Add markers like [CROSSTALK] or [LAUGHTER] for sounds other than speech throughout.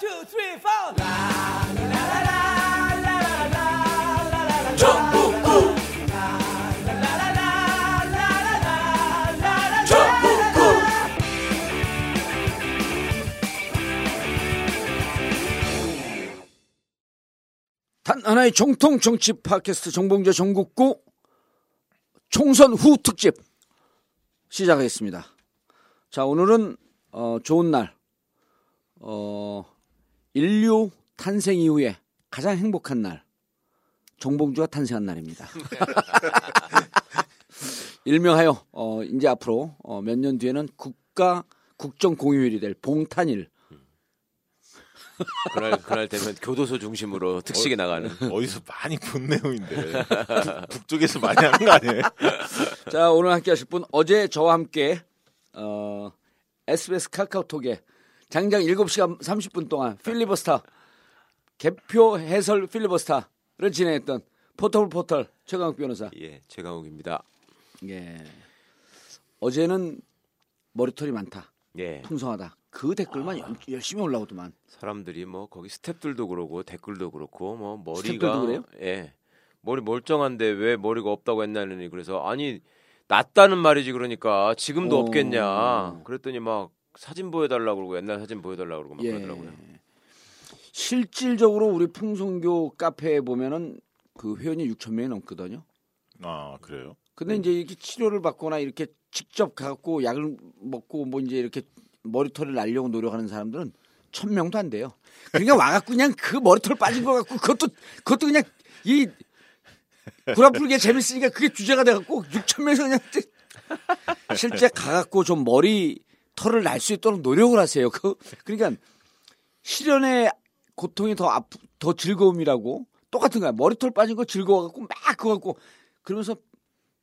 Two, three, four. 단 하나의 정통 정치 팟캐스트 정봉재 정국구 총선 후 특집 시작하겠습니다. 자 오늘은 어, 좋은 날, 어, 인류 탄생 이후에 가장 행복한 날, 정봉주가 탄생한 날입니다. [LAUGHS] 일명하여 어, 이제 앞으로 어, 몇 년 뒤에는 국가 국정 공휴일이 될 봉탄일. 그날 그날 되면 교도소 중심으로 특식이 나가는. 어디서 많이 본 내용인데 [LAUGHS] 북- 북쪽에서 많이 하는 거 아니에요? 자 오늘 함께 하실 분 어제 저와 함께 어, SBS 카카오톡에 장장 7시간 30분 동안 필리버스터 개표 해설 필리버스터를 진행했던 포털 포털 최강욱 변호사. 예, 최강욱입니다. 예. 어제는 머리털이 많다. 예, 풍성하다. 그 댓글만 열- 열심히 올라오더만. 사람들이 뭐 거기 스탭들도 그러고 댓글도 그렇고 뭐 머리가 그래요? 예, 머리 멀쩡한데 왜 머리가 없다고 했나니 그래서 아니 낫다는 말이지 그러니까 지금도 어. 없겠냐. 그랬더니 막 사진 보여달라고 그러고 옛날 사진 보여달라고 그러고 막 예. 그러더라고요. 실질적으로 우리 풍성교 카페에 보면은 그 회원이 6천 명이 넘거든요. 아 그래요? 근데 이제 이렇게 치료를 받거나 이렇게 직접 가고 약을 먹고 뭐 이제 이렇게 머리털을 날려고 노력하는 사람들은 천 명도 안 돼요. 그러니까 와갖고 그냥 그 머리털 빠진 거 갖고 그것도 그것도 그냥 이 구라풀게 재밌으니까 그게 주제가 돼갖고 6천 명에서 그냥 실제 가갖고 좀 머리 털을 날 수 있도록 노력을 하세요. 그 그러니까 실현의 고통이 더 아프 더 즐거움이라고 똑같은 거야. 머리털 빠진 거 즐거워갖고 막 그거 갖고 그러면서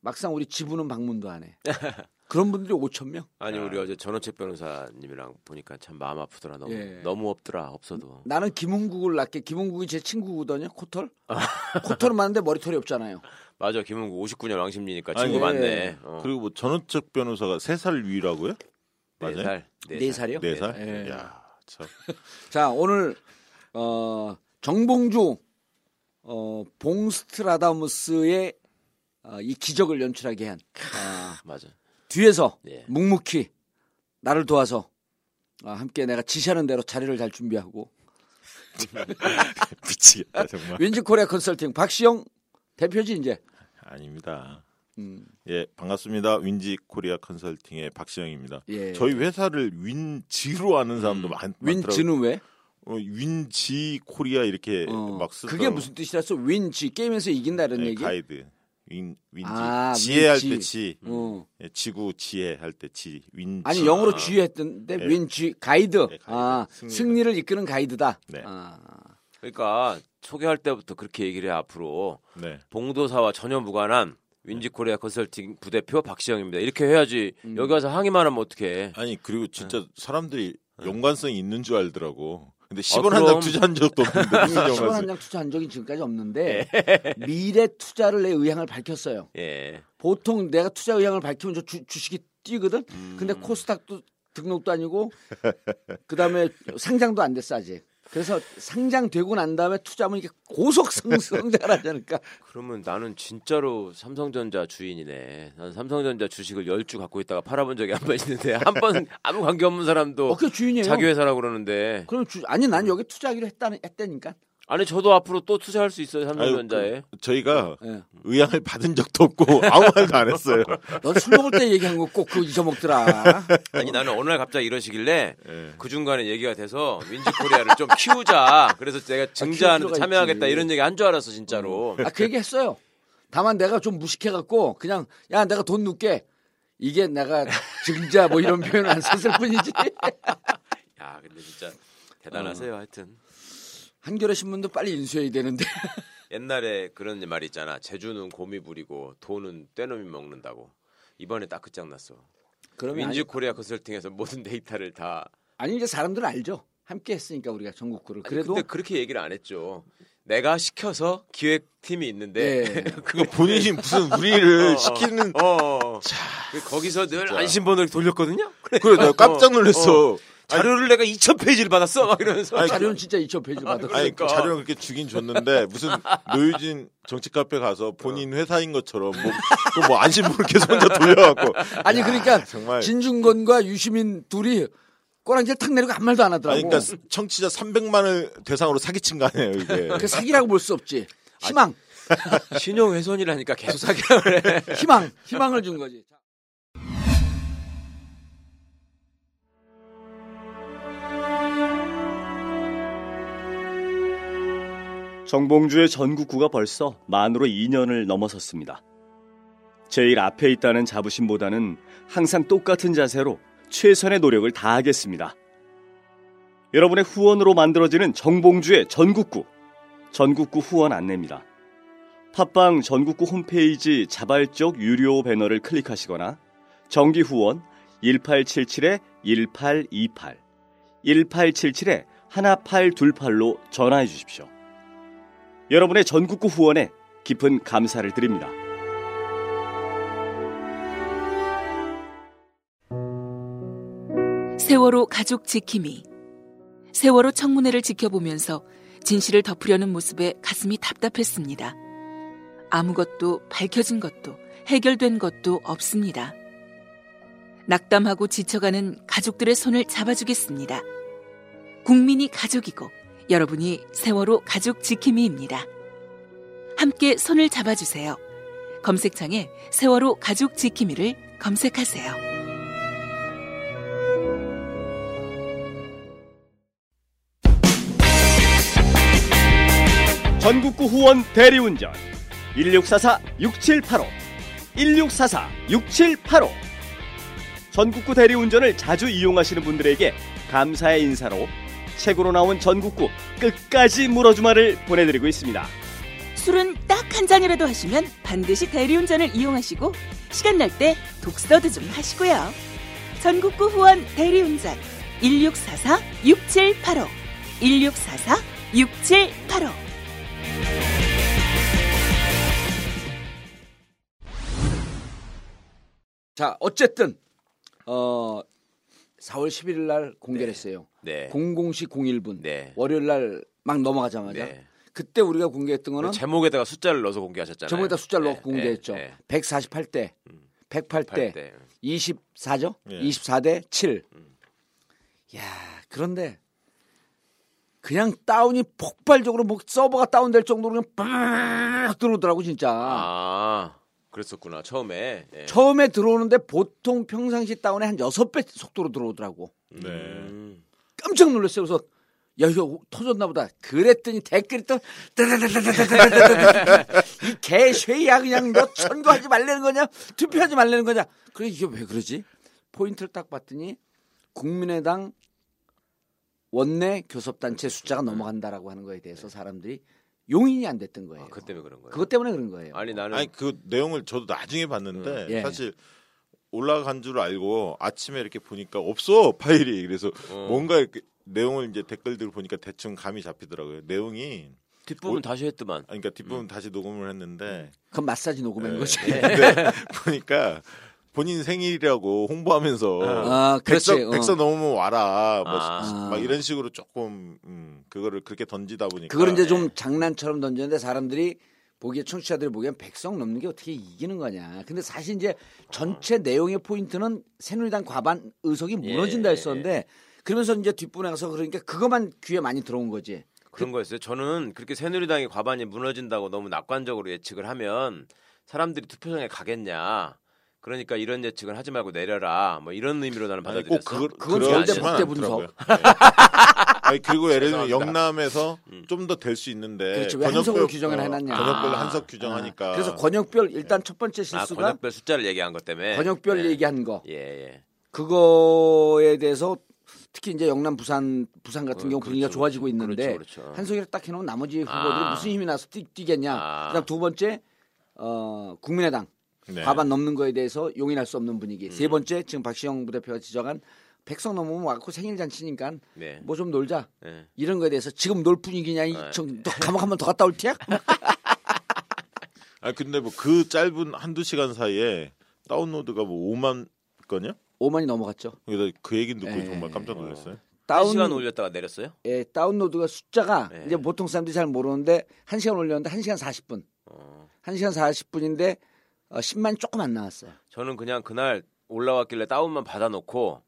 막상 우리 지부는 방문도 안 해. [LAUGHS] 그런 분들이 5천 명. 아니 우리 어제 전원책 변호사님이랑 보니까 참 마음 아프더라 너무 예. 너무 없더라 없어도. 나는 김은국을 낳게 김은국이 제 친구거든요. 코털. [LAUGHS] 코털은 많은데 머리털이 없잖아요. 맞아 김은구 59년 왕십리니까 아니, 친구 예. 많네. 어. 그리고 뭐 전원책 변호사가 세살 위라고요? 네 맞아요? 살. 네 살이요? 네 살? 예. 야 참. [LAUGHS] 자 오늘 어, 정봉주 어, 봉스트라다무스의 어, 이 기적을 연출하게 한 아, 맞아. 뒤에서 예. 묵묵히 나를 도와서 아, 함께 내가 지시하는 대로 자리를 잘 준비하고 [LAUGHS] 미치겠다 정말. 윈지 코리아 컨설팅 박시영 대표지 이제 아닙니다. 음, 예 반갑습니다. 윈지 코리아 컨설팅의 박시영입니다. 예. 저희 회사를 윈지로 아는 사람도 많, 많더라고요. 윈지는 왜? 어, 윈지 코리아 이렇게 어, 막 쓰더라고요. 그게 무슨 뜻이라서 윈지 게임에서 이긴다 이런 예, 얘기? 가이드. 윈 윈지 아, 지혜할 윈지. 때 지. 어. 예, 지구 지혜할 때 지. 윈지. 아니 영어로 쥐했던데 예. 윈지 가이드. 예, 가이드. 아, 승리다. 승리 를 이끄는 가이드다. 네. 아, 그러니까 소개할 때부터 그렇게 얘기를 해 앞으로 네. 봉도사와 전혀 무관한 윈지코리아 컨설팅 부대표 박시영입니다. 이렇게 해야지 음. 여기 와서 항의만 하면 어떡해. 아니 그리고 네. 진짜 사람들이 연관성이 있는 줄 알더라고. 근데 10원 한 그럼. 장 투자한 적도 없는데 [LAUGHS] 무슨 10원 연관성? 한장 투자한 적이 지금까지 없는데 미래 투자를 내 의향을 밝혔어요. 예. 보통 내가 투자 의향을 밝히면 저 주, 주식이 뛰거든. 음. 근데 코스닥도 등록도 아니고 그다음에 상장도 안 됐어 아직. 그래서 상장되고 난 다음에 투자하면 이게 고속 않을까? [LAUGHS] 그러면 나는 진짜로 삼성전자 주인이네. 난 삼성전자 주식을 10주 갖고 있다가 팔아본 적이 한 번 있는데 [LAUGHS] 한 번 아무 관계 없는 사람도 어, 그 주인이에요. 자기 회사라고 그러는데 그럼 주, 아니 난 여기 투자하기로 했다는 했다니까. 아니 저도 앞으로 또 투자할 수 있어요 삼성전자에. 그, 저희가 예. 의향을 받은 적도 없고 [LAUGHS] 아무 말도 안 했어요. 너술 먹을 때 얘기한 거 꼭 그 잊어먹더라. [LAUGHS] 아니 나는 어느 날 갑자기 이러시길래 예. 그 중간에 얘기가 돼서 윈지코리아를 좀 키우자. 그래서 제가 증자하는 필요가 참여하겠다 있지. 이런 얘기 한 줄 알았어 진짜로. 아, 그 얘기 했어요. 다만 내가 좀 무식해갖고 그냥 야 내가 돈 넣게 이게 내가 증자 뭐 이런 표현 안 썼을 뿐이지. [LAUGHS] 야 근데 진짜 대단하세요 하여튼. 한겨레 신문도 빨리 인수해야 되는데. [LAUGHS] 옛날에 그런 말 있잖아. 제주는 곰이 부리고 돈은 떼놈이 먹는다고. 이번에 딱 끝장 났어. 그러면 윈지 아니, 코리아 컨설팅에서 모든 데이터를 다. 아니 이제 사람들은 알죠. 함께 했으니까 우리가 전국구를. 아니, 그래도 근데 그렇게 얘기를 안 했죠. 내가 시켜서 기획팀이 있는데 예. [LAUGHS] 그거 본인이 무슨 우리를 [LAUGHS] 어, 시키는 어, 어. 그 거기서 늘 안심번호를 돌렸거든요. 그래 내가 깜짝 놀랐어. 자료를 내가 2천 페이지를 받았어 막 이러면서 아니, 자료는 진짜 2천 페이지 받았어. 아니 그러니까. 자료는 그렇게 주긴 줬는데 무슨 노유진 정치 카페 가서 본인 회사인 것처럼 뭐, 뭐 안심번호를 계속 혼자 돌려갖고 아니 그러니까 정말 진중권과 유시민 둘이 꼬랑지를 탁 내리고 아무 말도 안 하더라고. 아니 그러니까 청취자 300만을 대상으로 사기친 거 아니에요 이게 그 사기라고 볼 수 없지. 희망, 신용 훼손이라니까 계속 사기를 해. 희망, 희망을 준 거지. 정봉주의 전국구가 벌써 만으로 2년을 넘어섰습니다. 제일 앞에 있다는 자부심보다는 항상 똑같은 자세로 최선의 노력을 다하겠습니다. 여러분의 후원으로 만들어지는 정봉주의 전국구, 전국구 후원 안내입니다. 팟빵 전국구 홈페이지 자발적 유료 배너를 클릭하시거나 정기 후원 1877-1828, 1877-1828로 전화해 주십시오. 여러분의 전국구 후원에 깊은 감사를 드립니다. 세월호 가족 지킴이. 세월호 청문회를 지켜보면서 진실을 덮으려는 모습에 가슴이 답답했습니다. 아무것도 밝혀진 것도 해결된 것도 없습니다. 낙담하고 지쳐가는 가족들의 손을 잡아주겠습니다. 국민이 가족이고 여러분이 세월호 가족 지킴이입니다. 함께 손을 잡아주세요. 검색창에 세월호 가족 지킴이를 검색하세요. 전국구 후원 대리운전 1644-6785 1644-6785 전국구 대리운전을 자주 이용하시는 분들에게 감사의 인사로 책으로 나온 전국구 끝까지 물어주마를 보내드리고 있습니다. 술은 딱 한 잔이라도 하시면 반드시 대리운전을 이용하시고 시간 날 때 독서도 좀 하시고요. 전국구 후원 대리운전 1644-6785 1644-6785 자, 어쨌든 어 4월 11일 날 공개를 했어요. 네. 00시 01분. 네. 월요일 날 막 넘어가자마자 네. 그때 우리가 공개했던 거는 제목에다가 숫자를 넣어서 공개하셨잖아요. 저번에다 숫자를 네, 넣고 공개했죠. 네, 네. 148대, 108대, 8대. 24죠? 예. 24대 7. 음. 야, 그런데 그냥 다운이 폭발적으로 뭐 서버가 다운될 정도로 그냥 빡 들어오더라고 진짜. 아, 그랬었구나. 처음에. 예. 처음에 들어오는데 보통 평상시 다운에 한 6배 속도로 들어오더라고. 네. 음. 깜짝 놀랐어요. 그래서 야 이거 터졌나 보다. 그랬더니 댓글이 또 [LAUGHS] 이 개쉐야 그냥 너 선거하지 말라는 거냐 투표하지 말라는 거냐. 그래 이게 왜 그러지? 포인트를 딱 봤더니 국민의당 원내 교섭단체 숫자가 넘어간다라고 하는 거에 대해서 사람들이 용인이 안 됐던 거예요. 아, 그 때문에 그런 거예요. 그것 때문에 그런 거예요. 아니 나는 아니 그 내용을 저도 나중에 봤는데 예. 사실 올라간 줄 알고 아침에 이렇게 보니까 없어 파일이 그래서 어. 뭔가 이렇게 내용을 이제 댓글들을 보니까 대충 감이 잡히더라고요. 내용이 뒷부분 올- 다시 했더만. 아니, 그러니까 뒷부분 다시 녹음을 했는데 그건 마사지 녹음한 네. 거지. [LAUGHS] 근데 보니까 본인 생일이라고 홍보하면서 아, 그렇지. 백서, 어. 백서 넘으면 와라 뭐 아. 막 이런 식으로 조금 음, 그거를 그렇게 던지다 보니까 그걸 이제 좀 장난처럼 던졌는데 사람들이 보기에 청취자들이 보기엔 백성 넘는 게 어떻게 이기는 거냐. 근데 사실 이제 전체 내용의 포인트는 새누리당 과반 의석이 무너진다 예, 했었는데 그러면서 이제 뒷부분에 가서 그러니까 그것만 귀에 많이 들어온 거지. 그런 거였어요. 저는 그렇게 새누리당이 과반이 무너진다고 너무 낙관적으로 예측을 하면 사람들이 투표장에 가겠냐. 그러니까 이런 예측을 하지 말고 내려라. 뭐 이런 의미로 나는 아니, 받아들였어. 꼭 그걸 그건 절대 않더라고요. 분석. 네. [LAUGHS] 아니 그리고 예를 들면. 영남에서 좀 더 될 수 있는데 그렇지. 왜 한석으로 규정을 해놨냐. 권역별로 아. 한석 규정하니까 그래서 권역별 일단 첫 번째 아, 실수가 권역별 숫자를 얘기한 것 때문에. 권역별 네. 얘기한 거. 예, 예. 그거에 대해서 특히 이제 영남 부산 부산 같은 어, 경우 분위기가 그렇죠. 좋아지고 있는데 그렇죠, 그렇죠. 한석이를 딱 해놓으면 나머지 후보들이 아. 무슨 힘이 나서 뛰, 뛰겠냐. 아. 그다음 두 번째 어, 국민의당 네. 과반 넘는 거에 대해서 용인할 수 없는 분위기. 음. 세 번째 지금 박시영 부대표가 지적한 백성 넘으면 와갖고 생일 잔치니까 네. 뭐좀 놀자 네. 이런 거에 대해서 지금 놀 분위기냐 이, 네. 좀, 너 감옥 한 번 더 갔다 올 티야? [LAUGHS] 아 근데 뭐 그 짧은 한두 시간 사이에 다운로드가 뭐 5만 건이요? 5만이 넘어갔죠. 그래서 그 얘기 듣고 예. 정말 깜짝 놀랐어요. 한 다운 시간 올렸다가 내렸어요? 예, 다운로드가 숫자가 네. 이제 보통 사람들이 잘 모르는데 1시간 올렸는데 1시간 40분. 어. 1시간 40분인데 어, 10만이 조금 안 나왔어요. 저는 그냥 그날 올라왔길래 다운만 받아 놓고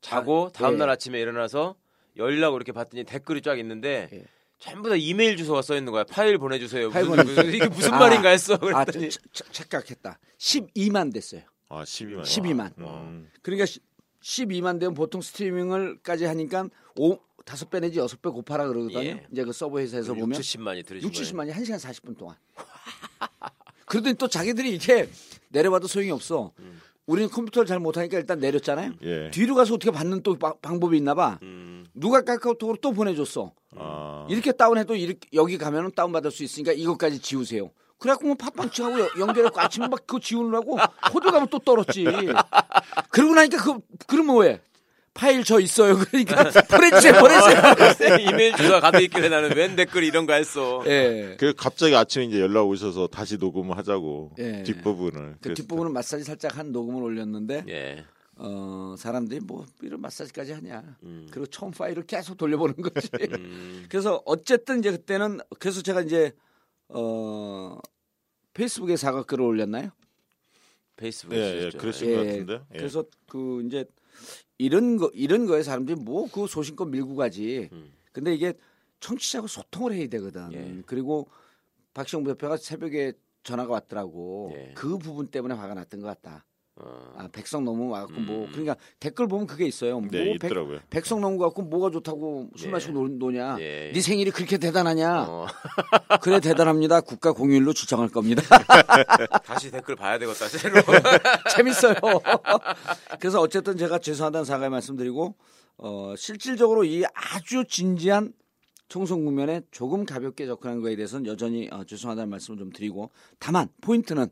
자고 아, 다음 예. 날 아침에 일어나서 열리라고 이렇게 봤더니 댓글이 쫙 있는데 예. 전부 다 이메일 주소가 써 있는 거야. 파일 보내주세요. 파일 무슨, 보내주세요. 이게 무슨 아, 말인가 했어. 아, 그랬더니 저- 저- 착각했다. 12만 됐어요. 아 12만. 12만. 음. 그러니까 시- 12만 되면 보통 스트리밍을까지 하니까 오 다섯 배 내지 여섯 배 곱하라 그러거든요. 예. 이제 그 서버 회사에서 6, 보면 70만이 들으신 6, 거예요. 70만이 1시간 40분 동안. [LAUGHS] 그러더니 또 자기들이 이렇게 내려봐도 소용이 없어. 음. 우리는 컴퓨터를 잘 못하니까 일단 내렸잖아요. 예. 뒤로 가서 어떻게 받는 또 바- 방법이 있나 봐. 음. 누가 카카오톡으로 또 보내줬어. 아. 이렇게 다운해도 이렇게 여기 가면은 다운받을 수 있으니까 이것까지 지우세요. 그래갖고 뭐 팟빵층하고 여- 연결해갖고 아침에 막 그거 지우느라고 호주 가면 또 떨었지. [LAUGHS] 그러고 나니까 그, 그러면 왜? 파일 저 있어요. [LAUGHS] 그러니까 보내주세요, 보내주세요. [LAUGHS] 이메일 주소가 가득 있길래 나는 웬 댓글 이런 거 했어. 예. 그 갑자기 아침에 이제 연락 오셔서 다시 녹음을 하자고 예. 뒷부분을. 그 뒷부분은 마사지 살짝 한 녹음을 올렸는데 예. 어, 사람들이 뭐 이런 마사지까지 하냐. 음. 그리고 처음 파일을 계속 돌려보는 거지. 음. [LAUGHS] 그래서 어쨌든 이제 그때는 그래서 제가 이제 어 페이스북에 사과 글을 올렸나요? 페이스북에 예, 예. 그러신 것 같은데. 예. 그래서 그 이제 이런 거 이런 거에 사람들이 뭐 그 소신껏 밀고 가지. 음. 근데 이게 청취자하고 소통을 해야 되거든. 예. 그리고 박시영 대표가 새벽에 전화가 왔더라고. 예. 그 부분 때문에 화가 났던 것 같다. 어. 아, 백석 넘어갖고 뭐 음. 그러니까 댓글 보면 그게 있어요. 뭐 네, 백, 있더라고요. 백석 거 갖고 뭐가 좋다고 술 예. 마시고 노, 노냐. 예. 네 생일이 그렇게 대단하냐. 어. [LAUGHS] 그래 대단합니다. 국가 공휴일로 주장할 겁니다. [LAUGHS] 다시 댓글 봐야 되겠다. 새로. [LAUGHS] 재밌어요. 그래서 어쨌든 제가 죄송하다는 사과의 말씀드리고 어, 실질적으로 이 아주 진지한 총선 국면에 조금 가볍게 접근한 거에 대해서는 여전히 어, 죄송하다는 말씀을 좀 드리고 다만 포인트는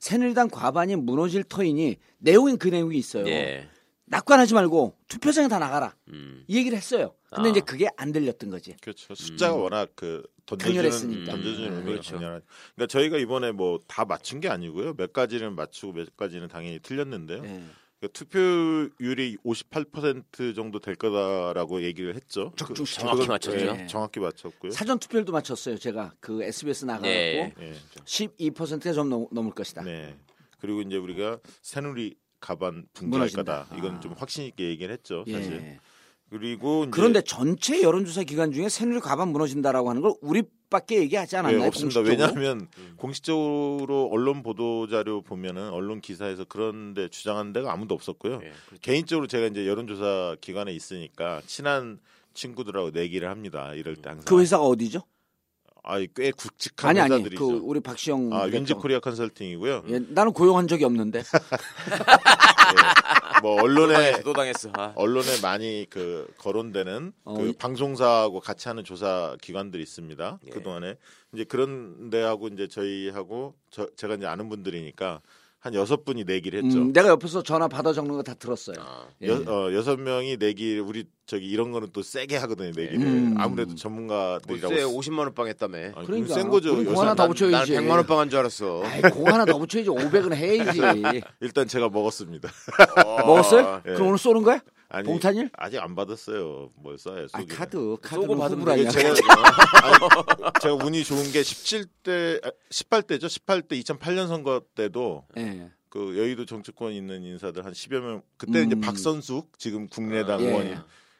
새누리당 과반이 무너질 터이니 내용인 그 내용이 있어요. 예. 낙관하지 말고 투표장에 다 나가라. 음. 이 얘기를 했어요. 근데 아. 이제 그게 안 들렸던 거지. 그렇죠. 숫자가 워낙 그 던져주는. 던져주는 음, 의미가 그렇죠. 강렬한. 그러니까 저희가 이번에 뭐 다 맞춘 게 아니고요. 몇 가지는 맞추고 몇 가지는 당연히 틀렸는데요. 예. 그러니까 투표율이 58% 정도 될 거다라고 얘기를 했죠. 그- 정확히 맞췄죠. 예, 정확히 맞췄고요. 사전 투표율도 맞췄어요. 제가 그 SBS 나가고 예. 예. 12%가 좀 넘, 넘을 것이다. 네. 그리고 이제 우리가 새누리 가반. 거다. 이건 아. 좀 확신 있게 얘기를 했죠. 예. 사실. 그리고 그런데 전체 여론조사 기간 중에 새누리 가반 무너진다라고 하는 걸 우리밖에 얘기하지 않았나요? 네, 없습니다. 공식적으로? 왜냐하면 공식적으로 언론 보도 자료 보면은 언론 기사에서 그런데 주장하는 데가 아무도 없었고요. 예. 그렇죠. 개인적으로 제가 이제 여론조사 기관에 있으니까 친한 친구들하고 내기를 합니다. 이럴 때 항상. 그 회사가 어디죠? 아, 꽤 굵직한 아니 아니 회사들이죠. 그 우리 박시영 아. 윈지 코리아 컨설팅이고요. 예, 나는 고용한 적이 없는데 [LAUGHS] 예. 뭐 언론에. 도당했어. 아. 언론에 많이 그 거론되는 어, 그 이- 방송사하고 같이 하는 조사 기관들이 있습니다. 예. 그 동안에 이제 그런 데하고 이제 저희하고 저, 제가 이제 아는 분들이니까 한 여섯 분이 내기를 했죠. 음, 내가 옆에서 전화 받아 적는 거 다 들었어요. 아. 예. 여, 어, 여섯 명이 내기 우리 저기 이런 거는 또 세게 하거든요 내기를 음. 아무래도 전문가들이라고 글쎄 50만 원빵 했다며. 아니, 그러니까. 센 거죠. 공 하나 더 명. 붙여야지. 난 100만 원빵 한 줄 알았어. 아이, 공 하나 더 붙여야지 500은 해야지. [LAUGHS] 일단 제가 먹었습니다. [LAUGHS] 먹었어요? 예. 그럼 오늘 쏘는 거야? 아니, 봉탄일? 아직 안 받았어요. 뭘 써야 아. 카드 카드 후불 아니야. 제가 [LAUGHS] 아니, 제가 운이 좋은 게 17대 18대죠. 18대 2008년 선거 때도 예. 그 여의도 정치권 있는 인사들 한 10여 명 그때 이제 음. 박선숙 지금 국내당 예. 의원이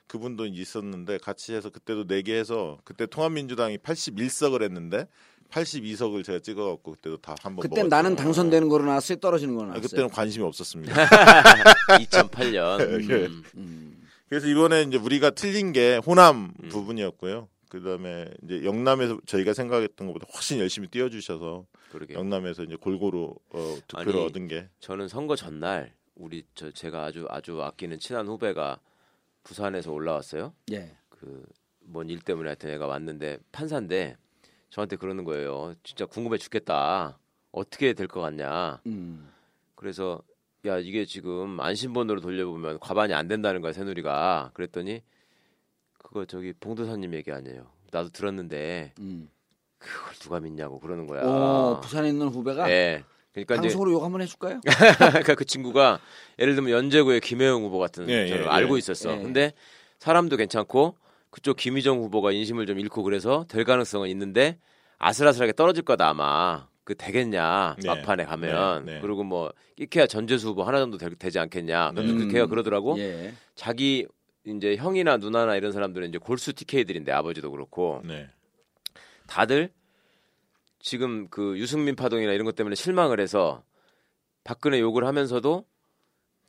그분도 있었는데 같이 해서 그때도 네개 해서 그때 통합민주당이 81석을 했는데 82석을 제가 찍어갖고 그때도 다 한번 그때 먹었죠. 나는 당선되는 거로 나왔어요. 떨어지는 거로 아, 나왔어요. 그때는 관심이 없었습니다. [LAUGHS] 2008년. [LAUGHS] 예. 음. 음. 그래서 이번에 이제 우리가 틀린 게 호남 음. 부분이었고요. 그다음에 이제 영남에서 저희가 생각했던 것보다 훨씬 열심히 뛰어주셔서 그러게. 영남에서 이제 골고루 어, 득표를 아니, 얻은 게 저는 선거 전날 우리 저 제가 아주 아주 아끼는 친한 후배가 부산에서 올라왔어요. 예. 그뭔 일 때문에 하여튼 애가 왔는데 판사인데 저한테 그러는 거예요. 진짜 궁금해 죽겠다. 어떻게 될 것 같냐. 음. 그래서 야 이게 지금 안심번호로 돌려보면 과반이 안 된다는 거야 새누리가. 그랬더니 그거 저기 봉도사님 얘기 아니에요. 나도 들었는데 음. 그걸 누가 믿냐고 그러는 거야. 오, 부산에 있는 후배가 예. 그러니까 이제 방송으로 욕 한번 해줄까요? [LAUGHS] 그러니까 그 친구가 예를 들면 연제구의 김혜영 후보 같은 예, 저를 예, 알고 예. 있었어. 예. 근데 사람도 괜찮고 그쪽 김희정 후보가 인심을 좀 잃고 그래서 될 가능성은 있는데 아슬아슬하게 떨어질 거다 아마. 그 되겠냐 네. 막판에 가면 네, 네. 그리고 뭐 끼케야 전재수 후보 하나 정도 되, 지 않겠냐 네. 그 걔가 그러더라고 예. 자기 이제 형이나 누나나 이런 사람들은 이제 골수 TK들인데 아버지도 그렇고 네. 다들 지금 그 유승민 파동이나 이런 것 때문에 실망을 해서 박근혜 욕을 하면서도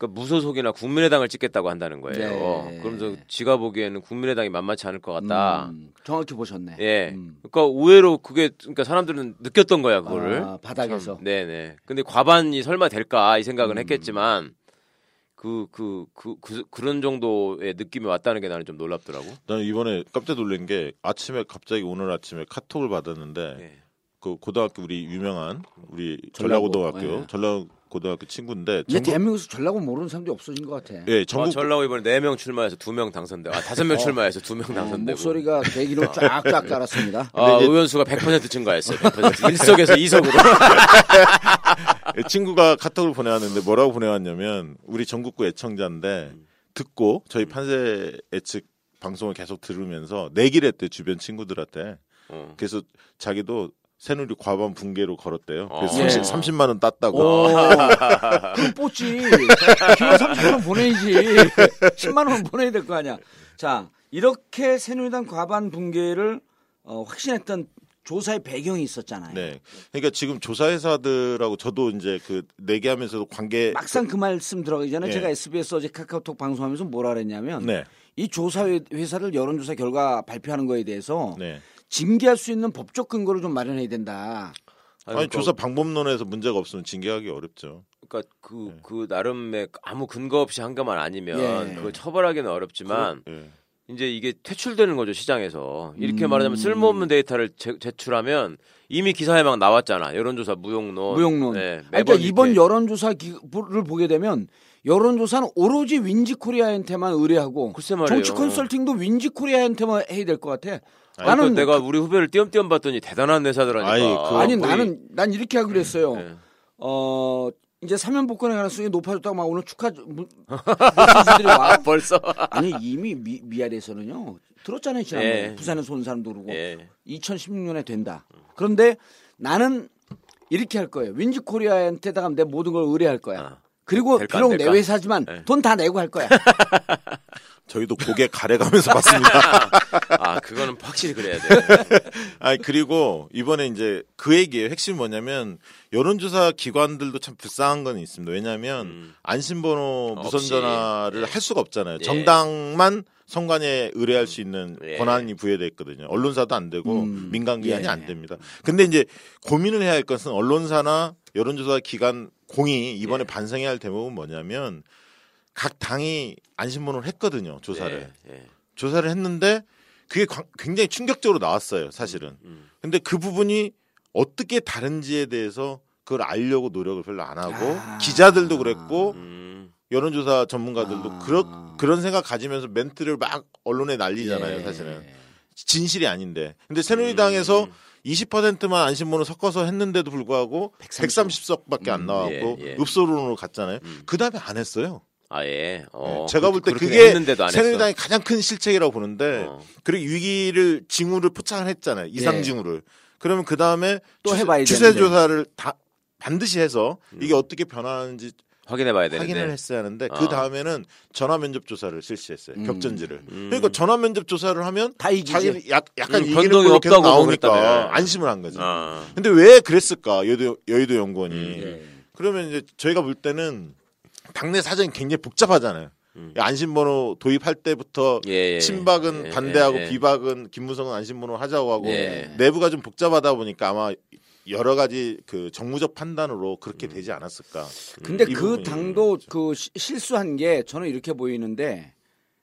그 무소속이나 국민의당을 찍겠다고 한다는 거예요. 네. 그러면서 지가 보기에는 국민의당이 만만치 않을 것 같다. 음, 정확히 보셨네. 예. 음. 그러니까 의외로 그게 그러니까 사람들은 느꼈던 거야 그거를. 아, 바닥에서. 참, 네네. 근데 과반이 설마 될까 이 생각은 음. 했겠지만 그 그 그 그, 그, 런 정도의 느낌이 왔다는 게 나는 좀 놀랍더라고. 나는 이번에 깜짝 놀란 게 아침에 갑자기 오늘 아침에 카톡을 받았는데 예. 그 고등학교 우리 유명한 우리 전라고, 전라고등학교 예. 전라고 등학교 친구인데 이제 전국- 대한민국에서 전라고 모르는 사람들이 없어진 것 같아. 예 아, 전국 전라고 이번에 4명 출마해서 2명 당선되고 아 5명 출마해서 2명 어, 당선되고 목소리가 계기로 쫙쫙 깔았습니다. [LAUGHS] 아, 이제- 의원 수가 100% 증가했어요. 100%. 1석에서 2석으로. 예, 친구가 카톡을 보내왔는데 뭐라고 보내왔냐면 우리 전국구 애청자인데 듣고 저희 판세 예측 방송을 계속 들으면서 내기를 했대 주변 친구들한테 어. 그래서 자기도 새누리 과반 붕괴로 걸었대요. 그래서 어. 30, 30만 원 땄다고. 오, [LAUGHS] 그럼 뽑지. 기호 30만 원 보내야지. [LAUGHS] 10만 원 보내야 될 거 아니야. 자, 이렇게 새누리당 과반 붕괴를 어, 확신했던 조사의 배경이 있었잖아요. 네. 그러니까 지금 조사회사들하고 저도 이제 그 내기하면서도 관계 막상 그 말씀 들어가기 전에 예. 제가 SBS 어제 카카오톡 방송하면서 뭐라 그랬냐면 네. 이 조사 회- 회사를 여론조사 결과 발표하는 거에 대해서 네. 징계할 수 있는 법적 근거를 좀 마련해야 된다. 아니, 그러니까- 조사 방법론에서 문제가 없으면 징계하기 어렵죠. 그러니까 그, 네. 그 나름의 아무 근거 없이 한 것만 아니면 예. 그걸 처벌하기는 어렵지만 예. 이제 이게 퇴출되는 거죠 시장에서 이렇게 음. 말하자면 쓸모없는 데이터를 제, 제출하면 이미 기사에 막 나왔잖아 여론조사 무용론 무용론. 네, 아니, 매번 그러니까 이번 이렇게. 여론조사를 보게 되면 여론조사는 오로지 윈지코리아한테만 의뢰하고 글쎄 말이에요. 정치 컨설팅도 윈지코리아한테만 해야 될 것 같아. 아니, 나는 그러니까 내가 우리 후배를 띄엄띄엄 봤더니 대단한 회사더라니까 아니, 그- 아니 거의- 나는 난 이렇게 하기로 했어요. 네. 어 이제 사면 복권의 가능성이 높아졌다고 막 오늘 축하 문- 메시지들이 와. [LAUGHS] 벌써 아니 이미 미, 미아리에서는요 들었잖아요 지난번에 예. 부산에서 온 사람도 그러고 예. 2016년에 된다. 그런데 나는 이렇게 할 거예요. 윈지코리아한테다가 내 모든 걸 의뢰할 거야. 아. 그리고 비록 내? 회사지만 네. 돈다 내고 할 거야. [LAUGHS] 저희도 고개 가래가면서 [LAUGHS] 봤습니다. 아 그거는 확실히 그래야 돼 [LAUGHS] 아니 그리고 이번에 이제 그 얘기의 핵심이 뭐냐면 여론조사 기관들도 참 불쌍한 건 있습니다. 왜냐하면 음. 안심번호 없이. 무선 전화를 예. 할 수가 없잖아요. 예. 정당만 선관위에 의뢰할 수 있는 예. 권한이 부여돼 있거든요. 언론사도 안 되고 음. 민간 기관이 예. 안 됩니다. 근데 이제 고민을 해야 할 것은 언론사나 여론조사 기관 공이 이번에 예. 반성해야 할 대목은 뭐냐면 각 당이 안심번호를 했거든요. 조사를. 예, 예. 조사를 했는데 그게 광- 굉장히 충격적으로 나왔어요, 사실은. 음. 근데 그 부분이 어떻게 다른지에 대해서 그걸 알려고 노력을 별로 안 하고 아. 기자들도 그랬고 음. 여론조사 전문가들도 아. 그런 그런 생각 가지면서 멘트를 막 언론에 날리잖아요, 예. 사실은 진실이 아닌데. 근데 새누리당에서 음. 20%만 안심번호 섞어서 했는데도 불구하고 130 석밖에 안 음, 나왔고 예, 예. 읍소론으로 갔잖아요. 음. 그 다음에 안 했어요. 아 예. 어, 네, 제가 볼 때 그게 새누리당의 가장 큰 실책이라고 보는데. 어. 그리고 위기를 징후를 포착을 했잖아요. 이상 예. 징후를. 그러면 그 다음에 또 해봐야 추세 되는데. 조사를 다 반드시 해서 음. 이게 어떻게 변하는지 확인해봐야 되는데. 확인을 했어야 하는데 어. 그 다음에는 전화 면접 조사를 실시했어요. 음. 격전지를. 음. 그러니까 전화 면접 조사를 하면 다 이기지. 자기는 약, 약간 음, 이기는 변동이 걸로 계속 없다고 나오니까 그랬다며. 안심을 한 거지. 아. 근데 왜 그랬을까 여의도 여의도 연구원이. 음. 예. 그러면 이제 저희가 볼 때는 당내 사정이 굉장히 복잡하잖아요. 음. 안심번호 도입할 때부터 예, 예. 친박은 예, 반대하고 예, 예. 비박은 김무성은 안심번호 하자고 하고 예. 내부가 좀 복잡하다 보니까 아마 여러 가지 그 정무적 판단으로 그렇게 음. 되지 않았을까. 근데 이그 당도. 그 시- 실수한 게 저는 이렇게 보이는데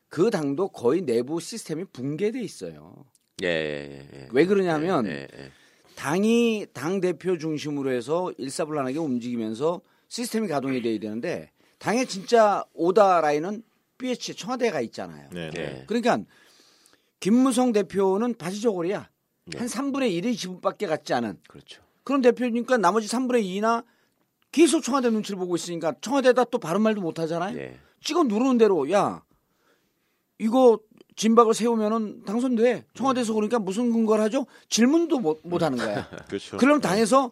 그 당도 거의 내부 시스템이 붕괴돼 있어요. 예, 예, 예. 왜 그러냐면 예, 예. 당이 당 대표 중심으로 해서 일사불란하게 움직이면서 시스템이 가동이 돼야 되는데 당의 진짜 오다 라인은 BH 청와대가 있잖아요. 네, 네. 예. 그러니까 김무성 대표는 바지저고리야. 네. 한 3분의 1의 지분밖에 갖지 않은 그렇죠. 그런 대표니까 나머지 3분의 2나 계속 청와대 눈치를 보고 있으니까 청와대에다 또 바른 말도 못 하잖아요. 예. 찍어 누르는 대로 야 이거 진박을 세우면은 당선돼. 청와대에서 그러니까 무슨 근거를 하죠? 질문도 못, 못 하는 거야. [LAUGHS] 그렇죠. 그럼 당에서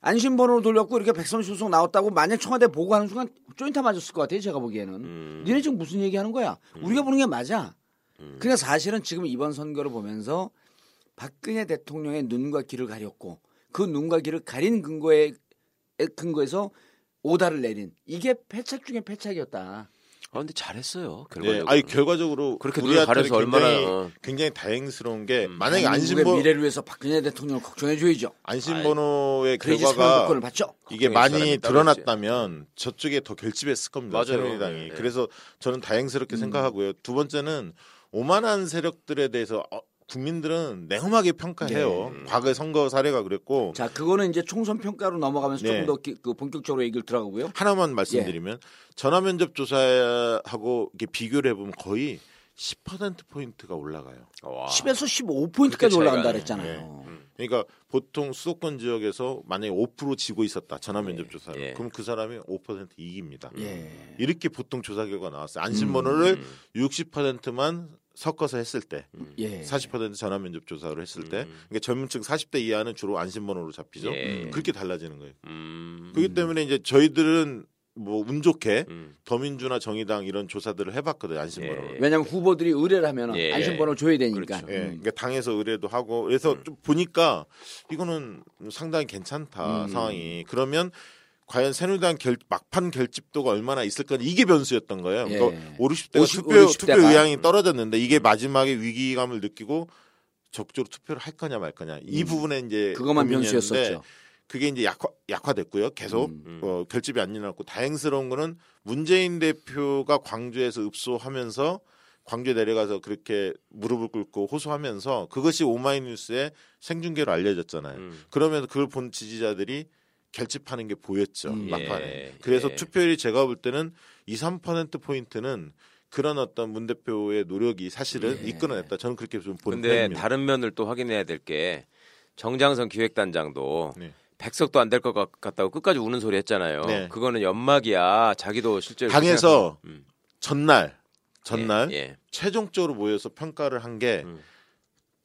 안심번호를 돌렸고 이렇게 130석 나왔다고 만약 청와대 보고하는 순간 쪼인타 맞았을 것 같아요. 제가 보기에는. 음. 니네 지금 무슨 얘기하는 거야? 우리가 보는 게 맞아. 그러니까 사실은 지금 이번 선거를 보면서 박근혜 대통령의 눈과 귀를 가렸고 그 눈과 귀를 가린 근거에 근거에서 오다를 내린 이게 패착 중에 패착이었다. 아 근데 잘했어요. 네, 결과적으로. 아니 결과적으로 그렇게 우리한테는 가려서 얼마나, 굉장히, 어. 굉장히 다행스러운 게 음. 만약에 안심번 미래를 위해서 박근혜 대통령을 걱정해 줘야죠. 안심번호의 결과가. 이게 많이 드러났다면 저쪽에 더 결집했을 겁니다. 맞아요. 새누리당이. 네, 네. 그래서 저는 다행스럽게 생각하고요. 두 번째는 오만한 세력들에 대해서 어, 국민들은 냉엄하게 평가해요. 네. 과거 선거 사례가 그랬고 자, 그거는 이제 총선 평가로 넘어가면서 네. 조금 더 기- 그 본격적으로 얘기를 들어가고요. 하나만 말씀드리면 전화 면접 조사하고 이렇게 비교를 해보면 거의 10% 포인트가 올라가요. 와. 10에서 15 포인트까지 그렇게 올라간다 차이가 그랬잖아요. 그러니까 보통 수도권 지역에서 만약에 5% 지고 있었다 전화 면접 조사로 예. 그럼 그 사람이 5% 이깁니다. 예. 이렇게 보통 조사 결과 나왔어요. 안심번호를 음. 60%만 섞어서 했을 때, 예. 40% 전화 면접 조사로 했을 때, 음. 그러니까 젊은층 40대 이하는 주로 안심번호로 잡히죠. 예. 그렇게 달라지는 거예요. 음. 그렇기 때문에 이제 저희들은 뭐 운 좋게 음. 더민주나 정의당 이런 조사들을 해봤거든요 안심번호를. 예. 왜냐하면 후보들이 의뢰를 하면 예. 안심번호 줘야 되니까. 그렇죠. 예, 음. 그러니까 당에서 의뢰도 하고 그래서 좀 보니까 이거는 상당히 괜찮다 음. 상황이 그러면 과연 새누리당 결, 막판 결집도가 얼마나 있을 까 이게 변수였던 거예요. 예. 그러니까 5, 60대가 50, 투표 50 투표. 의향이 떨어졌는데 이게 마지막에 위기감을 느끼고 적극적으로 투표를 할 거냐 말 거냐 이 부분에 이제 음. 그것만 변수였었죠. 그게 이제 약화 약화됐고요. 계속 음. 어, 결집이 안 일어났고 다행스러운 거는 문재인 대표가 광주에서 읍소하면서 광주에 내려가서 그렇게 무릎을 꿇고 호소하면서 그것이 오마이뉴스에 생중계로 알려졌잖아요. 음. 그러면서 그걸 본 지지자들이 결집하는 게 보였죠 음. 막판에. 예, 그래서 예. 투표율이 제가 볼 때는 2, 3% 포인트는 그런 어떤 문 대표의 노력이 사실은 예. 이끌어냈다. 저는 그렇게 좀 보는 근데 편입니다. 다른 면을 또 확인해야 될 게 정장선 기획단장도 네. 백석도 안 될 것 같다고 끝까지 우는 소리 했잖아요. 네. 그거는 연막이야. 자기도 실제로 당에서. 음. 전날 전날 예, 예. 최종적으로 모여서 평가를 한게 음.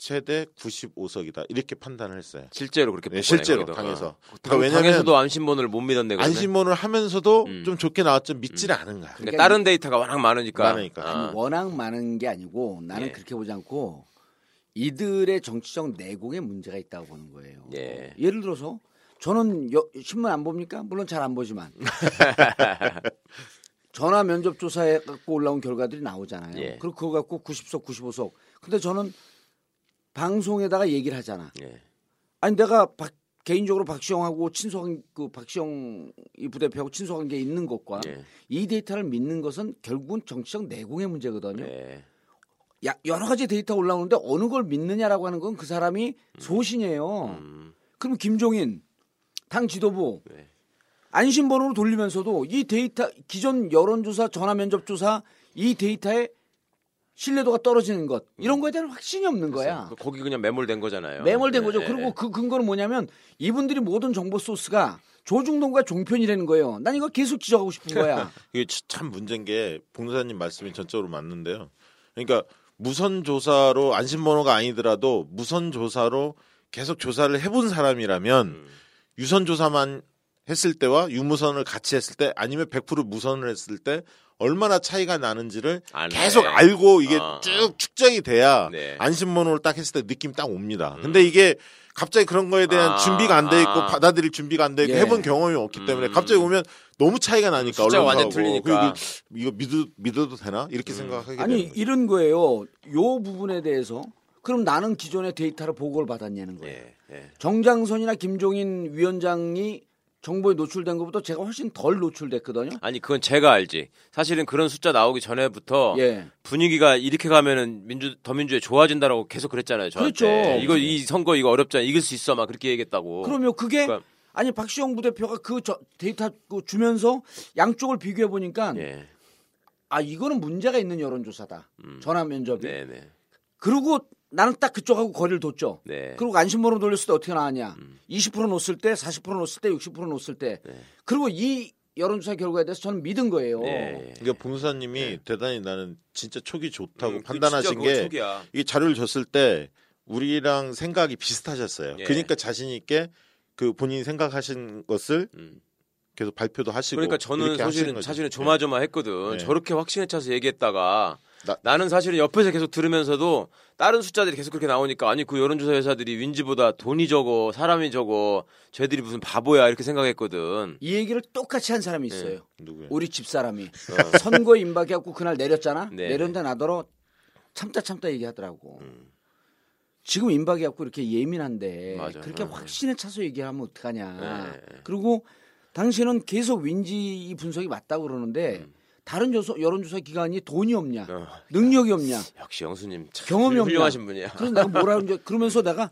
최대 95석이다 이렇게 판단을 했어요. 실제로 그렇게 네, 실제로 거기도. 당에서. 어. 그러니까 당, 왜냐면 당에서도 안심번호를 못 믿었네. 그러면. 안심번호를 하면서도 음. 좀 좋게 나왔지만 믿지는 않은 거야. 그러니까 다른 데이터가 워낙 많으니까. 많으니까. 아. 워낙 많은 게 아니고 나는 예. 그렇게 보지 않고 이들의 정치적 내공에 문제가 있다고 보는 거예요. 예. 예를 들어서 저는 여- 신문 안 봅니까? 물론 잘 안 보지만 [LAUGHS] 전화 면접 조사해 갖고 올라온 결과들이 나오잖아요. 예. 그리고 그거 갖고 90석, 95석. 근데 저는 방송에다가 얘기를 하잖아. 예. 아니 내가 박- 개인적으로 박시영하고 친소한 그 박시영 이 부대표하고 친소한 게 있는 것과 예. 이 데이터를 믿는 것은 결국은 정치적 내공의 문제거든요. 예. 야, 여러 가지 데이터 올라오는데 어느 걸 믿느냐라고 하는 건 그 사람이 소신이에요. 음. 그럼 김종인 당 지도부 네. 안심번호로 돌리면서도 이 데이터 기존 여론조사 전화 면접조사 이 데이터의 신뢰도가 떨어지는 것 이런 거에 대한 확신이 없는 거야. 그 거기 그냥 매몰된 거잖아요. 매몰된 거죠. 예, 그리고 그 근거는 뭐냐면 이분들이 모든 정보 소스가 조중동과 종편이라는 거예요. 난 이거 계속 지적하고 싶은 거야. [LAUGHS] 이게 치- 참 문제인 게 봉사님 말씀이 전적으로 맞는데요. 그러니까 무선 조사로 안심 번호가 아니더라도 무선 조사로 계속 조사를 해본 사람이라면 음. 유선 조사만 했을 때와 유무선을 같이 했을 때 아니면 100% 무선을 했을 때 얼마나 차이가 나는지를 안 계속 해. 알고 이게 아. 쭉 축적이 돼야 네. 안심번호를 딱 했을 때 느낌 딱 옵니다. 근데 이게 갑자기 그런 거에 대한 아, 준비가 안 돼 있고 아. 받아들일 준비가 안 돼 있고 예. 해본 경험이 없기 때문에 음. 갑자기 오면 너무 차이가 나니까 언론사하고. 완전 틀리니까. 이거 믿어, 믿어도 되나 이렇게 생각하게 아니 되는. 이런 거예요. 요 부분에 대해서 그럼 나는 기존의 데이터를 보고를 받았냐는 거예요. 예. 예. 정장선이나 김종인 위원장이 정보에 노출된 것보다 제가 훨씬 덜 노출됐거든요. 아니 그건 제가 알지. 사실은 그런 숫자 나오기 전에부터 예. 분위기가 이렇게 가면은 민주 더민주에 좋아진다라고 계속 그랬잖아요. 저한테. 그렇죠. 이거 이 선거 이거 어렵잖아. 이길 수 있어. 막 그렇게 얘기했다고. 그러면 그게 그러니까- 아니 박시영 부대표가 그 저- 데이터 그 주면서 양쪽을 비교해 보니까 예. 아 이거는 문제가 있는 여론조사다. 음. 전화 면접이. 네, 네. 그리고 나는 딱 그쪽하고 거리를 뒀죠. 네. 그리고 안심번호 돌렸을 때 어떻게 나왔냐? 음. 20% 놓았을 때, 40% 놓았을 때, 60% 놓았을 때. 네. 그리고 이 여론조사 결과에 대해서 저는 믿은 거예요. 네. 그러니까 봉사님이 대단히 나는 진짜 촉이 좋다고 음, 그 판단하신 게. 이 자료를 줬을 때 우리랑 생각이 비슷하셨어요. 예. 그러니까 자신 있게 그 본인이 생각하신 것을 음. 계속 발표도 하시고 그러니까 저는 사실은. 사실은 조마조마했거든. 네. 저렇게 확신에 차서 얘기했다가 나- 나는 사실은 옆에서 계속 들으면서도 다른 숫자들이 계속 그렇게 나오니까 아니 그 여론조사 회사들이 윈지보다 돈이 적어 사람이 적어 쟤들이 무슨 바보야 이렇게 생각했거든. 이 얘기를 똑같이 한 사람이 있어요. 네. 우리 집 사람이 선거 임박해갖고 그날 내렸잖아. 네. 내렸는데 나더러 참다 참다 얘기하더라고. 음. 지금 임박해갖고 이렇게 예민한데 맞아. 그렇게 음. 확신에 차서 얘기하면 어떡하냐. 네. 그리고 당신은 계속 윈지 이 분석이 맞다고 그러는데 다른 여소, 여론조사 기관이 돈이 없냐, 음. 어, 능력이 없냐. 역시 영수님 참 경험이 없냐. 훌륭하신 분이야. 그래서 내가 뭐라 그러는지 그러면서 내가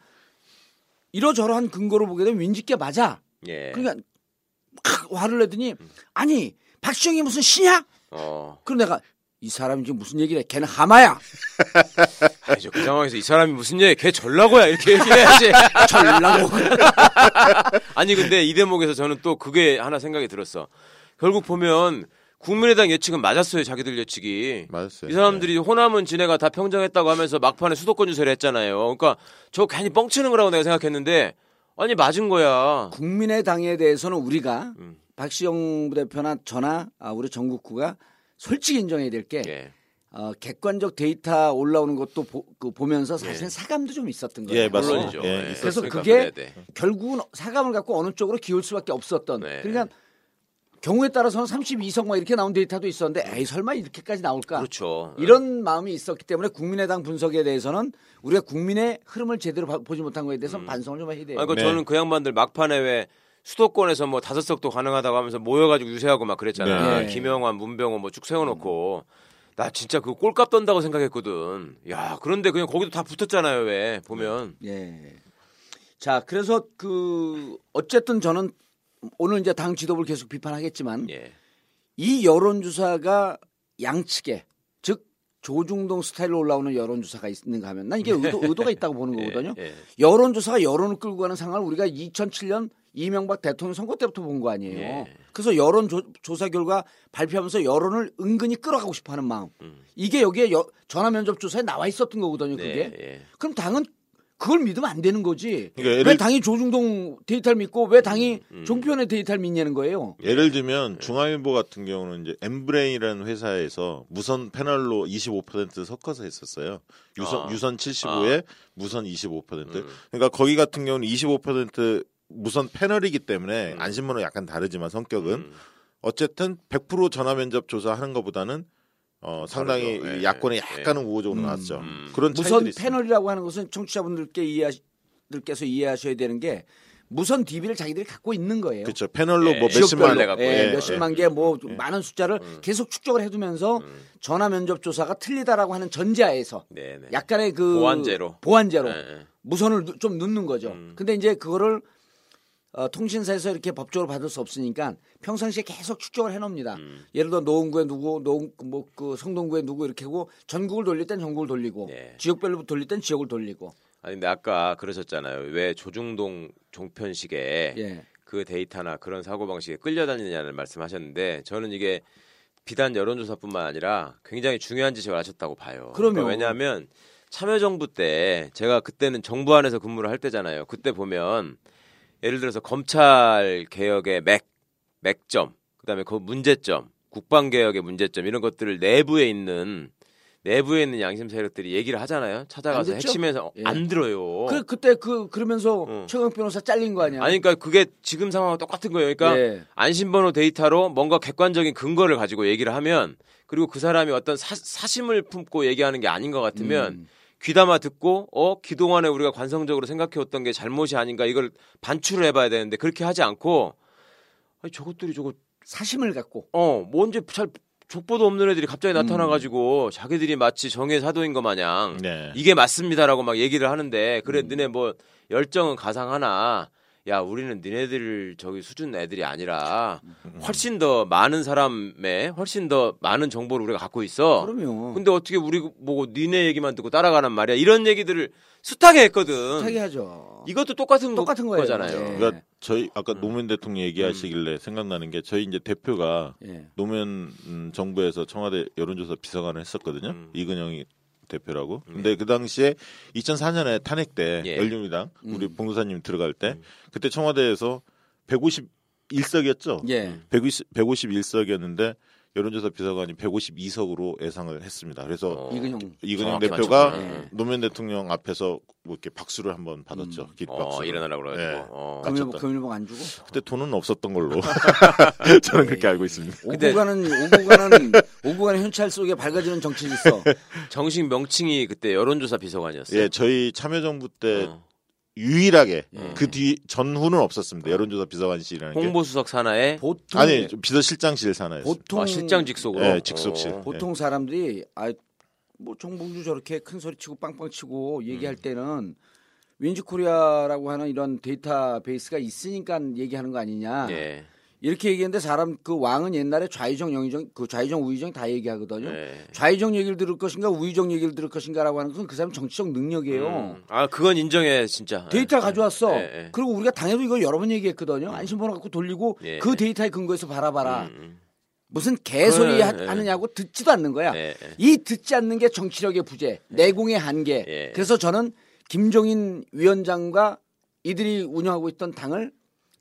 이러저러한 근거로 보게 되면 윈지께 맞아. 예. 그러니까 막 화를 내더니 아니 박시영이 무슨 시냐? 어. 그럼 내가 이 사람이 지금 무슨 얘기를 해? 걔는 하마야. [LAUGHS] 아니죠. 그 상황에서 이 사람이 무슨 얘기? 걔 전라고야 이렇게 얘기해야지. 전라고. [LAUGHS] [LAUGHS] 아니 근데 이 대목에서 저는 또 그게 하나 생각이 들었어. 결국 보면 국민의당 예측은 맞았어요. 자기들 예측이. 맞았어요. 이 사람들이 호남은 지네가 다 평정했다고 하면서 막판에 수도권 유세를 했잖아요. 그러니까 저 괜히 뻥치는 거라고 내가 생각했는데 아니 맞은 거야. 국민의당에 대해서는 우리가 음. 박시영 부대표나 저나 아, 우리 전국구가 솔직히 인정해야 될게 예. 어, 객관적 데이터 올라오는 것도 보, 그 보면서 사실 은 사감도 좀 있었던 거예요. 예, 맞습니다. 물론이죠. 예, 예. 그래서 그게 그래야 돼. 결국은 사감을 갖고 어느 쪽으로 기울 수밖에 없었던. 네. 그러니까 경우에 따라서는 32석 막 이렇게 나온 데이터도 있었는데 에이 설마 이렇게까지 나올까? 그렇죠. 이런 마음이 있었기 때문에 국민의당 분석에 대해서는 우리가 국민의 흐름을 제대로 봐- 보지 못한 거에 대해서 는 반성을 좀 해야 돼요. 아니, 그 네. 저는 그 양반들 막판에 왜 수도권에서 뭐 다섯 석도 가능하다고 하면서 모여가지고 유세하고 막 그랬잖아. 네. 김영환, 문병호 뭐 쭉 세워놓고 나 진짜 그 꼴값 떤다고 생각했거든. 야 그런데 그냥 거기도 다 붙었잖아요. 왜 보면 예. 자, 그래서 그 어쨌든 저는 오늘 이제 당 지도부를 계속 비판하겠지만 예. 이 여론조사가 양측에 즉 조중동 스타일로 올라오는 여론조사가 있는가 하면 난 이게 의도, [LAUGHS] 의도가 있다고 보는 거거든요. 예, 예. 여론조사가 여론을 끌고 가는 상황을 우리가 2007년 이명박 대통령 선거 때부터 본 거 아니에요. 예. 그래서 여론 조사 결과 발표하면서 여론을 은근히 끌어가고 싶어하는 마음. 음. 이게 여기에 여- 전화 면접 조사에 나와 있었던 거거든요. 그게. 네, 예. 그럼 당은 그걸 믿으면 안 되는 거지. 그러니까 왜 예를- 당이 조중동 데이터를 믿고 왜 당이 음. 종편의 데이터를 믿냐는 거예요. 예를 들면 중앙일보 같은 경우는 이제 엠브레인이라는 회사에서 무선 패널로 25% 섞어서 했었어요. 유선 아. 유선 75에 무선 25%. 음. 그러니까 거기 같은 경우는 25% 무선 패널이기 때문에 음. 안심번호 약간 다르지만 성격은 음. 어쨌든 100% 전화 면접 조사하는 것보다는 어, 상당히 다르죠. 예, 이 야권이 예. 약간은 우호적으로 음. 나왔죠. 음. 그런 무선. 패널이라고 하는 것은 청취자분들께 이해하시, 들께서 이해하셔야 되는 게 무선 DB를 자기들이 갖고 있는 거예요. 그렇죠. 패널로 예, 뭐 몇십만 예, 예, 몇십만 개 뭐 많은 숫자를 계속 축적을 해두면서 음. 전화 면접 조사가 틀리다라고 하는 전제하에서 네, 네. 약간의 그 보완제로. 보완제로 예, 예. 무선을 누- 좀 넣는 거죠. 음. 근데 이제 그거를 어, 통신사에서 이렇게 법적으로 받을 수 없으니까 평상시에 계속 축적을 해놓습니다. 음. 예를 들어 노원구에 누구, 노원 뭐그 성동구에 누구 이렇게 하고 전국을 돌릴 땐 전국을 돌리고 네. 지역별로 돌릴 땐 지역을 돌리고. 아니 근데 아까 그러셨잖아요. 왜 조중동 종편식에 예. 그 데이터나 그런 사고 방식에 끌려다니느냐는 말씀하셨는데 저는 이게 비단 여론조사뿐만 아니라 굉장히 중요한 지적을 하셨다고 봐요. 그럼요. 그러니까 왜냐하면 참여정부 때 제가 그때는 정부 안에서 근무를 할 때잖아요. 그때 보면 예를 들어서 검찰 개혁의 맥 맥점, 그다음에 그 문제점, 국방 개혁의 문제점 이런 것들을 내부에 있는 내부에 있는 양심 세력들이 얘기를 하잖아요. 찾아가서? 핵심에서 예. 안 들어요. 그 그때 그 그러면서 어. 최강 변호사 잘린 거 아니야? 아니 그러니까 그게 지금 상황과 똑같은 거예요. 그러니까 예. 안심번호 데이터로 뭔가 객관적인 근거를 가지고 얘기를 하면 그리고 그 사람이 어떤 사, 사심을 품고 얘기하는 게 아닌 것 같으면 음. 귀담아 듣고 어 그동안에 우리가 관성적으로 생각해왔던 게 잘못이 아닌가 이걸 반출을 해봐야 되는데 그렇게 하지 않고 아니 저것들이 저거 사심을 갖고 어 뭔지 잘 족보도 없는 애들이 갑자기 음. 나타나가지고 자기들이 마치 정의 사도인 것 마냥 네. 이게 맞습니다라고 막 얘기를 하는데 그래 음. 너네 뭐 열정은 가상하나 야 우리는 니네들 저기 수준 애들이 아니라 훨씬 더 많은 사람의 훨씬 더 많은 정보를 우리가 갖고 있어. 그럼요. 근데 어떻게 우리 보고 니네 얘기만 듣고 따라가란 말이야? 이런 얘기들을 숱하게 했거든. 하게 하죠. 이거도 똑같은, 거- 똑같은 거예요. 거잖아요. 예. 그러니까 저희 아까 음. 노무현 대통령 얘기하시길래 생각나는 게 저희 이제 대표가 예. 노무현 음, 정부에서 청와대 여론조사 비서관을 했었거든요. 음. 이근영이 대표라고. 근데 그 당시에 2004년에 탄핵 때 예. 열린우리당 우리 음. 봉도사님 들어갈 때 음. 그때 청와대에서 151석이었죠. 예. 150, 151석이었는데 여론조사 비서관이 152석으로 예상을 했습니다. 그래서 어. 이근영 이근영 대표가 맞췄구나. 노무현 대통령 앞에서 뭐 이렇게 박수를 한번 받았죠. 음. 어, 일어나라고 그래가지고. 네. 어. 금일봉 안 주고 그때 돈은 없었던 걸로 [LAUGHS] [LAUGHS] 저는 그렇게 알고 있습니다. 가는 오고 가는 현찰 속에 밝아지는 정치 질서. [LAUGHS] 정식 명칭이 그때 여론조사 비서관이었어요. 예, 저희 참여정부 때 어. 유일하게 예. 그뒤 전후는 없었습니다. 여론조사 비서관실이라는 게 홍보수석 산하에 보통 아니 비서실장실 산하였어요. 보통 아, 실장 직속으로. 예, 직속실. 어. 보통 사람들이 아뭐 정봉주 저렇게 큰 소리 치고 빵빵 치고 얘기할 음. 때는 윈지코리아라고 하는 이런 데이터베이스가 있으니까 얘기하는 거 아니냐. 예. 이렇게 얘기했는데 사람 그 왕은 옛날에 좌의정 영의정 그 좌의정 우의정 다 얘기하거든요. 예. 좌의정 얘기를 들을 것인가 우의정 얘기를 들을 것인가라고 하는 건 그 사람 정치적 능력이에요. 음. 아, 그건 인정해, 진짜. 데이터 예. 가져왔어. 예, 예. 그리고 우리가 당에도 이거 여러 번 얘기했거든요. 안심번호 갖고 돌리고 예. 그 데이터에 근거해서 바라봐라. 음, 무슨 개소리 하, 예. 하느냐고 듣지도 않는 거야. 예, 예. 이 듣지 않는 게 정치력의 부재, 내공의 한계. 예. 그래서 저는 김종인 위원장과 이들이 운영하고 있던 당을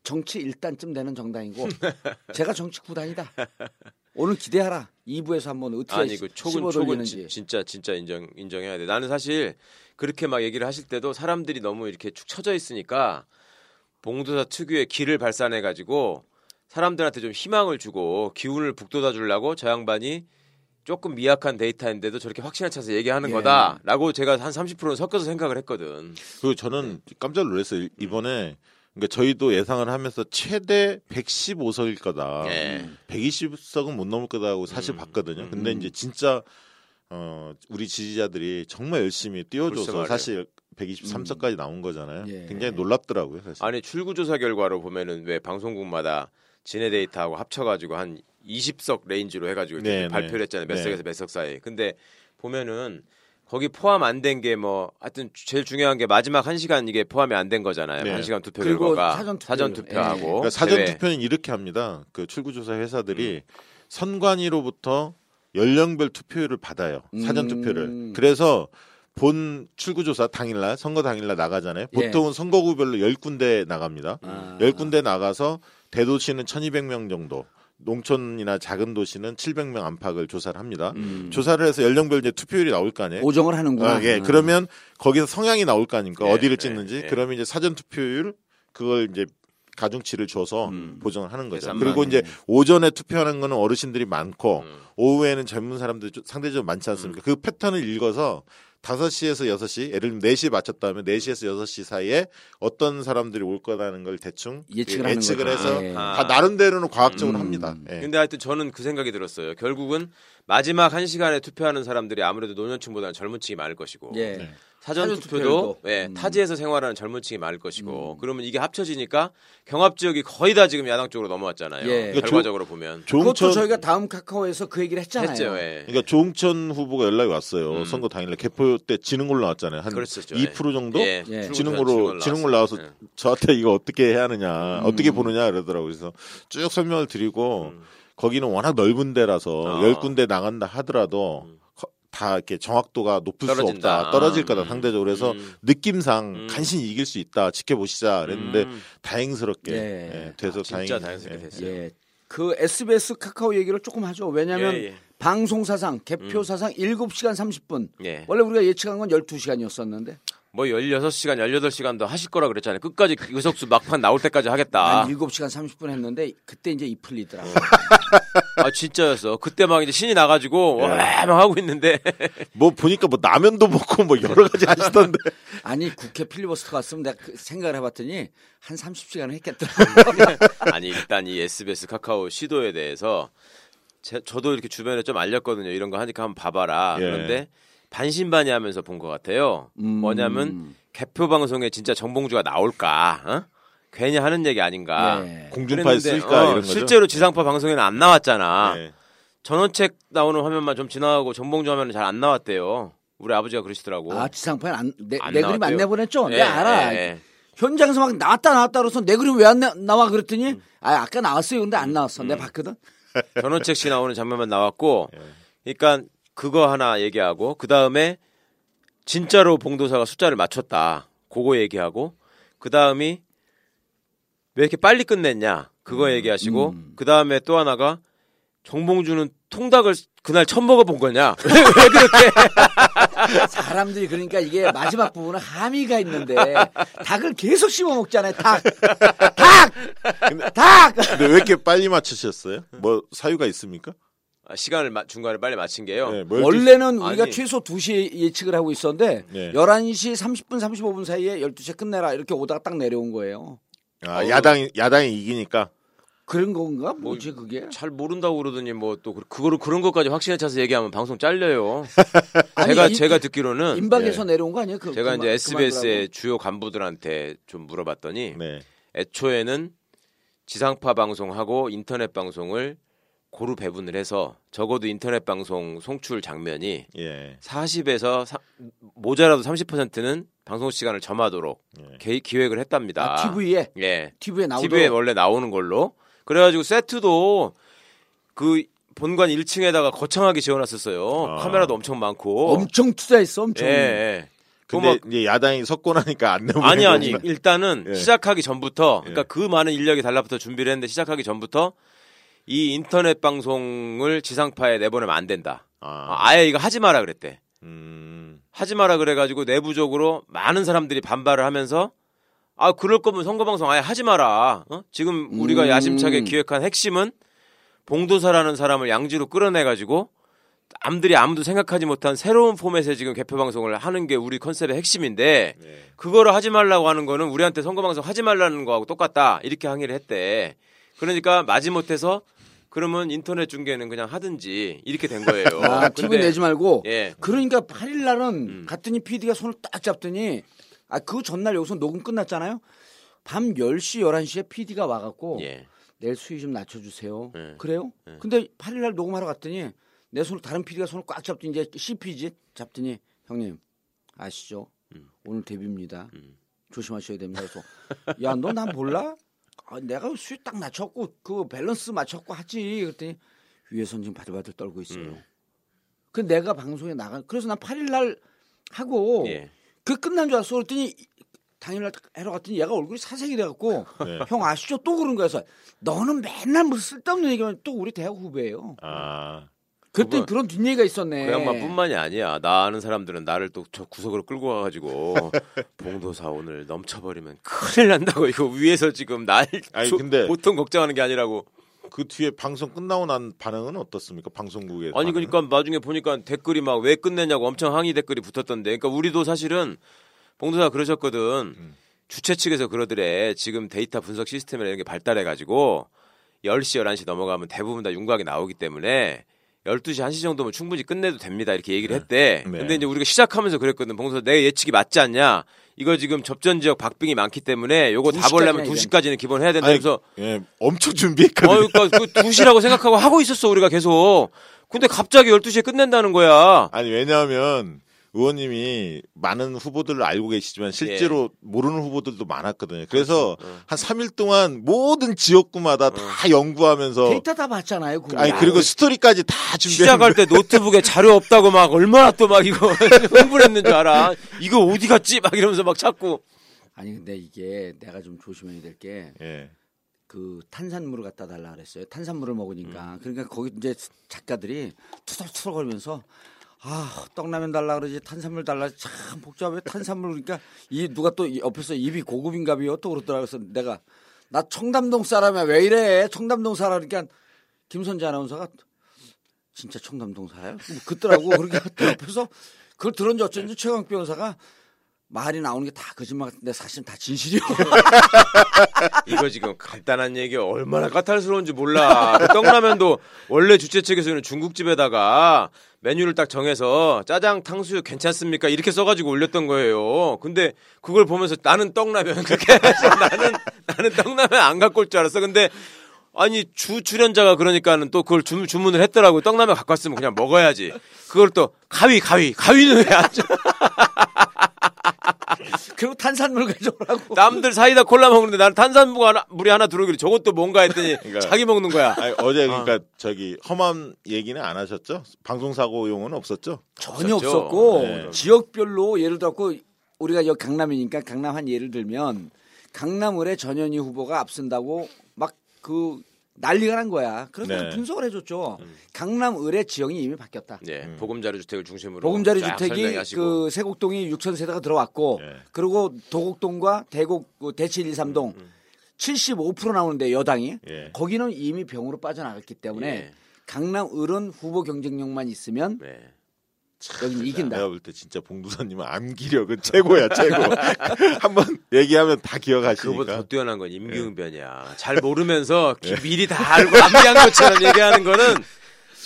정치 일단쯤 되는 정당이고 [LAUGHS] 제가 정치 구단이다. 오늘 기대하라. 2부에서 한번 어떻게 아니 그 촉은 돌리는지. 지- 진짜 진짜 인정 인정해야 돼. 나는 사실 그렇게 막 얘기를 하실 때도 사람들이 너무 이렇게 축 처져 있으니까 봉도사 특유의 기를 발산해 가지고 사람들한테 좀 희망을 주고 기운을 북돋아 주려고 저 양반이 조금 미약한 데이터인데도 저렇게 확신에 차서 얘기하는 예. 거다라고 제가 한 30%는 섞어서 생각을 했거든. 그리고 저는 깜짝 놀랐어요. 이번에 그러니까 저희도 예상을 하면서 최대 115석일 거다. 예. 120석은 못 넘을 거다고 사실 음. 봤거든요. 근데 이제 진짜 어 우리 지지자들이 정말 열심히 말이에요. 사실 123석까지 나온 거잖아요. 예. 굉장히 놀랍더라고요. 사실. 아니 출구조사 결과로 보면은 왜 방송국마다 지네 데이터하고 합쳐가지고 한 20석 range로 해가지고 이렇게 네, 발표를 네. 했잖아요. 몇 네. 석에서 몇 석 사이. 근데 보면은 거기 포함 안 된 게 뭐 하여튼 제일 중요한 게 마지막 한 시간 이게 포함이 안 된 거잖아요. 네. 한 시간 투표 그리고 결과가 사전. 사전 투표하고 그러니까 사전 제외. 투표는 이렇게 합니다. 그 출구조사 회사들이 음. 선관위로부터 연령별 투표율을 받아요. 사전 음. 투표를. 그래서 본 출구조사 당일날 선거 당일날 나가잖아요. 예. 보통은 선거구별로 10군데 나갑니다. 아. 10군데 나가서 대도시는 1200명 정도, 농촌이나 작은 도시는 700명 안팎을 조사를 합니다. 음. 조사를 해서 연령별 이제 투표율이 나올 거 아니에요. 오정을 하는구나. 아, 예. 음. 그러면 거기서 성향이 나올 거 아닙니까? 예, 어디를 예, 찍는지. 예. 그러면 이제 사전 투표율 그걸 이제 가중치를 줘서 음. 보정을 하는 거죠. 그리고 이제 오전에 투표하는 거는 어르신들이 많고 음. 오후에는 젊은 사람들이 좀 상대적으로 많지 않습니까? 그 패턴을 읽어서 5시에서 6시, 예를 들면 4시에 맞췄다면 4시에서 6시 사이에 어떤 사람들이 올 거라는 걸 대충 예측을 하는 예측을. 해서 예. 아. 다 나름대로는 과학적으로 음. 합니다. 예. 근데 하여튼 저는 그 생각이 들었어요. 결국은 마지막 한 시간에 투표하는 사람들이 아무래도 노년층보다는 젊은 층이 많을 것이고 예. 네. 사전 사전 투표도. 예, 음. 타지에서 생활하는 젊은 층이 많을 것이고 그러면 이게 합쳐지니까 경합 지역이 거의 다 지금 야당 쪽으로 넘어왔잖아요. 예. 그러니까 결과적으로 보면 그것도 조홍천 저희가 다음 카카오에서 그 얘기를 했잖아요. 했죠. 예. 그러니까 조홍천 후보가 연락이 왔어요. 음. 선거 당일날 개표 때 지는 걸로 나왔잖아요. 한 그랬었죠. 2% 정도 예. 예. 지는 걸로 지는 걸로 나와서 예. 저한테 이거 어떻게 해야 하느냐, 음. 어떻게 보느냐 그러더라고요. 그래서 쭉 설명을 드리고 음. 거기는 워낙 넓은 데라서 아. 열 군데 나간다 하더라도 음. 커- 다 이렇게 정확도가 높을 떨어진다. 수 없다, 떨어질 거다 음. 상대적으로 그래서 음. 느낌상 음. 간신히 이길 수 있다, 지켜보시자 그랬는데 음. 다행스럽게 예. 예, 돼서 아, 진짜 다행히 다행스럽게 예. 됐어요. 예. 그 SBS 카카오 얘기를 조금 하죠. 왜냐하면 예, 예. 방송 사상, 개표 사상 7시간 30분. 예. 원래 우리가 예측한 건 12시간이었었는데 뭐 16시간, 18시간도 하실 거라 그랬잖아요. 끝까지 의석수 막판 나올 때까지 하겠다. 한 7시간 30분 했는데 그때 이제 이 풀리더라. [LAUGHS] 아, 진짜였어. 그때 막 이제 신이 나 가지고, 예. 와, 막 하고 있는데. [LAUGHS] 뭐 보니까 뭐 라면도 먹고 뭐 여러 가지 하시던데 [LAUGHS] 아니 국회 필리버스터 갔으면 내가 그 생각을 해 봤더니 한 30시간을 했겠더라. 아니, 일단 이 SBS 카카오 시도에 대해서 제- 저도 이렇게 주변에 좀 알렸거든요. 이런 거 하니까 한번 봐봐라. 예. 그런데 반신반의 하면서 본 것 같아요. 음. 뭐냐면 개표 방송에 진짜 정봉주가 나올까? 어? 괜히 하는 얘기 아닌가. 네. 공중파에 쓸까 어. 실제로 지상파 방송에는 안 나왔잖아. 네. 전원책 나오는 화면만 좀 지나가고 정봉주 화면은 잘 안 나왔대요. 우리 아버지가 그러시더라고. 아 지상파에 안, 내, 안 내 그림 안. 내보냈죠? 예, 내가 알아. 예, 예. 현장에서 막 나왔다 나왔다 그래서 내 그림 왜 안 나와 그랬더니 음. 아 아까 나왔어요 근데 안 나왔어 내가 봤거든 전원책 씨 나오는 장면만 나왔고, 예. 그러니까 그거 하나 얘기하고 그 다음에 진짜로 봉도사가 숫자를 맞췄다. 그거 얘기하고 그 다음이 왜 이렇게 빨리 끝냈냐? 그거 얘기하시고 그 다음에 또 하나가 정봉주는 통닭을 그날 처음 먹어본 거냐? 왜, [LAUGHS] 왜 그렇게? [LAUGHS] 사람들이 그러니까 이게 마지막 부분은 함의가 있는데 닭을 계속 씹어 먹잖아요 닭닭닭! 근데 왜 이렇게 빨리 맞추셨어요? 뭐 사유가 있습니까? 아, 시간을 마- 중간에 빨리 맞춘 게요. 네, 뭐 원래는 우리가 아니. 최소 2시에 예측을 하고 있었는데 네. 11시 30분 35분 사이에 12시에 끝내라 이렇게 오다가 딱 내려온 거예요 아, 야당이 야당이 이기니까 그런 건가 뭐지 그게 잘 모른다고 그러더니 뭐 또 그거를 그런 것까지 확신에 차서 얘기하면 방송 잘려요. [LAUGHS] 아니, 제가 임- 제가 듣기로는 임박에서 예. 내려온 거 아니에요? 그, 제가 그 이제 말- SBS의 주요 간부들한테 좀 물어봤더니 네. 애초에는 지상파 방송하고 인터넷 방송을 고루 배분을 해서 적어도 인터넷 방송 송출 장면이 예. 40에서 모자라도 30%는 방송 시간을 점하도록 예. 개- 기획을 했답니다. 아, TV에 예. TV에 나오도록 TV에 원래 나오는 걸로. 그래가지고 세트도 그 본관 1층에다가 거창하게 지어놨었어요. 아. 카메라도 엄청 많고. 엄청 투자했어 엄청 예, 예. 근데 뭐 이제 야당이 섞고 나니까 안 내보낸 아니 아니. 일단은 예. 시작하기 전부터 그러니까 예. 그 많은 인력이 달라붙어 준비를 했는데 시작하기 전부터 이 인터넷 방송을 지상파에 내보내면 안 된다. 아, 아, 아예 이거 하지 마라 그랬대. 음. 하지 마라 그래가지고 내부적으로 많은 사람들이 반발을 하면서 아 그럴 거면 선거 방송 아예 하지 마라. 어? 지금 우리가 음. 야심차게 기획한 핵심은 봉도사라는 사람을 양지로 끌어내가지고 남들이 아무도 생각하지 못한 새로운 포맷의 지금 개표 방송을 하는 게 우리 컨셉의 핵심인데 네. 그거를 하지 말라고 하는 거는 우리한테 선거 방송 하지 말라는 거하고 똑같다 이렇게 항의를 했대. 그러니까 마지못해서 그러면 인터넷 중계는 그냥 하든지 이렇게 된 거예요. 아, TV 내지 말고 예. 그러니까 8일 날은 음. 갔더니 PD가 손을 딱 잡더니 아 그 전날 여기서 녹음 끝났잖아요. 밤 10시 11시에 PD가 와 갖고 예. 내일 수위 좀 낮춰 주세요. 네. 그래요? 네. 근데 8일 날 녹음하러 갔더니 내 손을 다른 PD가 손을 꽉 잡더니 이제 CPG 잡더니 형님 아시죠? 음. 오늘 데뷔입니다. 음. 조심하셔야 됩니다. 그래서 야 너 난 몰라? 아, 내가 수위 딱 맞췄고 그 밸런스 맞췄고 하지. 그랬더니 위에선 지금 바들바들 떨고 있어요. 음. 그 내가 방송에 나가 그래서 난 8일 날 하고 예. 그 끝난 줄 알았어. 그랬더니 당일날 해러 갔더니 얘가 얼굴이 사색이 돼갖고 [LAUGHS] 네. 형 아시죠? 또 그런 거여서 너는 맨날 무슨 쓸데없는 얘기만 또 우리 대학 후배예요. 아. 그랬더니 그거- 그런 뒷얘기가 있었네. 그 양반뿐만이 아니야. 나 아는 사람들은 나를 또 저 구석으로 끌고 와가지고 [LAUGHS] 봉도사 오늘 넘쳐버리면 큰일 난다고 이거 위에서 지금 날 아니, 조- 근데- 보통 걱정하는 게 아니라고. 그 뒤에 방송 끝나고 난 반응은 어떻습니까? 방송국의 아니 반응은? 그러니까 나중에 보니까 댓글이 막 왜 끝내냐고 엄청 항의 댓글이 붙었던데. 그러니까 우리도 사실은 봉도사 그러셨거든. 음. 주최 측에서 그러더래. 지금 데이터 분석 시스템이나 이런 게 발달해가지고 10시 11시 넘어가면 대부분 다 윤곽이 나오기 때문에 12시 1시 정도면 충분히 끝내도 됩니다. 이렇게 얘기를 했대. 네. 근데 이제 우리가 시작하면서 그랬거든. 봉도사 내 예측이 맞지 않냐? 이거 지금 접전 지역 박빙이 많기 때문에 요거 다 2시까지나 보려면 얘기하는 2시까지는 기본 해야 된다. 그래서 예, 엄청 준비했거든요. 어, 그러니까 그 2시라고 생각하고 하고 있었어. 우리가 계속. 근데 갑자기 12시에 끝낸다는 거야. 아니 왜냐하면 의원님이 많은 후보들을 알고 계시지만 실제로 모르는 후보들도 많았거든요. 그래서 예. 그렇죠. 어. 한 3일 동안 모든 지역구마다 다 연구하면서 데이터 다 봤잖아요. 그거. 아니 그리고 스토리까지 다 준비했는데 시작할 때 노트북에 자료 없다고 막 얼마나 또 막 이거 [LAUGHS] 흥분 했는 줄 알아. 이거 어디 갔지? 막 이러면서 막 찾고. 아니 근데 이게 내가 좀 조심해야 될게그 예. 탄산물을 갖다 달라 그랬어요. 탄산물을 음. 먹으니까 그러니까 거기 이제 작가들이 투덜투덜 거리면서 아 떡라면 달라 그러지 탄산물 달라. 참 복잡해. 탄산물 그러니까 이 누가 또 옆에서 입이 고급인가비요. 또 그러더라 그래서 내가 나 청담동 사람이야. 왜 이래? 청담동 사람. 그러니까 김선재 아나운서가 진짜 청담동 살아요? 그더라고. 그렇게 [LAUGHS] 옆에서 그걸 들은 지 어쩐지 최강 변호사가 말이 나오는 게 다 거짓말 같은데 사실 다 진실이요. [LAUGHS] 이거 지금 간단한 얘기 얼마나 까탈스러운지 몰라. 그 떡라면도 원래 주최 측에서는 중국집에다가 메뉴를 딱 정해서 짜장, 탕수육 괜찮습니까? 이렇게 써가지고 올렸던 거예요. 근데 그걸 보면서 나는 떡라면 그렇게 해서 [LAUGHS] 나는 나는 떡라면 안 갖고 올 줄 알았어. 근데 아니 주 출연자가 그러니까는 또 그걸 주, 주문을 했더라고. 떡라면 갖고 왔으면 그냥 먹어야지. 그걸 또 가위 가위 가위는 왜 안 줘? [LAUGHS] 그리고 탄산물 가져오라고. 남들 사이다 콜라 먹는데 나는 탄산물 하나 물이 하나 들어오길래 저것도 뭔가 했더니 [LAUGHS] 그러니까. 자기 먹는 거야. 아니, 어제 그러니까 저기 험한 얘기는 안 하셨죠? 방송 사고 용어는 없었죠? 전혀 없었죠. 없었고 네. 지역별로 예를 들었고 우리가 여기 강남이니까 강남 한 예를 들면 강남을의 전현희 후보가 앞선다고 막 그 난리가 난 거야. 그래서 네. 분석을 해줬죠. 강남을의 지형이 이미 바뀌었다. 예, 보금자리 주택을 중심으로 보금자리 쫙 주택이 설명하시고. 그 세곡동이 6천 세대가 들어왔고 예. 그리고 도곡동과 대곡 그 대치 1, 2, 3동 75% 나오는데 여당이 예. 거기는 이미 병으로 빠져나갔기 때문에 예. 강남 을은 후보 경쟁력만 있으면 네. 여기는 이긴다. 내가 볼 때 진짜 봉두사님은 암기력은 최고야 최고. [LAUGHS] 한번 얘기하면 다 기억하시니까. 더 뛰어난 건 임기응변이야. 잘 모르면서 [LAUGHS] 기- 미리 다 알고 암기한 것처럼 얘기하는 거는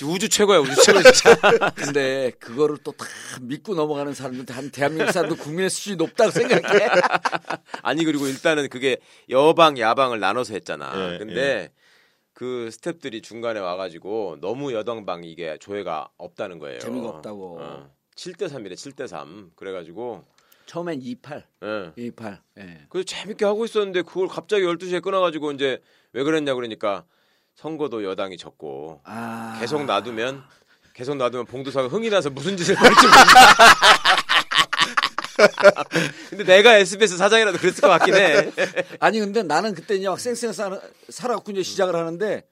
우주 최고야, 우주 최고 진짜. [LAUGHS] 근데 그거를 또 다 믿고 넘어가는 사람들 한 대한민국 사람들 국민의 수준이 높다고 생각해. 아니 그리고 일단은 그게 여방 야방을 나눠서 했잖아. 예, 근데 그 스탭들이 중간에 와가지고 너무 여당방 이게 조회가 없다는 거예요. 재미가 없다고. 어. 7대 3이래 7대 3. 그래가지고 처음엔 28, 예. 28. 예. 그래서 재밌게 하고 있었는데 그걸 갑자기 12시에 끊어가지고 이제 왜 그랬냐 그러니까 선거도 여당이 졌고 아. 계속 놔두면 계속 놔두면 봉두사가 흥이 나서 무슨 짓을 [LAUGHS] 벌일지 몰라. 근데 내가 SBS 사장이라도 그랬을 것 같긴 해. [LAUGHS] 아니 근데 나는 그때 이제 막 쌩쌩 살아, 살아갖고 이제 시작을 하는데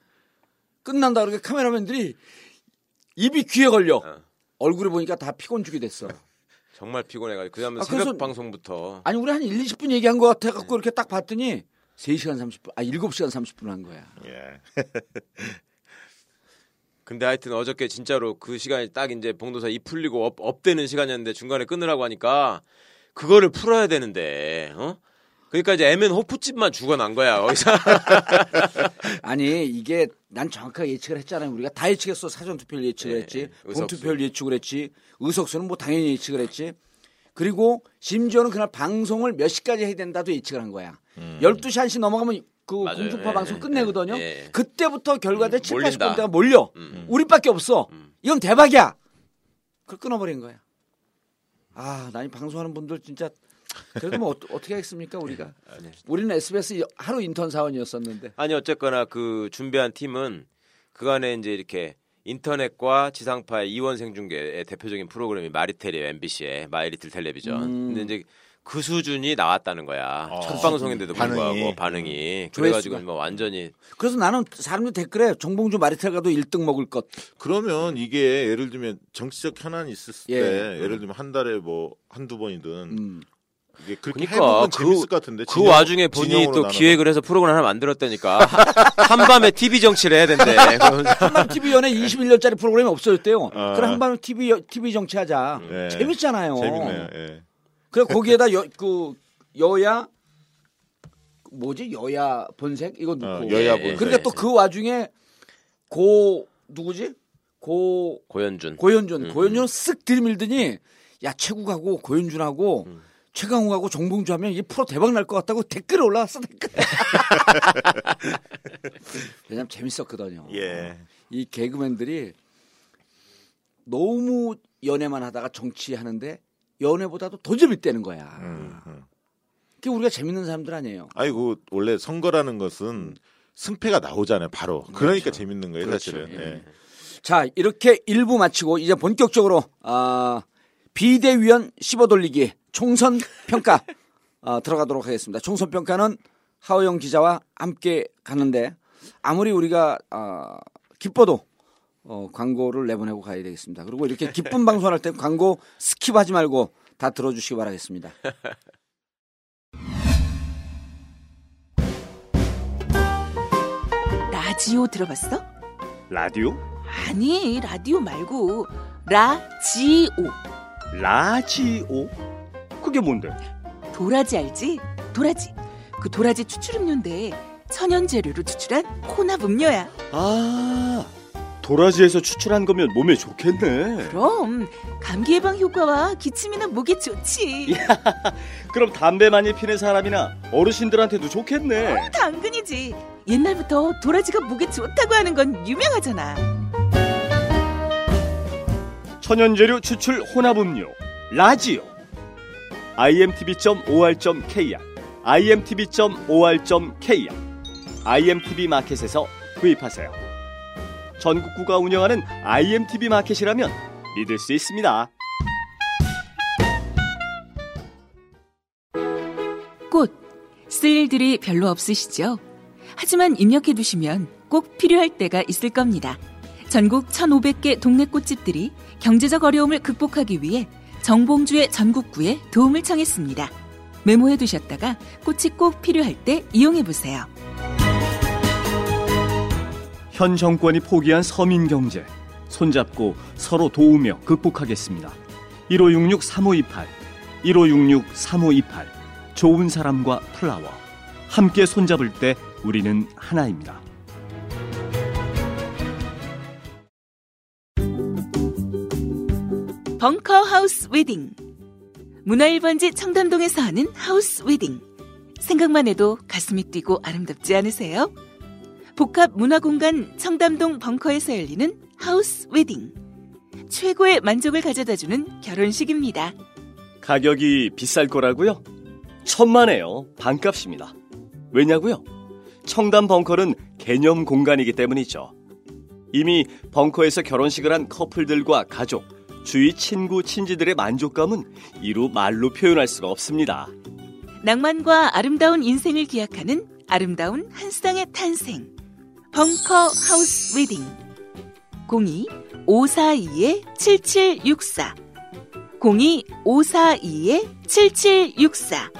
끝난다 그러니까 카메라맨들이 입이 귀에 걸려. 어. 얼굴을 보니까 다 피곤죽이 됐어. 정말 피곤해가지고 그다음에 아, 새벽 방송부터 아니 우리 한 1, 20분 얘기한 것 같아 갖고 이렇게 딱 봤더니 3시간 30분, 아 7시간 30분 한 거야. 예. [LAUGHS] 근데 하여튼 어저께 진짜로 그 시간이 딱 이제 봉도사 입 풀리고 up, up되는 시간이었는데 중간에 끊으라고 하니까 그거를 풀어야 되는데 어? 그러니까 이제 에멘 호프집만 죽어난 거야 거기서 [LAUGHS] 아니 이게 난 정확하게 예측을 했잖아요. 우리가 다 예측했어. 사전 투표를 예측을 네, 했지. 의석수. 본투표를 예측을 했지. 의석수는 뭐 당연히 예측을 했지. 그리고 심지어는 그날 방송을 몇 시까지 해야 된다도 예측을 한 거야. 12시 1시 넘어가면 그 음. 맞아요. 공중파 예, 방송 예, 끝내거든요. 예, 예. 그때부터 결과대 음, 7, 몰린다. 80%대가 몰려. 음. 우리밖에 없어. 음. 이건 대박이야. 그걸 끊어버린 거야. 아, 나이 방송하는 분들 진짜 그래도 뭐 어, 어떻게 하겠습니까 우리가. 네. 우리는 SBS 하루 인턴 사원이었었는데. 아니 어쨌거나 그 준비한 팀은 그간에 이제 이렇게 인터넷과 지상파의 이원 생 중계의 대표적인 프로그램이 마리텔이에요 MBC의 마이리틀 텔레비전. 음. 근데 이제 그 수준이 나왔다는 거야. 어. 첫 방송인데도 반응이. 불구하고 반응이. 그래가지고. 뭐 완전히 그래서 나는 사람들 댓글에 정봉주 마리텔 가도 1등 먹을 것. 그러면 이게 예를 들면 정치적 현안이 있었을 예. 때 예를 들면 한 달에 뭐 한두 번이든 음. 이게 그렇게 그러니까 해보면 그- 재밌을 것 같은데 그 진영- 와중에 본인이 또 나눠서. 기획을 해서 프로그램 하나 만들었다니까. [LAUGHS] 한밤에 TV 정치를 해야 된대. [LAUGHS] 한밤 TV 연애 21년짜리 프로그램이 없어졌대요. 아. 그래 한밤 TV 여- TV 정치하자. 예. 재밌잖아요. 재밌네요. 예. 그래 거기에다 여, 그 여야 뭐지 여야 본색 이거 넣고. 어, 여야 예, 본색. 그러니까 또 그 와중에 고 누구지 고 고현준. 고현준 음, 고현준 쓱 들이밀더니 야 최국하고 고현준하고 음. 최강욱하고 정봉주 하면 이 프로 대박 날 것 같다고 댓글에 올라왔어 댓글. [LAUGHS] 왜냐면 재밌었거든요. 예. 이 개그맨들이 너무 연애만 하다가 정치하는데 연애보다도 더 재밌다는 거야. 음, 음. 그게 우리가 재밌는 사람들 아니에요. 아이고 원래 선거라는 것은 승패가 나오잖아요. 바로. 그러니까 재밌는 거예요, 그렇죠. 사실은. 예. 자 이렇게 1부 마치고 이제 본격적으로 아, 비대위원 씹어돌리기 총선 평가 어, 들어가도록 하겠습니다. 총선 평가는 하호영 기자와 함께 가는데 아무리 우리가 어, 기뻐도 어, 광고를 내보내고 가야 되겠습니다. 그리고 이렇게 기쁜 방송할 때 광고 skip하지 말고 다 들어주시기 바라겠습니다. 라지오 들어봤어? 라디오? 아니 라디오 말고 라지오 라지오? 그게 뭔데? 도라지 알지? 도라지 그 도라지 추출 음료인데 천연 재료로 추출한 혼합 음료야 아, 도라지에서 추출한 거면 몸에 좋겠네. 그럼 감기 예방 효과와 기침이나 목에 좋지. [LAUGHS] 그럼 담배 많이 피는 사람이나 어르신들한테도 좋겠네. 당근이지. 옛날부터 도라지가 목에 좋다고 하는 건 유명하잖아. 천연재료 추출 혼합음료 라지오 imtb.or.kr imtb.or.kr imtb 마켓에서 구입하세요. 전국구가 운영하는 imtb 마켓이라면 믿을 수 있습니다. 꽃, 쓸 일들이 별로 없으시죠? 하지만 입력해 두시면 꼭 필요할 때가 있을 겁니다. 전국 1,500개 동네 꽃집들이 경제적 어려움을 극복하기 위해 정봉주의 전국구에 도움을 청했습니다. 메모해 두셨다가 꽃이 꼭 필요할 때 이용해 보세요. 현 정권이 포기한 서민 경제 손잡고 서로 도우며 극복하겠습니다. 1566-3528 1566-3528 좋은 사람과 플라워 함께 손잡을 때 우리는 하나입니다. 벙커 하우스 웨딩. 문화 1번지 청담동에서 하는 하우스 웨딩. 생각만 해도 가슴이 뛰고 아름답지 않으세요? 복합 문화 공간 청담동 벙커에서 열리는 하우스 웨딩. 최고의 만족을 가져다주는 결혼식입니다. 가격이 비쌀 거라고요? 천만에요. 반값입니다. 왜냐고요? 청담 벙커는 개념 공간이기 때문이죠. 이미 벙커에서 결혼식을 한 커플들과 가족, 주위 친구, 친지들의 만족감은 이루 말로 표현할 수가 없습니다. 낭만과 아름다운 인생을 기약하는 아름다운 한 쌍의 탄생. 벙커 하우스 웨딩. 02-542-7764. 02-542-7764.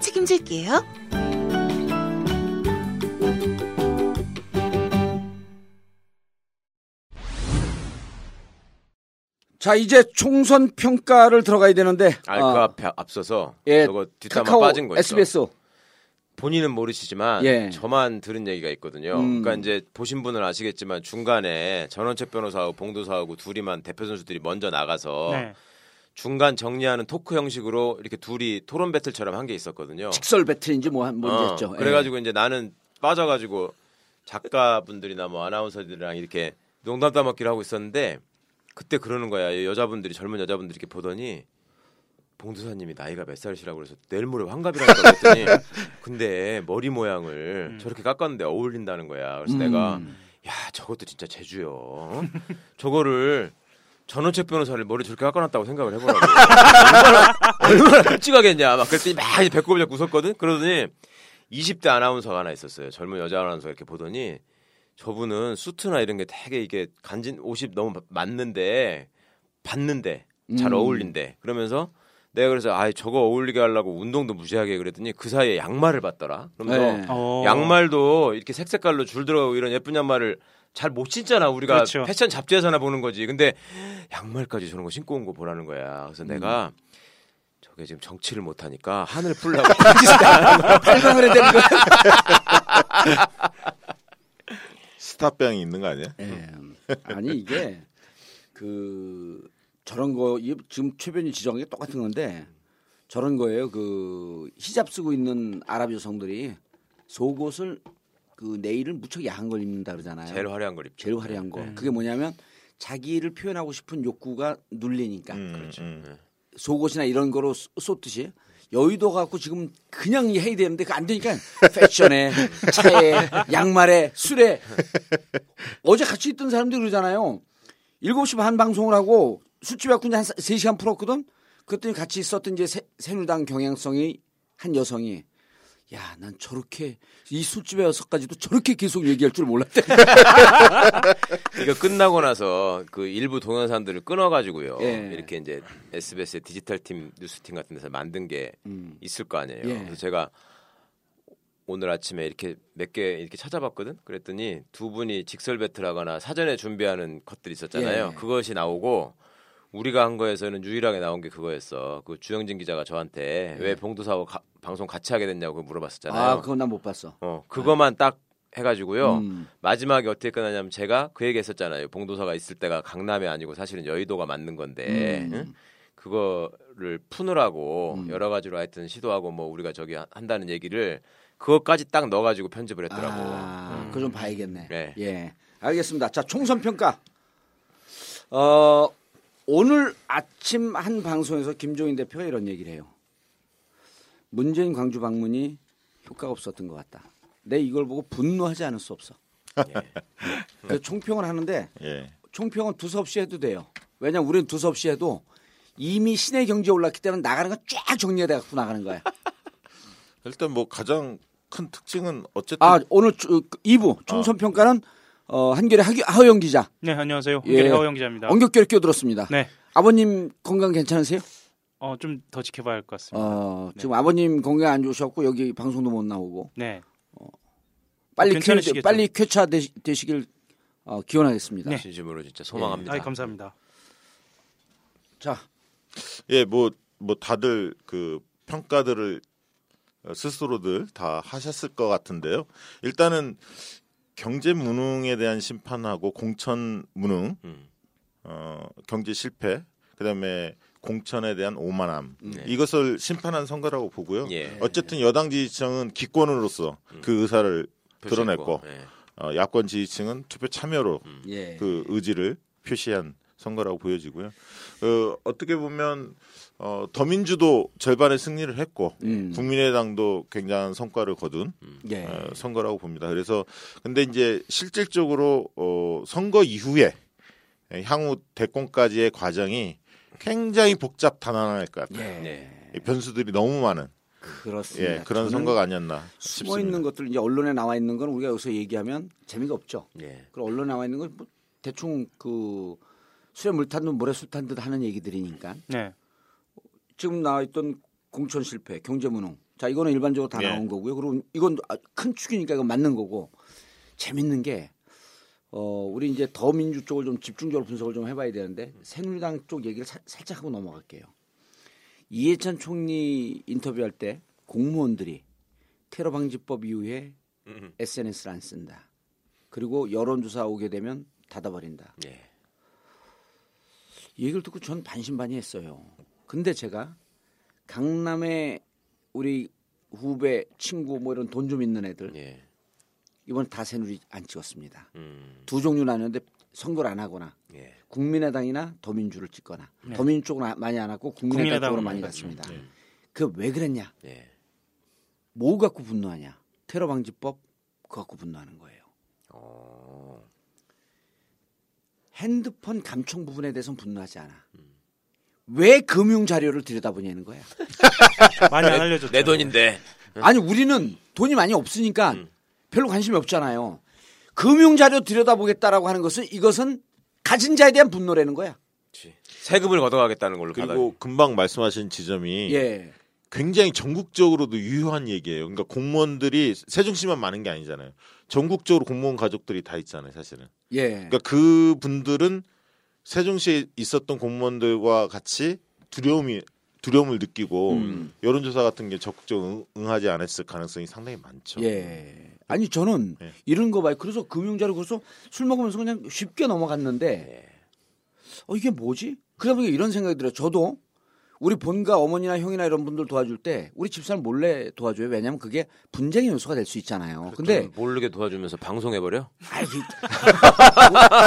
책임질게요. 자 이제 총선 평가를 들어가야 되는데 아, 그 어, 앞에 앞서서 예, 저거 뒷담화 카카오 빠진 거 있죠. SBS 본인은 모르시지만 예. 저만 들은 얘기가 있거든요. 음. 그러니까 이제 보신 분은 아시겠지만 중간에 전원책 변호사하고 봉도사하고 둘이만 대표 선수들이 먼저 나가서 네. 중간 정리하는 토크 형식으로 이렇게 둘이 토론 배틀처럼 한 게 있었거든요. 직설 배틀인지 뭐 한- 뭔지 어. 예. 그래가지고 이제 나는 빠져가지고 작가분들이나 뭐 아나운서들이랑 이렇게 농담 따먹기를 하고 있었는데 그때 그러는 거야. 여자분들이 젊은 여자분들이 이렇게 보더니 봉두사님이 나이가 몇 살이시라고 그래서 내일 모레 환갑이라고 그랬더니 [LAUGHS] 근데 머리 모양을 저렇게 깎았는데 어울린다는 거야. 그래서 음. 내가 야 저것도 진짜 재주요. 어? 저거를 전원책 변호사를 머리 저렇게 깎아놨다고 생각을 해보라고. 얼마나, 얼마나 끔찍하겠냐. 막 그랬더니 막 배꼽을 잡고 웃었거든. 그러더니 20대 아나운서가 하나 있었어요. 젊은 여자 아나운서 이렇게 보더니 저분은 수트나 이런 게 되게 이게 간진 옷이 너무 맞는데 봤는데 잘 음. 어울린대. 그러면서 내가 그래서 아 저거 어울리게 하려고 운동도 무지하게 그랬더니 그 사이에 양말을 봤더라. 그러면서 네. 어. 양말도 이렇게 색색깔로 줄 들어가고 이런 예쁜 양말을 잘 못 신잖아. 우리가 그렇죠. 패션 잡지에서나 보는 거지. 근데 양말까지 저런 거 신고 온 거 보라는 거야. 그래서 내가 저게 지금 정치를 못 하니까 하늘 풀라고 [LAUGHS] 팔강을 해야 되는 거야. 스타병이 있는 거 아니야? 예. 아니 이게 그 저런 거 이- 지금 최변이 지정한 게 똑같은 건데 저런 거예요. 그 히잡 쓰고 있는 아랍 여성들이 속옷을 그 네일을 무척 야한 걸 입는다 그러잖아요. 제일 화려한 걸 입죠. 제일 화려한 거. 그게 뭐냐면 자기를 표현하고 싶은 욕구가 눌리니까 음, 그렇죠. 음. 네. 속옷이나 이런 거로 쏘- 쏟듯이 여의도 갖고 지금 그냥 해야 되는데 그안 되니까 패션에 [LAUGHS] 차에 양말에 술에 어제 같이 있던 사람들이 그러잖아요. 7시 반 방송을 하고 술집에 이제 한 3시간 풀었거든. 그랬더니 같이 있었던 이제 새, 새누리당 경향성이 한 여성이 야, 난 저렇게 이 술집에 와서까지도 저렇게 계속 얘기할 줄 몰랐대. [LAUGHS] 이거 끝나고 나서 그 일부 동영상들을 끊어가지고요. 예. 이렇게 이제 SBS의 디지털 팀 뉴스팀 같은 데서 만든 게 음. 있을 거 아니에요. 예. 그래서 제가 오늘 아침에 이렇게 몇 개 이렇게 찾아봤거든. 그랬더니 두 분이 직설 배틀하거나 사전에 준비하는 것들이 있었잖아요. 예. 그것이 나오고 우리가 한 거에서는 유일하게 나온 게 그거였어. 그 주영진 기자가 저한테 왜 봉두사하고 가- 방송 같이 하게 됐냐고 물어봤었잖아요. 아, 그건 난 못 봤어. 어, 그거만 딱 해가지고요. 음. 마지막에 어떻게 끝나냐면 제가 그 얘기 했었잖아요. 봉도사가 있을 때가 강남이 아니고 사실은 여의도가 맞는 건데 음. 응? 그거를 푸느라고 음. 여러 가지로 하여튼 시도하고 뭐 우리가 저기 하- 한다는 얘기를 그것까지 딱 넣어가지고 편집을 했더라고. 아, 음. 그거 좀 봐야겠네. 네. 예, 알겠습니다. 자, 총선 평가. 어, 오늘 아침 한 방송에서 김종인 대표가 이런 얘기를 해요. 문재인 광주 방문이 효과가 없었던 것 같다. 내 이걸 보고 분노하지 않을 수 없어. 그래서 총평을 하는데 예. 총평은 두서없이 해도 돼요. 왜냐면 우리는 두서없이 해도 이미 시내 경제에 올랐기 때문에 나가는 건 쫙 정리가 돼 갖고 나가는 거야. 일단 뭐 가장 큰 특징은 어쨌든 아, 오늘 2부 총선 평가는 어, 한결의 하호영 기자. 네, 안녕하세요. 예. 홍길의 하호영 기자입니다. 엉겹결 끼어들었습니다. 네. 아버님 건강 괜찮으세요? 어, 좀 더 지켜봐야 할 것 같습니다. 어, 네. 지금 아버님 건강 안 좋으셨고 여기 방송도 못 나오고 네. 빨리 쾌, 괜찮으시겠죠? 빨리 쾌차 되시, 되시길 어, 기원하겠습니다. 네. 진심으로 진짜 소망합니다. 아이, 감사합니다. 자, 예, 뭐, 뭐 다들 그 평가들을 어, 스스로들 다 하셨을 것 같은데요. 일단은 경제 무능에 대한 심판하고 공천 무능, 음. 어, 경제 실패, 그다음에 공천에 대한 오만함 네. 이것을 심판한 선거라고 보고요. 예. 어쨌든 여당 지지층은 기권으로서 그 의사를 드러냈고 예. 어, 야권 지지층은 투표 참여로 예. 그 의지를 표시한 선거라고 보여지고요. 어, 어떻게 보면 어, 더민주도 절반의 승리를 했고 음. 국민의당도 굉장한 성과를 거둔 예. 어, 선거라고 봅니다. 그래서 근데 이제 실질적으로 어, 선거 이후에 향후 대권까지의 과정이 굉장히 복잡 단안할 것 같아요. 예. 변수들이 너무 많은 그렇습니다. 예, 그런 선거가 아니었나 숨어 싶습니다. 있는 것들 이제 언론에 나와 있는 건 우리가 여기서 얘기하면 재미가 없죠. 예. 그리고 언론에 나와 있는 건 뭐 대충 그 술에 물 탄 듯 모래 술 탄 듯 하는 얘기들이니까 네. 지금 나와 있던 공천 실패, 경제 무능. 자, 이거는 일반적으로 다 예. 나온 거고요. 그리고 이건 아, 큰 축이니까 이건 맞는 거고. 재밌는 게 어, 우리 이제 더민주 쪽을 좀 집중적으로 분석을 좀 해봐야 되는데 새누리당 쪽 얘기를 사- 살짝 하고 넘어갈게요. 이해찬 총리 인터뷰할 때 공무원들이 테러 방지법 이후에 음. SNS를 안 쓴다. 그리고 여론조사 오게 되면 닫아버린다. 예. 이 얘기를 듣고 전 반신반의했어요. 근데 제가 강남에 우리 후배 친구 뭐 이런 돈 좀 있는 애들 예. 이번 다 새누리 안 찍었습니다. 음. 두 종류 나뉘는데 선거를 안 하거나 예. 국민의당이나 더민주를 찍거나 더민주 쪽은 아- 많이 안 왔고 국민의당 쪽으로 많이 갔습니다. 네. 그왜 그랬냐? 예. 뭐 갖고 분노하냐? 테러 방지법 그거 갖고 분노하는 거예요. 어. 핸드폰 감청 부분에 대해서는 분노하지 않아. 왜 금융 자료를 들여다보냐는 거야. [LAUGHS] 많이 안 알려줬죠. 내 돈인데. 아니 우리는 돈이 많이 없으니까 음. 별로 관심이 없잖아요. 금융 자료 들여다보겠다라고 하는 것은 이것은 가진 자에 대한 분노라는 거야. 그치. 세금을 걷어가겠다는 걸로 그리고 받아. 금방 말씀하신 지점이 예. 굉장히 전국적으로도 유효한 얘기예요. 그러니까 공무원들이 세종시만 많은 게 아니잖아요. 전국적으로 공무원 가족들이 다 있잖아요, 사실은. 예. 그러니까 그 분들은 세종시에 있었던 공무원들과 같이 두려움이 두려움을 느끼고 음. 여론조사 같은 게 적극적으로 응, 하지 않았을 가능성이 상당히 많죠. 예. 아니 저는 예. 이런 거 봐요. 그래서 금융 자료 그래서 술 먹으면서 그냥 쉽게 넘어갔는데 예. 어 이게 뭐지? 그러다 보니까 이런 생각이 들어요. 저도 우리 본가 어머니나 형이나 이런 분들 도와줄 때 우리 집사람 몰래 도와줘요. 왜냐하면 그게 분쟁의 요소가 될 수 있잖아요. 근데 좀 모르게 도와주면서 방송해 버려. 아이, 그-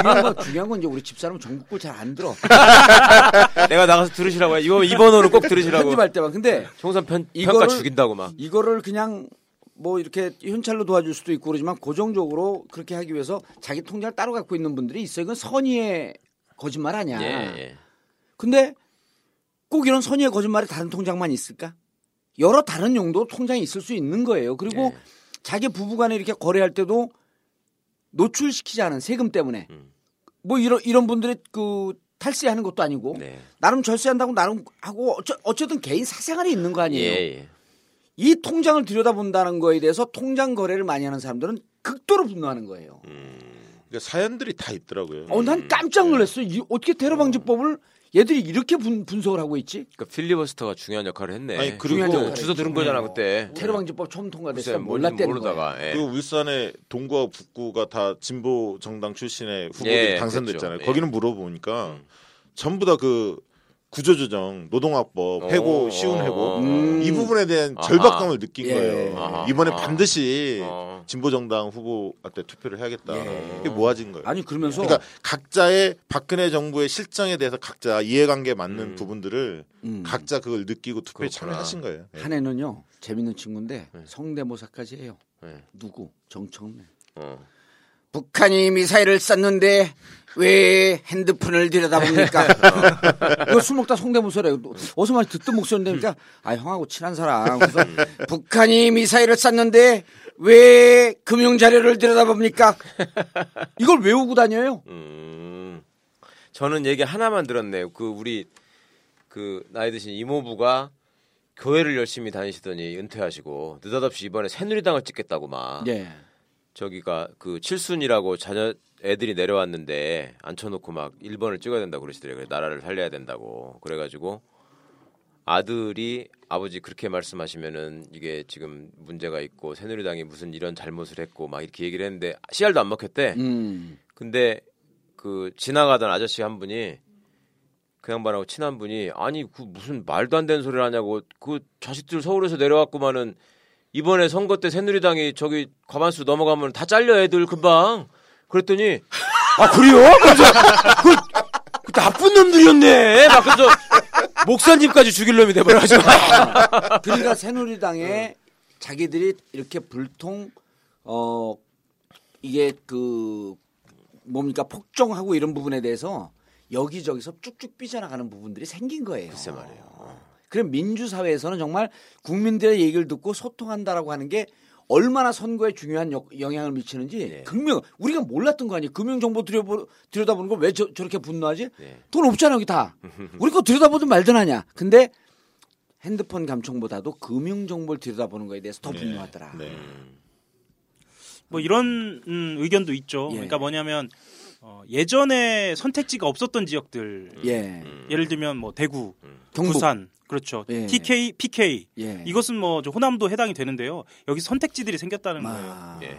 중요한 건 중요한 건 이제 우리 집사람은 전국을 잘 안 들어. [LAUGHS] 내가 나가서 들으시라고 해. 이거 이번호는 꼭 들으시라고. 편집할 때만. 근데 총선 편 이거를- 평가 죽인다고 막. 이거를 그냥 뭐 이렇게 현찰로 도와줄 수도 있고 그러지만 고정적으로 그렇게 하기 위해서 자기 통장을 따로 갖고 있는 분들이 있어요. 이건 선의의 거짓말 아니야. 예, 예. 근데 꼭 이런 선의의 거짓말에 다른 통장만 있을까? 여러 다른 용도 통장이 있을 수 있는 거예요. 그리고 예. 자기 부부간에 이렇게 거래할 때도 노출시키지 않은 세금 때문에 음. 뭐 이런 이런 분들의 그 탈세하는 것도 아니고 네. 나름 절세한다고 나름 하고 어쩌, 어쨌든 개인 사생활이 있는 거 예, 아니에요. 예. 이 통장을 들여다본다는 거에 대해서 통장 거래를 많이 하는 사람들은 극도로 분노하는 거예요. 그러니까 사연들이 다 있더라고요. 어, 난 깜짝 놀랐어요. 이, 어떻게 테러 방지법을 얘들이 이렇게 분, 분석을 하고 있지? 그러니까 필리버스터가 중요한 역할을 했네. 아니, 그리고 주소 들은 거잖아 그때. 테러 방지법 처음 몰랐다는 거야. 모르다가. 예. 그 울산의 동구와 북구가 다 진보 정당 출신의 후보들이 예, 당선됐잖아요. 그렇죠. 거기는 물어보니까 음. 전부 다 그 구조조정, 노동학법, 해고, 어, 쉬운 해고 음. 이 부분에 대한 아하. 절박감을 느낀 예. 거예요. 아하. 이번에 아하. 반드시 어. 진보 정당 후보한테 투표를 해야겠다. 예. 이게 모아진 거예요. 아니 그러면서 그러니까 각자의 박근혜 정부의 실정에 대해서 각자 이해관계 맞는 음. 부분들을 음, 각자 그걸 느끼고 투표에 그렇구나. 참여하신 거예요. 예. 한 해는요 재밌는 친구인데 네. 성대모사까지 해요. 네. 누구? 정청래. 어. 북한이 미사일을 쐈는데 왜 핸드폰을 들여다봅니까? [LAUGHS] 이거 술 먹다 성대모사래요. 어서 많이 듣던 목소리인데 그러니까 아 형하고 친한 사람. 그래서 북한이 미사일을 쐈는데 왜 금융 자료를 들여다봅니까? [LAUGHS] 이걸 외우고 다녀요. 음. 저는 얘기 하나만 들었네요. 그 우리 그 나이 드신 이모부가 교회를 열심히 다니시더니 은퇴하시고 느닷없이 이번에 새누리당을 찍겠다고 막 예. 저기가 그 칠순이라고 자녀 애들이 내려왔는데 앉혀놓고 막 1번을 찍어야 된다고 그러시더래요. 그래, 나라를 살려야 된다고. 그래가지고 아들이 아버지 그렇게 말씀하시면은 이게 지금 문제가 있고 새누리당이 무슨 이런 잘못을 했고 막 이렇게 얘기를 했는데 씨알도 안 먹혔대. 음. 근데 그 지나가던 아저씨 한 분이 그 양반하고 친한 분이 아니 그 무슨 말도 안 되는 소리를 하냐고 그 자식들 서울에서 내려왔구만은 이번에 선거 때 새누리당이 저기 과반수 넘어가면 다 잘려 애들 금방 그랬더니 아 그래요? 그래서 그, 그 나쁜 놈들이었네 막 그래서 목사님까지 죽일 놈이 돼버려가지고 [LAUGHS] 그러니까 새누리당에 자기들이 이렇게 불통 어 이게 그 뭡니까 폭정하고 이런 부분에 대해서 여기저기서 쭉쭉 삐져나가는 부분들이 생긴 거예요. 글쎄 말이에요. 그럼 민주사회에서는 정말 국민들의 얘기를 듣고 소통한다라고 하는 게 얼마나 선거에 중요한 역- 영향을 미치는지 네. 금명 우리가 몰랐던 거 아니에요. 금융 정보 들여보, 들여다보는 걸 왜 저렇게 분노하지? 네. 돈 없잖아 여기 다. [LAUGHS] 우리 거 들여다보든 말든 하냐. 근데 핸드폰 감청보다도 금융 정보를 들여다보는 거에 대해서 더 분노하더라. 네. 뭐 이런 음, 의견도 있죠. 예. 그러니까 뭐냐면 어, 예전에 선택지가 없었던 지역들 예. 예를 들면 뭐 대구, 경북. 부산 그렇죠. 예. TK, PK 예. 이것은 뭐저 호남도 해당이 되는데요. 여기 선택지들이 생겼다는 거예요. 아. 예.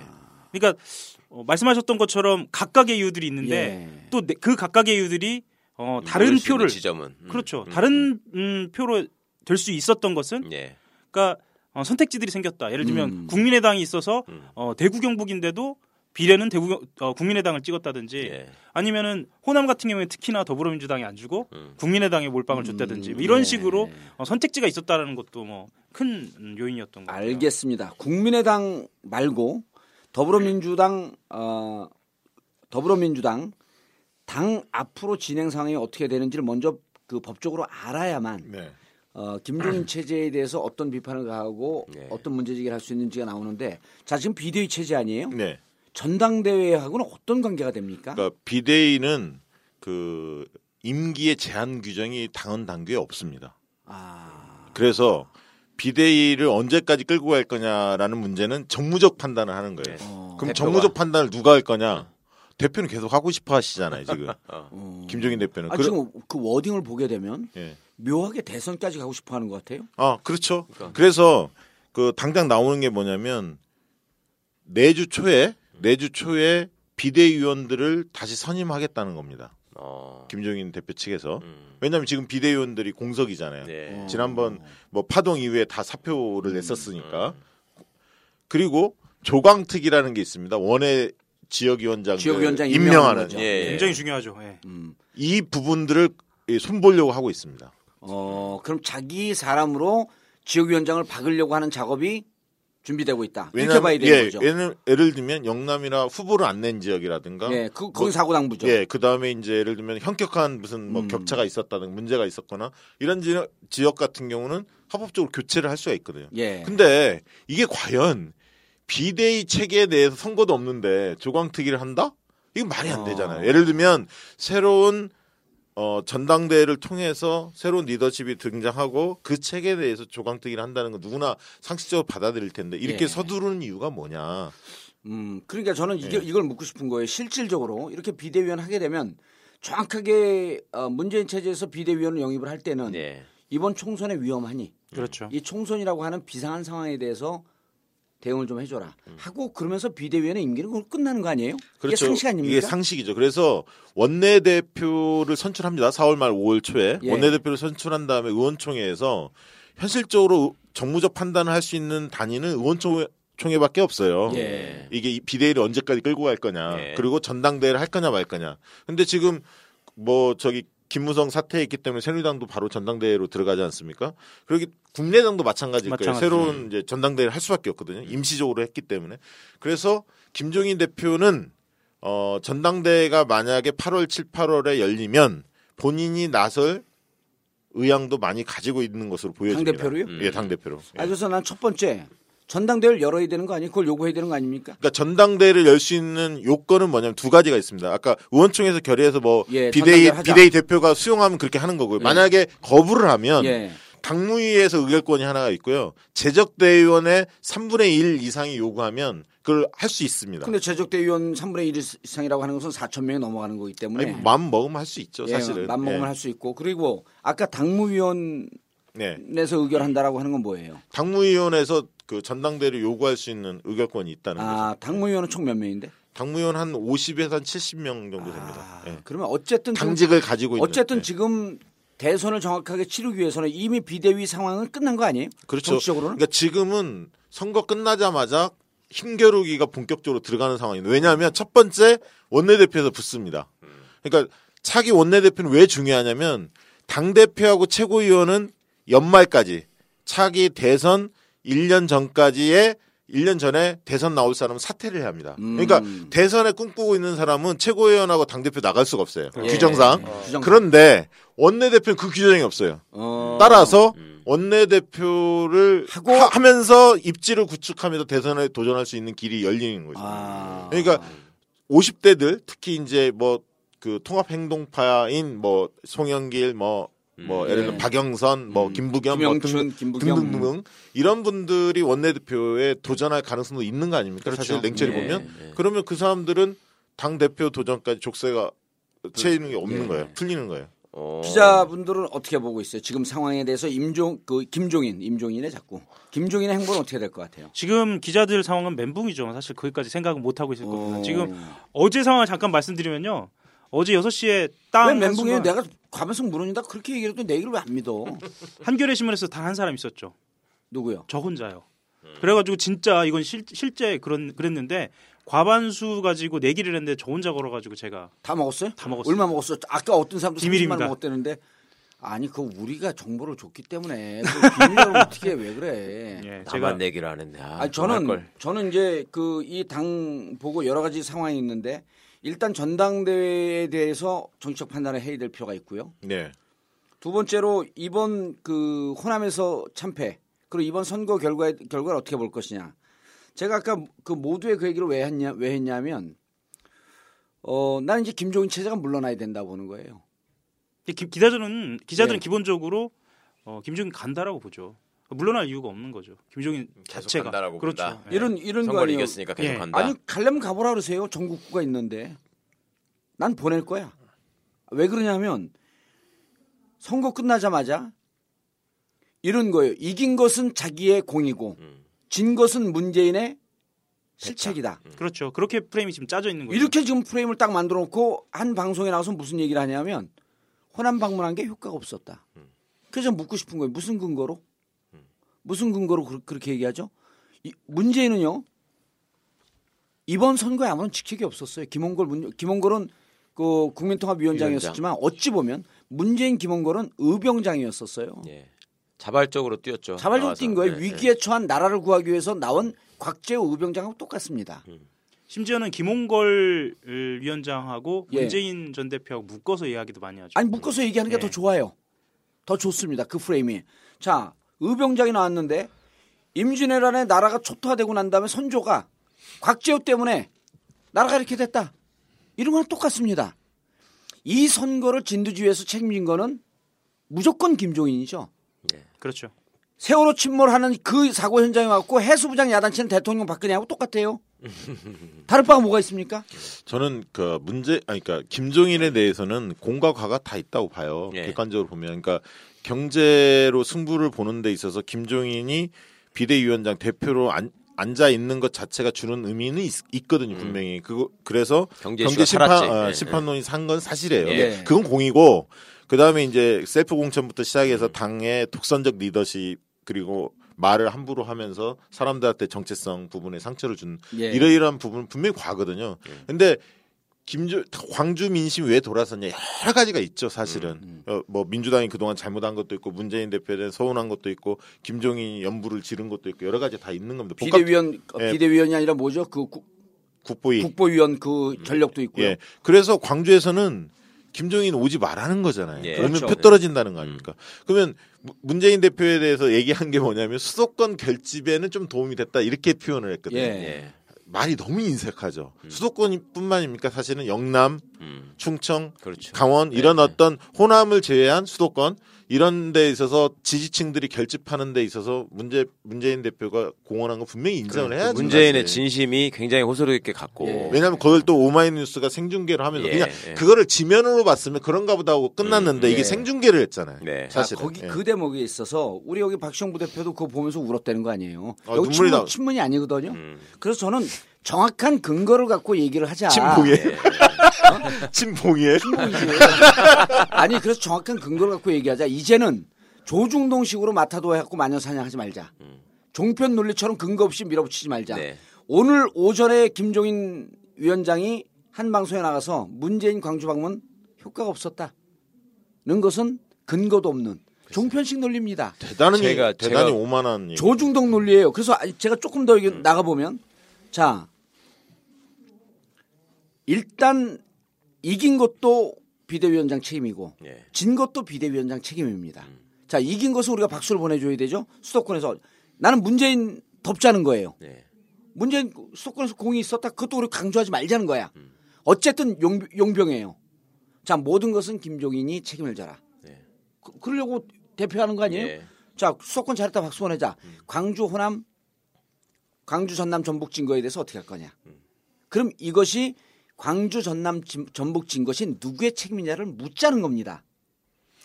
그러니까 어, 말씀하셨던 것처럼 각각의 이유들이 있는데 예. 또그 각각의 이유들이 어, 다른 있는 표를 지점은 음, 그렇죠. 음, 다른 음, 표로 될 수 있었던 것은 음. 예. 그러니까 어, 선택지들이 생겼다. 예를 들면 음. 국민의당이 있어서 음. 어, 대구 경북인데도 비례는 대구 어, 국민의당을 찍었다든지 예. 아니면은 호남 같은 경우에 특히나 더불어민주당이 안 주고 음. 국민의당에 몰빵을 줬다든지 뭐 이런 네. 식으로 어, 선택지가 있었다는 것도 뭐 큰 요인이었던 거예요. 알겠습니다. 국민의당 말고 더불어민주당 어, 더불어민주당 당 앞으로 진행 상황이 어떻게 되는지를 먼저 그 법적으로 알아야만 네. 어, 김종인 체제에 대해서 어떤 비판을 가하고 네. 어떤 문제 제기를 할 수 있는지가 나오는데 자 지금 비대위 체제 아니에요? 네. 전당대회하고는 어떤 관계가 됩니까? 그러니까 비대위는 그 임기의 제한 규정이 당헌 당규에 없습니다. 아, 그래서 비대위를 언제까지 끌고 갈 거냐라는 문제는 정무적 판단을 하는 거예요. 어, 그럼 대표가. 정무적 판단을 누가 할 거냐? 대표는 계속 하고 싶어 하시잖아요, 지금. [LAUGHS] 어. 김종인 대표는. 아, 그러- 지금 그 워딩을 보게 되면 예. 묘하게 대선까지 가고 싶어 하는 것 같아요. 아, 그렇죠. 그러니까. 그래서그 당장 나오는 게 뭐냐면 내주 초에 내주 초에 비대위원들을 다시 선임하겠다는 겁니다. 어. 김종인 대표 측에서. 음. 왜냐하면 지금 비대위원들이 공석이잖아요. 네. 지난번 뭐 파동 이후에 다 사표를 냈었으니까. 음. 그리고 조강특이라는 게 있습니다. 원외 지역위원장 지역위원장 임명하는. 예, 예. 굉장히 중요하죠. 예. 음. 이 부분들을 손보려고 하고 있습니다. 어, 그럼 자기 사람으로 지역위원장을 박으려고 하는 작업이 준비되고 있다. 봐야 되는 예, 거죠. 예를, 예를 들면 영남이나 후보를 안 낸 지역이라든가 예, 그, 거기 사고 당부죠. 예, 그 다음에 이제 예를 들면 현격한 무슨 뭐 음. 격차가 있었다든 문제가 있었거나 이런 지, 지역 같은 경우는 합법적으로 교체를 할 수가 있거든요. 예. 근데 이게 과연 비대위 체계에 대해서 선거도 없는데 조광특위를 한다? 이건 말이 안 어. 되잖아요. 예를 들면 새로운 어, 전당대회를 통해서 새로운 리더십이 등장하고 그 체계에 대해서 조강특위를 한다는 건 누구나 상식적으로 받아들일 텐데 이렇게 예. 서두르는 이유가 뭐냐? 음, 그러니까 저는 이게, 예. 이걸 묻고 싶은 거예요. 실질적으로 이렇게 비대위원 하게 되면 정확하게 어, 문재인 체제에서 비대위원을 영입을 할 때는 예. 이번 총선에 위험하니 그렇죠. 이 총선이라고 하는 비상한 상황에 대해서 대응을 좀 해줘라 하고 그러면서 비대위원회 임기는 끝나는 거 아니에요? 이게 상식 아닙니까? 그렇죠. 이게 상식이죠. 그래서 원내 대표를 선출합니다. 4월 말 5월 초에 예. 원내 대표를 선출한 다음에 의원총회에서 현실적으로 정무적 판단을 할 수 있는 단위는 의원총회밖에 없어요. 예. 이게 이 비대위를 언제까지 끌고 갈 거냐. 예. 그리고 전당대회를 할 거냐 말 거냐. 근데 지금 뭐 저기 김무성 사퇴했기 때문에 새누리당도 바로 전당대회로 들어가지 않습니까? 그러기 국내당도 마찬가지일 거예요. 마찬가지. 새로운 이제 전당대회를 할 수밖에 없거든요. 임시적으로 했기 때문에. 그래서 김종인 대표는 어 전당대회가 만약에 8월 7, 8월에 열리면 본인이 나설 의향도 많이 가지고 있는 것으로 보여집니다. 당 대표로요? 예, 당 대표로. 아, 그래서 난 첫 번째 전당대회를 열어야 되는 거 아니에요? 그걸 요구해야 되는 거 아닙니까? 그러니까 전당대회를 열 수 있는 요건은 뭐냐면 두 가지가 있습니다. 아까 의원총회에서 결의해서 뭐 예, 비대위. 비대위 대표가 수용하면 그렇게 하는 거고요. 만약에 거부를 하면 예. 당무위에서 의결권이 하나가 있고요. 제적대의원의 3분의 1 이상이 요구하면 그걸 할 수 있습니다. 근데 제적대의원 3분의 1 이상이라고 하는 것은 4천 명이 넘어가는 거기 때문에 아니, 마음 먹으면 할 수 있죠, 사실은. 예, 맘먹으면 예. 할수 있고 그리고 아까 당무위원 네. 의결한다라고 하는 건 뭐예요? 당무위원회에서 그 전당대회를 요구할 수 있는 의결권이 있다는 거죠. 아 당무위원은 총 몇 명인데? 당무위원 한 50에서 한 70명 정도 됩니다. 아, 예. 그러면 어쨌든 당직을 가지고 있는. 어쨌든 예. 지금 대선을 정확하게 치르기 위해서는 이미 비대위 상황은 끝난 거 아니에요? 그렇죠. 정치적으로는? 그러니까 지금은 선거 끝나자마자 힘겨루기가 본격적으로 들어가는 상황입니다. 왜냐하면 첫 번째 원내대표에서 붙습니다. 그러니까 차기 원내대표는 왜 중요하냐면 당 대표하고 최고위원은 연말까지 차기 대선 1년 전까지의 1년 전에 대선 나올 사람은 사퇴를 해야 합니다. 음. 그러니까 대선에 꿈꾸고 있는 사람은 최고위원하고 당 대표 나갈 수가 없어요. 예, 규정상. 예, 규정상. 그런데 원내대표는 그 규정이 없어요. 어, 따라서 원내대표를 하고- 하, 면서 입지를 구축하면서 대선에 도전할 수 있는 길이 열리는 거죠. 아. 그러니까 50대들 특히 이제 뭐 그 통합행동파인 뭐 송영길 뭐 뭐 예를 들어 네. 박영선 뭐 음. 김부겸 뭐 김영춘, 김부겸. 등등등 이런 분들이 원내대표에 도전할 가능성도 있는 거 아닙니까? 사실 냉철히 네, 보면 네. 그러면 그 사람들은 당 대표 도전까지 족쇄가 채이는 게 없는 네. 거예요. 풀리는 거예요. 어. 기자분들은 어떻게 보고 있어요? 지금 상황에 대해서 임종 그 김종인, 임종인의 자꾸 김종인의 행보는 어떻게 될 것 같아요? 지금 기자들 상황은 멘붕이죠. 사실 거기까지 생각은 못 하고 있을 겁니다. 어. 지금 어제 상황을 잠깐 말씀드리면요. 어제 6시에 왜땅 멘붕이에요? 한수가 내가 과반성 물어낸다 그렇게 얘기해도 내 얘기를 왜 안 믿어? 한겨레 신문에서 단 한 사람 있었죠. 누구요? 저 혼자요. 그래가지고 진짜 이건 실, 실제 그런 그랬는데 과반수 가지고 내기를 했는데 저 혼자 걸어가지고 제가 다 먹었어요? 다 먹었어요. 얼마 먹었어? 아까 어떤 사람도 30만 비밀입니다. 먹었다는데 아니 그 우리가 정보를 줬기 때문에 그 비밀을 [LAUGHS] 어떻게 왜 그래? 예, 나만 제가 내기를 안 했네. 아, 아니 저는 걸. 저는 이제 그 이 당 보고 여러 가지 상황이 있는데 일단 전당대회에 대해서 정치적 판단을 해야 될 필요가 있고요. 네. 두 번째로 이번 그 호남에서 참패 그리고 이번 선거 결과에 결과를 어떻게 볼 것이냐. 제가 아까 그 모두의 그 얘기를 왜 했냐 왜 했냐면 어 나는 이제 김종인 체제가 물러나야 된다 고 보는 거예요. 기, 기자들은 기자들은 예. 기본적으로 어, 김종인 간다라고 보죠. 물러날 이유가 없는 거죠. 김종인 계속 자체가 간다라고 그렇죠. 본다. 예. 이런 이런 거 아니에요. 이겼으니까 계속 예. 간다. 아니 갈려면 가보라 그러세요. 전국구가 있는데 난 보낼 거야. 왜 그러냐면 선거 끝나자마자 이런 거예요. 이긴 것은 자기의 공이고 음. 진 것은 문재인의 실책이다. 그렇죠. 그렇게 프레임이 지금 짜져 있는 거죠. 이렇게 지금 프레임을 딱 만들어 놓고 한 방송에 나와서 무슨 얘기를 하냐면 호남 방문한 게 효과가 없었다. 그래서 묻고 싶은 거예요. 무슨 근거로? 무슨 근거로 그- 그렇게 얘기하죠? 이- 문재인은요. 이번 선거에 아무런 직책이 없었어요. 김홍걸 문, 김홍걸은 그 국민통합위원장이었지만 어찌 보면 문재인 김홍걸은 의병장이었었어요. 예. 자발적으로 뛰었죠. 자발적으로 나와서. 뛴 거예요. 예, 예. 위기에 처한 나라를 구하기 위해서 나온 곽재우 의병장하고 똑같습니다. 심지어는 김홍걸 위원장하고 예. 문재인 전 대표하고 묶어서 이야기도 많이 하죠. 아니 묶어서 얘기하는 게더 예. 좋아요. 더 좋습니다. 그 프레임이. 자, 의병장이 나왔는데 임진왜란에 나라가 초토화되고 난 다음에 선조가 곽재우 때문에 나라가 이렇게 됐다. 이런 거랑 똑같습니다. 이 선거를 진두지휘해서 책임진 거는 무조건 김종인이죠. 그렇죠. 세월호 침몰하는 그 사고 현장에 왔고 해수부장 야단치는 대통령 박근혜하고 똑같아요. [LAUGHS] 다를 바가 뭐가 있습니까? 저는 그 문제 아니 그러니까 김종인에 대해서는 공과 과가 다 있다고 봐요. 예. 객관적으로 보면 그러니까 경제로 승부를 보는 데 있어서 김종인이 비대위원장 대표로 안, 앉아 있는 것 자체가 주는 의미는 있, 거든요 분명히. 그거 그래서 경제 경제 심판. 어, 예, 심판론이 산 건 사실이에요. 예. 그건 공이고 그다음에 이제 셀프 공천부터 시작해서 음. 당의 독선적 리더십 그리고 말을 함부로 하면서 사람들한테 정체성 부분에 상처를 준 예. 이러이러한 부분은 분명히 과거든요. 근데 김주 광주 민심 왜 돌아섰냐 여러 가지가 있죠 사실은 어, 뭐 민주당이 그동안 잘못한 것도 있고 문재인 대표에 대한 서운한 것도 있고 김종인이 연부를 지른 것도 있고 여러 가지 다 있는 겁니다. 비대위원 어, 예. 비대위원이 아니라 뭐죠? 그 국, 국보위 국보위원 그 전력도 있고요. 예 그래서 광주에서는 김종인 오지 말라는 거잖아요. 예. 그러면 그렇죠. 표 떨어진다는 거 아닙니까? 그러면 무- 문재인 대표에 대해서 얘기한 게 뭐냐면 수도권 결집에는 좀 도움이 됐다 이렇게 표현을 했거든요. 예. 예. 말이 너무 인색하죠. 수도권뿐만입니까? 사실은 영남, 음. 충청, 그렇죠. 강원 이런 네. 어떤 호남을 제외한 수도권 이런 데 있어서 지지층들이 결집하는 데 있어서 문재 문재인 대표가 공헌한 거 분명히 인정을 해야죠. 그러니까 문재인의 사실. 진심이 굉장히 호소력 있게 갔고 예. 왜냐하면 그걸 또 오마이뉴스가 생중계를 하면서 예, 그냥 예. 그거를 지면으로 봤으면 그런가 보다 하고 끝났는데 음, 이게 예. 생중계를 했잖아요. 네. 자, 사실은. 거기 예. 그 대목에 있어서 우리 여기 박시영 부대표도 그거 보면서 울었다는 거 아니에요. 아, 여기 눈물이 친문, 나- 친문이 아니거든요. 음. 그래서 저는 정확한 근거를 갖고 얘기를 하자. 친봉에 예. [LAUGHS] 친봉에 아니 그래서 정확한 근거를 갖고 얘기하자. 이제는 조중동식으로 마타도 해갖고 마녀 사냥하지 말자. 종편 논리처럼 근거 없이 밀어붙이지 말자. 네. 오늘 오전에 김종인 위원장이 한 방송에 나가서 문재인 광주 방문 효과가 없었다는 것은 근거도 없는 종편식 논리입니다. 대단히 제가- 대단히 제가- 오만한 얘기. 조중동 논리예요. 그래서 아- 제가 조금 더 여기 나가 보면 자 일단 이긴 것도 비대위원장 책임이고 예. 진 것도 비대위원장 책임입니다. 자 이긴 것은 우리가 박수를 보내줘야 되죠. 수도권에서 나는 문재인 덮자는 거예요. 네. 문재인 수도권에서 공이 있었다. 그것도 우리 강조하지 말자는 거야. 어쨌든 용, 용병이에요. 자 모든 것은 김종인이 책임을 져라. 네. 그, 그러려고 대표하는 거 아니에요? 예. 자 수도권 잘했다 박수 보내자. 광주 호남, 광주 전남 전북 진 거에 대해서 어떻게 할 거냐? 그럼 이것이 광주 전남 진- 전북 진 것이 누구의 책임이냐를 묻자는 겁니다.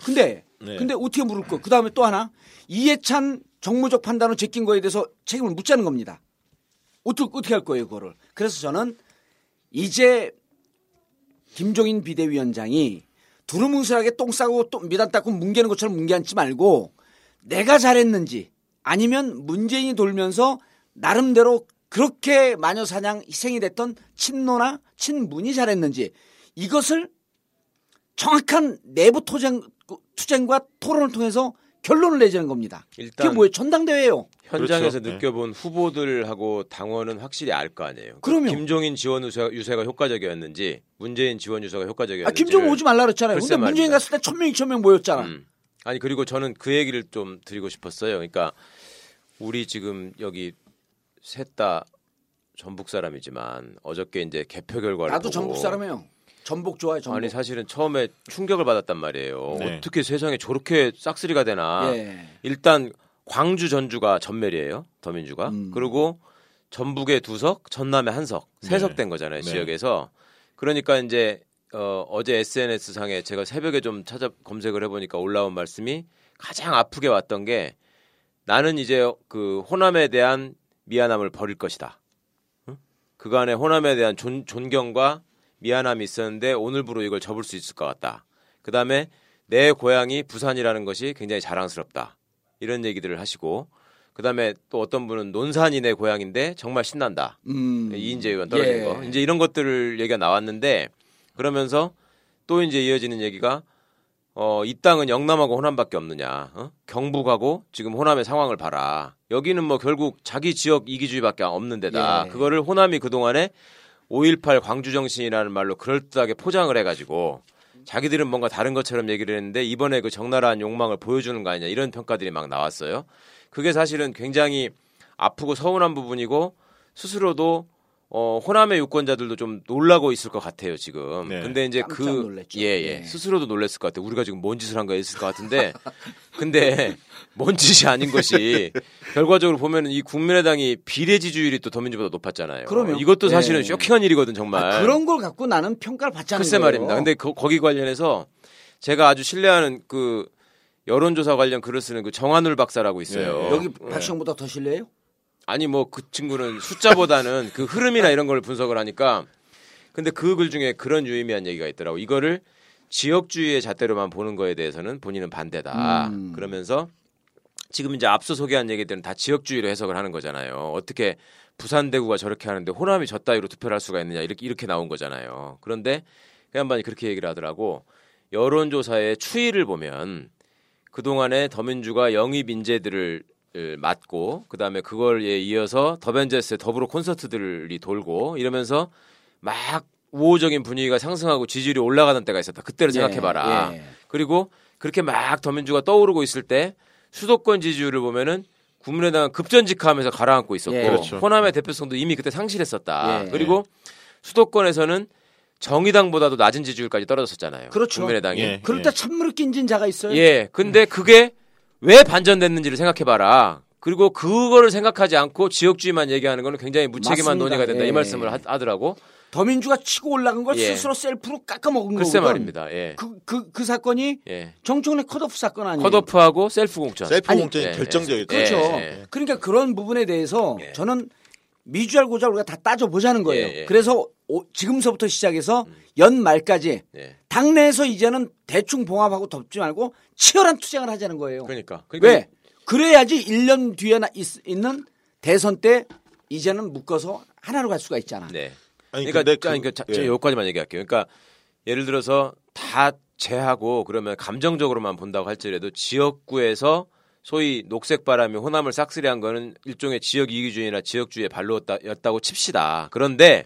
근데 네. 근데 어떻게 물을 거? 그 다음에 또 하나 이해찬 정무적 판단을 제낀 거에 대해서 책임을 묻자는 겁니다. 어떻게 어떻게 할 거예요 그거를? 그래서 저는 이제 김종인 비대위원장이 두루뭉술하게 똥 싸고 또 미단 닦고 뭉개는 것처럼 뭉개앉지 말고 내가 잘했는지 아니면 문재인이 돌면서 나름대로 그렇게 마녀 사냥 희생이 됐던 친노나 친문이 잘했는지 이것을 정확한 내부 토쟁, 투쟁과 토론을 통해서 결론을 내자는 겁니다. 일단 그게 뭐예요? 전당대회예요. 현장에서 그렇죠. 느껴본 후보들하고 당원은 확실히 알 거 아니에요. 그럼요. 김종인 지원 유세가, 유세 가 효과적이었는지 문재인 지원 유세가 효과적이었는지. 아, 김정은 오지 말라 그랬잖아요. 근데 문재인 말입니다. 갔을 때 천명, 이천 명 모였잖아. 음. 아니 그리고 저는 그 얘기를 좀 드리고 싶었어요. 그러니까 우리 지금 여기 셋 다 전북 사람이지만 어저께 이제 개표 결과를 나도 보고 전북 사람이에요. 전북 좋아해, 전북. 아니 사실은 처음에 충격을 받았단 말이에요. 네. 어떻게 세상에 저렇게 싹쓸이가 되나. 예. 일단 광주 전주가 전멸이에요. 더민주가. 음. 그리고 전북의 두 석, 전남의 한 석, 세석 네. 된 거잖아요. 네. 지역에서. 그러니까 이제 어, 어제 SNS 상에 제가 새벽에 좀 찾아 검색을 해보니까 올라온 말씀이 가장 아프게 왔던 게 나는 이제 그 호남에 대한 미안함을 버릴 것이다. 응? 그간에 호남에 대한 존, 존경과 미안함이 있었는데 오늘부로 이걸 접을 수 있을 것 같다. 그 다음에 내 고향이 부산이라는 것이 굉장히 자랑스럽다. 이런 얘기들을 하시고 그 다음에 또 어떤 분은 논산이 내 고향인데 정말 신난다. 음. 이인재 의원 떨어진 예. 거. 이제 이런 것들을 얘기가 나왔는데 그러면서 또 이제 이어지는 얘기가 어, 이 땅은 영남하고 호남밖에 없느냐. 어? 경북하고 지금 호남의 상황을 봐라. 여기는 뭐 결국 자기 지역 이기주의밖에 없는 데다. 예. 그거를 호남이 그동안에 5.18 광주 정신이라는 말로 그럴듯하게 포장을 해가지고 자기들은 뭔가 다른 것처럼 얘기를 했는데 이번에 그 적나라한 욕망을 보여주는 거 아니냐 이런 평가들이 막 나왔어요. 그게 사실은 굉장히 아프고 서운한 부분이고 스스로도 어, 호남의 유권자들도 좀 놀라고 있을 것 같아요 지금. 네. 근데 이제 그 놀랐죠. 예, 예. 네. 스스로도 놀랐을 것 같아요. 우리가 지금 뭔 짓을 한 거야 했을 것 같은데 [LAUGHS] 근데 뭔 짓이 아닌 것이 결과적으로 보면은 이 국민의당이 비례 지지율이 또 더민주보다 높았잖아요. 그럼요. 이것도 사실은 네. 쇼킹한 일이거든 정말. 아, 그런 걸 갖고 나는 평가를 받지 않는 글쎄 거예요. 말입니다. 근데 그- 거기 관련해서 제가 아주 신뢰하는 그 여론조사 관련 글을 쓰는 그 정한울 박사라고 있어요. 예, 여기 예. 박시영보다 더 실래요? 아니 뭐 그 친구는 숫자보다는 그 흐름이나 이런 걸 분석을 하니까 근데 그 글 중에 그런 유의미한 얘기가 있더라고. 이거를 지역주의의 잣대로만 보는 거에 대해서는 본인은 반대다. 음. 그러면서 지금 이제 앞서 소개한 얘기들은 다 지역주의로 해석을 하는 거잖아요. 어떻게 부산 대구가 저렇게 하는데 호남이 저 따위로 투표를 할 수가 있느냐 이렇게 이렇게 나온 거잖아요. 그런데 그 양반이 그렇게 얘기를 하더라고. 여론조사의 추이를 보면 그동안에 더민주가 영입 인재들을 을 맡고 그다음에 그걸에 이어서 더벤져스의 더불어 콘서트들이 돌고 이러면서 막 우호적인 분위기가 상승하고 지지율이 올라가던 때가 있었다. 그때를 생각해봐라. 예. 그리고 그렇게 막 더민주가 떠오르고 있을 때 수도권 지지율을 보면은 국민의당은 급전직하면서 가라앉고 있었고 예. 그렇죠. 호남의 대표성도 이미 그때 상실했었다. 예. 그리고 수도권에서는 정의당보다도 낮은 지지율까지 떨어졌었잖아요. 그렇죠. 국민의당이. 예. 그럴 때 찬물을 낀 진 자가 있어요. 예. 근데 그게 왜 반전됐는지를 생각해봐라. 그리고 그거를 생각하지 않고 지역주의만 얘기하는 거는 굉장히 무책임한 맞습니다. 논의가 된다. 예. 이 말씀을 하, 하더라고. 더민주가 치고 올라간 걸 예. 스스로 셀프로 깎아먹은 글쎄 거거든. 말입니다. 예. 그, 그, 그 사건이 예. 정청래 컷오프 사건 아니에요? 컷오프하고 셀프 공천. 셀프 공천이 예, 결정적이죠. 예. 그렇죠. 예. 그러니까 그런 부분에 대해서 예. 저는 미주알 고주알 우리가 다 따져 보자는 거예요. 예, 예. 그래서 오- 지금서부터 시작해서 연 말까지 예. 당내에서 이제는 대충 봉합하고 덮지 말고 치열한 투쟁을 하자는 거예요. 그러니까. 그러니까 왜? 그래야지 1년 뒤에 나 있, 는 대선 때 이제는 묶어서 하나로 갈 수가 있잖아. 네. 아니 그러니까, 근데 그, 그러니까 자, 예. 여기까지만 얘기할게요. 그러니까 예를 들어서 다 제하고 그러면 감정적으로만 본다고 할지라도 지역구에서 소위 녹색 바람이 호남을 싹쓸이한 거는 일종의 지역 이기주의나 지역주의의 발로였다고 칩시다. 그런데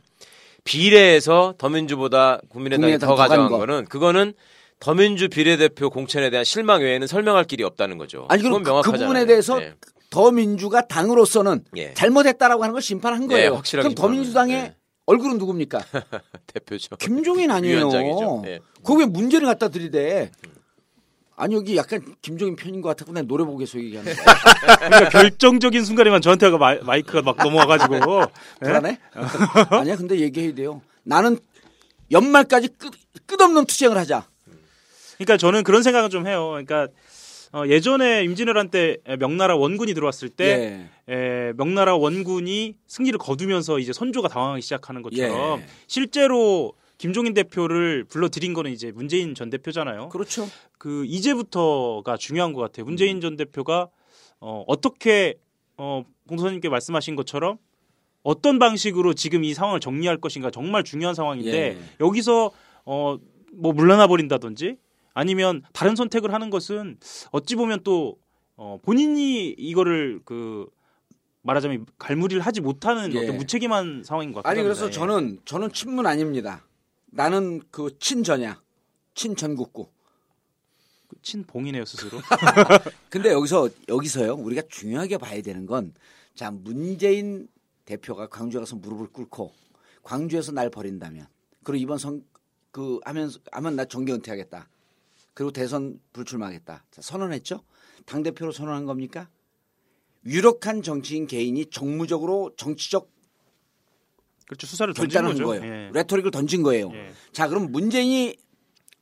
비례에서 더민주보다 국민의당이 국민의당 더더 가져간 간 거. 거는 그거는 더민주 비례대표 공천에 대한 실망 외에는 설명할 길이 없다는 거죠. 아니 그럼 그. 부분에 대해서 예. 더민주가 당으로서는 예. 잘못했다라고 하는 걸 심판한 네, 거예요. 확실하게 그럼 더민주당의. 네. 얼굴은 누굽니까? [LAUGHS] 대표죠. 김종인 아니에요. 위원장이죠. 예. 거기 왜 문제를 갖다 들이대? 아니 여기 약간 김종인 편인 것 같아서 내가 노래 보겠어 얘기하는 거야. 그러니까 결정적인 순간에만 저한테 마, 마이크가 막 넘어와가지고 [LAUGHS] 예? 불안해? 아니야 근데 얘기해야 돼요. 나는 연말까지 끝, 끝없는 투쟁을 하자. 그러니까 저는 그런 생각을 좀 해요. 그러니까 어, 예전에 임진왜란 때 명나라 원군이 들어왔을 때 예. 에, 명나라 원군이 승리를 거두면서 이제 선조가 당황하기 시작하는 것처럼 예. 실제로 김종인 대표를 불러들인 거는 이제 문재인 전 대표잖아요. 그렇죠. 그 이제부터가 중요한 것 같아요. 문재인 전 대표가 어, 어떻게 어, 공소님께 말씀하신 것처럼 어떤 방식으로 지금 이 상황을 정리할 것인가 정말 중요한 상황인데 예. 여기서 어, 뭐 물러나 버린다든지 아니면 다른 선택을 하는 것은 어찌 보면 또 어, 본인이 이거를 그 말하자면 갈무리를 하지 못하는 예. 어떤 무책임한 상황인 것 같아요. 아니 그래서 저는 저는 친문 아닙니다. 나는 그 친전야, 친전국구. 친봉이네요 스스로. [LAUGHS] 근데 여기서 여기서요 우리가 중요하게 봐야 되는 건 자 문재인 대표가 광주에 가서 무릎을 꿇고 광주에서 날 버린다면 그리고 이번 선 그 하면서 하면 나 정계 은퇴하겠다. 그리고 대선 불출마하겠다. 자, 선언했죠. 당 대표로 선언한 겁니까? 유력한 정치인 개인이 정무적으로 정치적 그렇죠 수사를 던진 결단을 한 거죠. 거예요. 예. 레토릭을 던진 거예요. 예. 자, 그럼 문재인이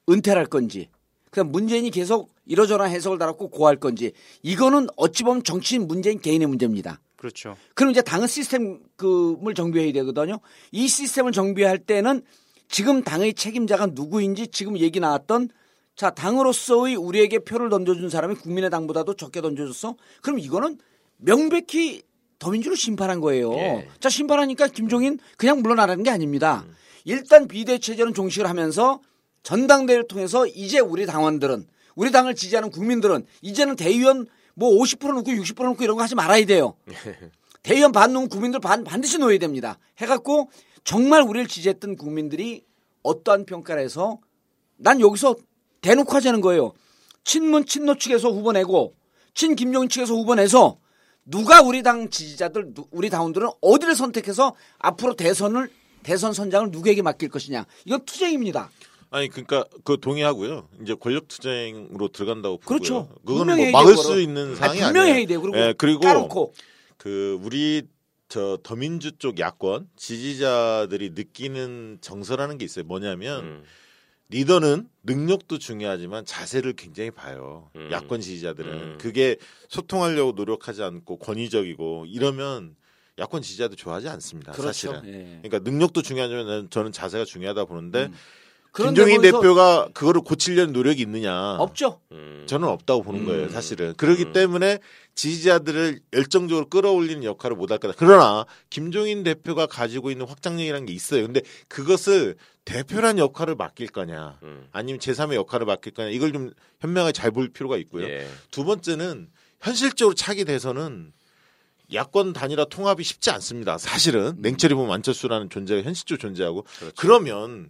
은퇴할 건지, 그럼 문재인이 계속 이러저러한 해석을 달았고 고할 건지, 이거는 어찌 보면 정치인 문재인 개인의 문제입니다. 그렇죠. 그럼 이제 당은 시스템을 정비해야 되거든요. 이 시스템을 정비할 때는 지금 당의 책임자가 누구인지 지금 얘기 나왔던 자, 당으로서의 우리에게 표를 던져준 사람이 국민의당보다도 적게 던져줬어? 그럼 이거는 명백히 더민주를 심판한 거예요. 예. 자, 심판하니까 김종인 그냥 물러나라는 게 아닙니다. 일단 비대 체제는 종식을 하면서 전당대회를 통해서 이제 우리 당원들은 우리 당을 지지하는 국민들은 이제는 대의원 뭐 50% 넣고 60% 넣고 이런 거 하지 말아야 돼요. [LAUGHS] 대의원 반 넣으면 국민들 반 반드시 넣어야 됩니다. 해갖고 정말 우리를 지지했던 국민들이 어떠한 평가를 해서 난 여기서 대놓고 하자는 거예요. 친문 친노 측에서 후보 내고 친 김종인 측에서 후보 내서 누가 우리 당 지지자들, 누- 우리 당원들은 어디를 선택해서 앞으로 대선을 대선 선장을 누구에게 맡길 것이냐. 이건 투쟁입니다. 아니 그러니까 그 동의하고요. 이제 권력 투쟁으로 들어간다고 보고요. 그렇죠. 그거는 분명히 뭐 막을 수 그거는. 있는 아니, 상황이 분명히 아니에요. 해야 돼요. 그리고 예, 그리고 까놓고 그 우리 저 더민주 쪽 야권 지지자들이 느끼는 정서라는 게 있어요. 뭐냐면 음. 리더는 능력도 중요하지만 자세를 굉장히 봐요. 음. 야권 지지자들은 음. 그게 소통하려고 노력하지 않고 권위적이고 이러면 야권 지지자도 좋아하지 않습니다. 그렇죠. 사실은. 예. 그러니까 능력도 중요하지만 저는 자세가 중요하다 보는데 음. 김종인 대표가 그거를 고치려는 노력이 있느냐? 없죠. 음. 저는 없다고 보는 음. 거예요, 사실은. 그렇기 음. 때문에 지지자들을 열정적으로 끌어올리는 역할을 못할 거다. 그러나 김종인 대표가 가지고 있는 확장력이라는 게 있어요. 근데 그것을 대표란 역할을 맡길 거냐, 음. 아니면 제3의 역할을 맡길 거냐, 이걸 좀 현명하게 잘 볼 필요가 있고요. 예. 두 번째는 현실적으로 차기 대선은 야권 단일화 통합이 쉽지 않습니다. 사실은 냉철히 보면 안철수라는 존재가 현실적으로 존재하고 그렇죠. 그러면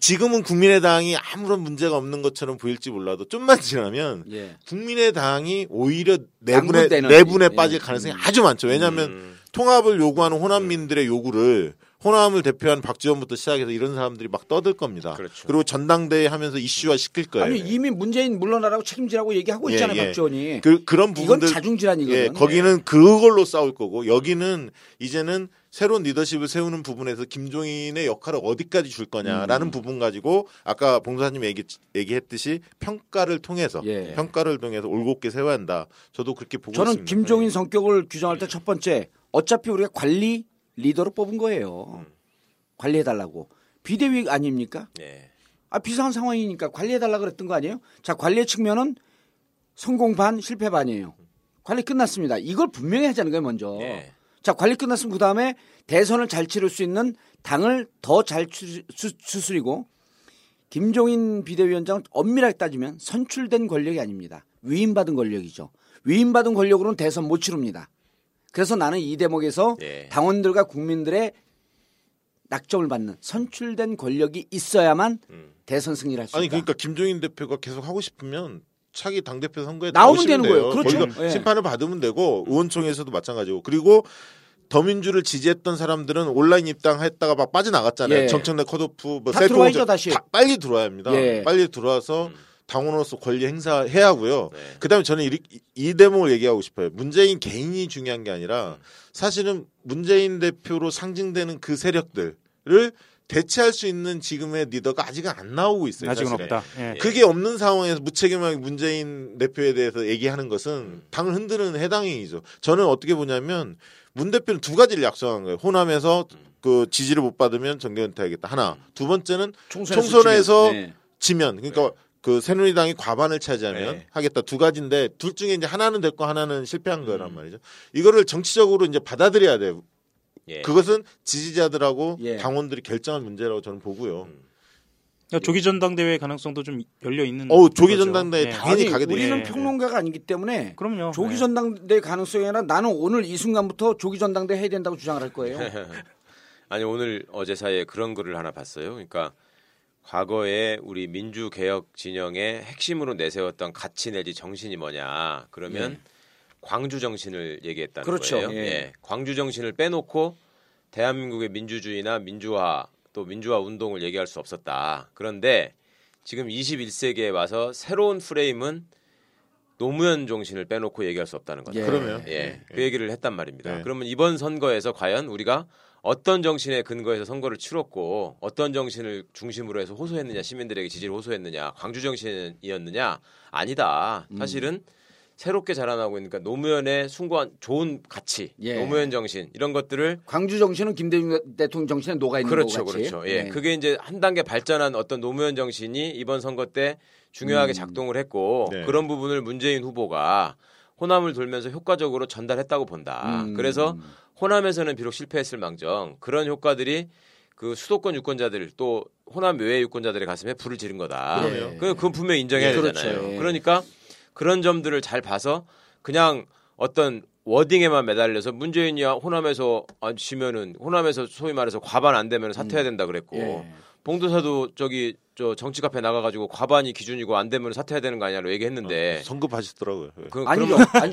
지금은 국민의당이 아무런 문제가 없는 것처럼 보일지 몰라도 좀만 지나면 예. 국민의당이 오히려 내분에 내분에 예. 빠질 가능성이 아주 많죠. 왜냐하면 음. 통합을 요구하는 호남민들의 요구를 호남을 대표하는 박지원부터 시작해서 이런 사람들이 막 떠들 겁니다. 그렇죠. 리고 전당대회 하면서 이슈화 시킬 거예요. 아니 이미 문재인 물러나라고 책임지라고 얘기하고 예, 있잖아요, 예. 박지원이. 그, 그런 이건 부분들 자중질환이거든. 예, 거기는 그걸로 싸울 거고 여기는 이제는 새로운 리더십을 세우는 부분에서 김종인의 역할을 어디까지 줄 거냐라는 음. 부분 가지고 아까 봉사님 얘기 얘기했듯이 평가를 통해서 예. 평가를 통해서 올곧게 세워야 한다. 저도 그렇게 보고 저는 있습니다. 김종인 성격을 규정할 때 첫 번째 어차피 우리가 관리 리더로 뽑은 거예요. 관리해 달라고. 비대위 아닙니까? 예. 아 비상한 상황이니까 관리해 달라 그랬던 거 아니에요? 자 관리의 측면은 성공 반 실패 반이에요. 관리 끝났습니다. 이걸 분명히 하자는 거예요 먼저. 예. 자 관리 끝났으면 그 다음에 대선을 잘 치를 수 있는 당을 더 잘 추스리고 김종인 비대위원장은 엄밀하게 따지면 선출된 권력이 아닙니다. 위임받은 권력이죠. 위임받은 권력으로는 대선 못 치릅니다. 그래서 나는 이 대목에서 예. 당원들과 국민들의 낙점을 받는 선출된 권력이 있어야만 음. 대선 승리를 할 수 있다. 아니 그러니까 김종인 대표가 계속 하고 싶으면 차기 당 대표 선거에 나오면 되는 거예요. 돼요. 그렇죠. 거기서 예. 심판을 받으면 되고 의원총회에서도 마찬가지고 그리고 더민주를 지지했던 사람들은 온라인 입당했다가 막 빠져나갔잖아요. 예. 정청래 컷오프 뭐다 셀프 들어와야죠, 공작 다시. 다 빨리 들어와야 합니다. 예. 빨리 들어와서 당원으로서 권리 행사해야 하고요. 네. 그다음에 저는 이, 이 대목을 얘기하고 싶어요. 문재인 개인이 중요한 게 아니라 사실은 문재인 대표로 상징되는 그 세력들을 대체할 수 있는 지금의 리더가 아직은 안 나오고 있어요. 아직은 사실은. 없다. 예. 그게 없는 상황에서 무책임하게 문재인 대표에 대해서 얘기하는 것은 당을 흔드는 해당 행위죠. 저는 어떻게 보냐면 문 대표는 두 가지를 약속한 거예요. 호남에서 그 지지를 못 받으면 정계 은퇴하겠다. 하나. 두 번째는 총선에서 네. 지면 그러니까 그 새누리당이 과반을 차지하면 네. 하겠다 두 가지인데 둘 중에 이제 하나는 됐고 하나는 실패한 거란 말이죠. 이거를 정치적으로 이제 받아들여야 돼요. 예. 그것은 지지자들하고 예. 당원들이 결정할 문제라고 저는 보고요. 음. 그러니까 조기 전당대회 가능성도 좀 열려 있는. 어우, 조기. 전당대회 예. 당연히 아니, 가게 돼 우리는 예. 평론가가 아니기 때문에 그럼요. 조기 예. 전당대 가능성이 아니라 나는 오늘 이 순간부터 조기 전당대 해야 된다고 주장을 할 거예요. [LAUGHS] 아니 오늘 어제 사이에 그런 글을 하나 봤어요. 그러니까 과거에 우리 민주 개혁 진영의 핵심으로 내세웠던 가치 내지 정신이 뭐냐? 그러면 광주 정신을 얘기했다는 그렇죠. 거예요. 예. 광주 정신을 빼놓고 대한민국의 민주주의나 민주화 또 민주화 운동을 얘기할 수 없었다. 그런데 지금 21세기에 와서 새로운 프레임은 노무현 정신을 빼놓고 얘기할 수 없다는 거죠. 예. 그러면 예, 그 얘기를 했단 말입니다. 네. 그러면 이번 선거에서 과연 우리가 어떤 정신에 근거해서 선거를 치렀고 어떤 정신을 중심으로 해서 호소했느냐 시민들에게 지지를 호소했느냐 광주 정신이었느냐 아니다. 음. 사실은 새롭게 자라나고 있으니까 노무현의 숭고한 좋은 가치, 예. 노무현 정신 이런 것들을 광주 정신은 김대중 대통령 정신에 녹아 있는 그렇죠, 같이. 그렇죠. 예, 네. 그게 이제 한 단계 발전한 어떤 노무현 정신이 이번 선거 때 중요하게 음. 작동을 했고 네. 그런 부분을 문재인 후보가 호남을 돌면서 효과적으로 전달했다고 본다. 음. 그래서 호남에서는 비록 실패했을 망정 그런 효과들이 그 수도권 유권자들 또 호남 외의 유권자들의 가슴에 불을 지른 거다. 그럼요. 그 그건 분명히 인정해야 예, 그렇죠. 되잖아요. 예. 그러니까 그런 점들을 잘 봐서 그냥 어떤 워딩에만 매달려서 문재인이 호남에서 안 지면은 호남에서 소위 말해서 과반 안 되면 사퇴해야 된다 그랬고 예. 봉도사도 저기 저 정치 카페 나가가지고 과반이 기준이고 안 되면 사퇴해야 되는 거 아니냐고 얘기했는데 성급하시더라고요. 예. 그. 그러면, 아니,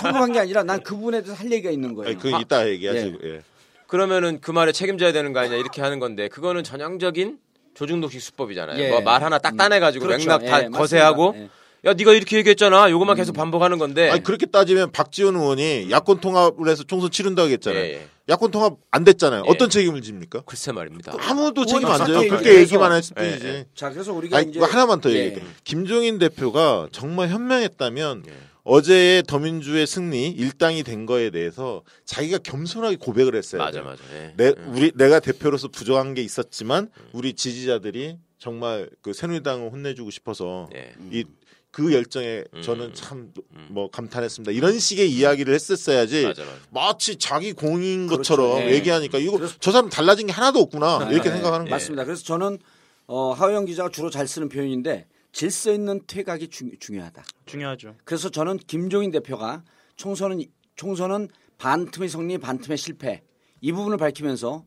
성공한 게 아니라 난그 부분에 대해서 할 얘기가 있는 거예요. 아니, 그건 이따 얘기하시고. 예. 그러면은 그 말에 책임져야 되는 거 아니냐 이렇게 하는 건데 그거는 전형적인 조중독식 수법이잖아요. 예. 뭐말 하나 딱 따내가지고 그렇죠. 맥락 다 예, 거세하고. 예. 야 네가 이렇게 얘기했잖아. 요것만 계속 반복하는 건데. 아니 그렇게 따지면 박지원 의원이 야권 통합을 해서 총선 치른다고 했잖아요. 예, 예. 야권 통합 안 됐잖아요. 예. 어떤 책임을 집니까? 글쎄 말입니다. 아무도 책임 안 져요. 그렇게 얘기만 했을 예, 뿐이지. 예. 자, 그래서 우리가 아니 이제 하나만 더 예. 얘기해. 김종인 대표가 정말 현명했다면 예. 어제의 더민주의 승리 일당이 된 거에 대해서 자기가 겸손하게 고백을 했어요. 맞아 맞아. 예. 내 우리 내가 대표로서 부족한 게 있었지만 우리 지지자들이 정말 그 새누리당을 혼내주고 싶어서 예. 이 그 열정에 음. 저는 참 뭐 감탄했습니다. 이런 식의 이야기를 했었어야지 맞아 맞아. 마치 자기 공인 그렇죠. 것처럼 예. 얘기하니까 이거 저 사람 달라진 게 하나도 없구나 이렇게 네, 생각하는 거예요. 맞습니다. 그래서 저는 어, 하호영 기자가 주로 잘 쓰는 표현인데 질서 있는 퇴각이 중, 중요하다. 중요하죠. 그래서 저는 김종인 대표가 총선은 총선은 반틈의 승리, 반틈의 실패 이 부분을 밝히면서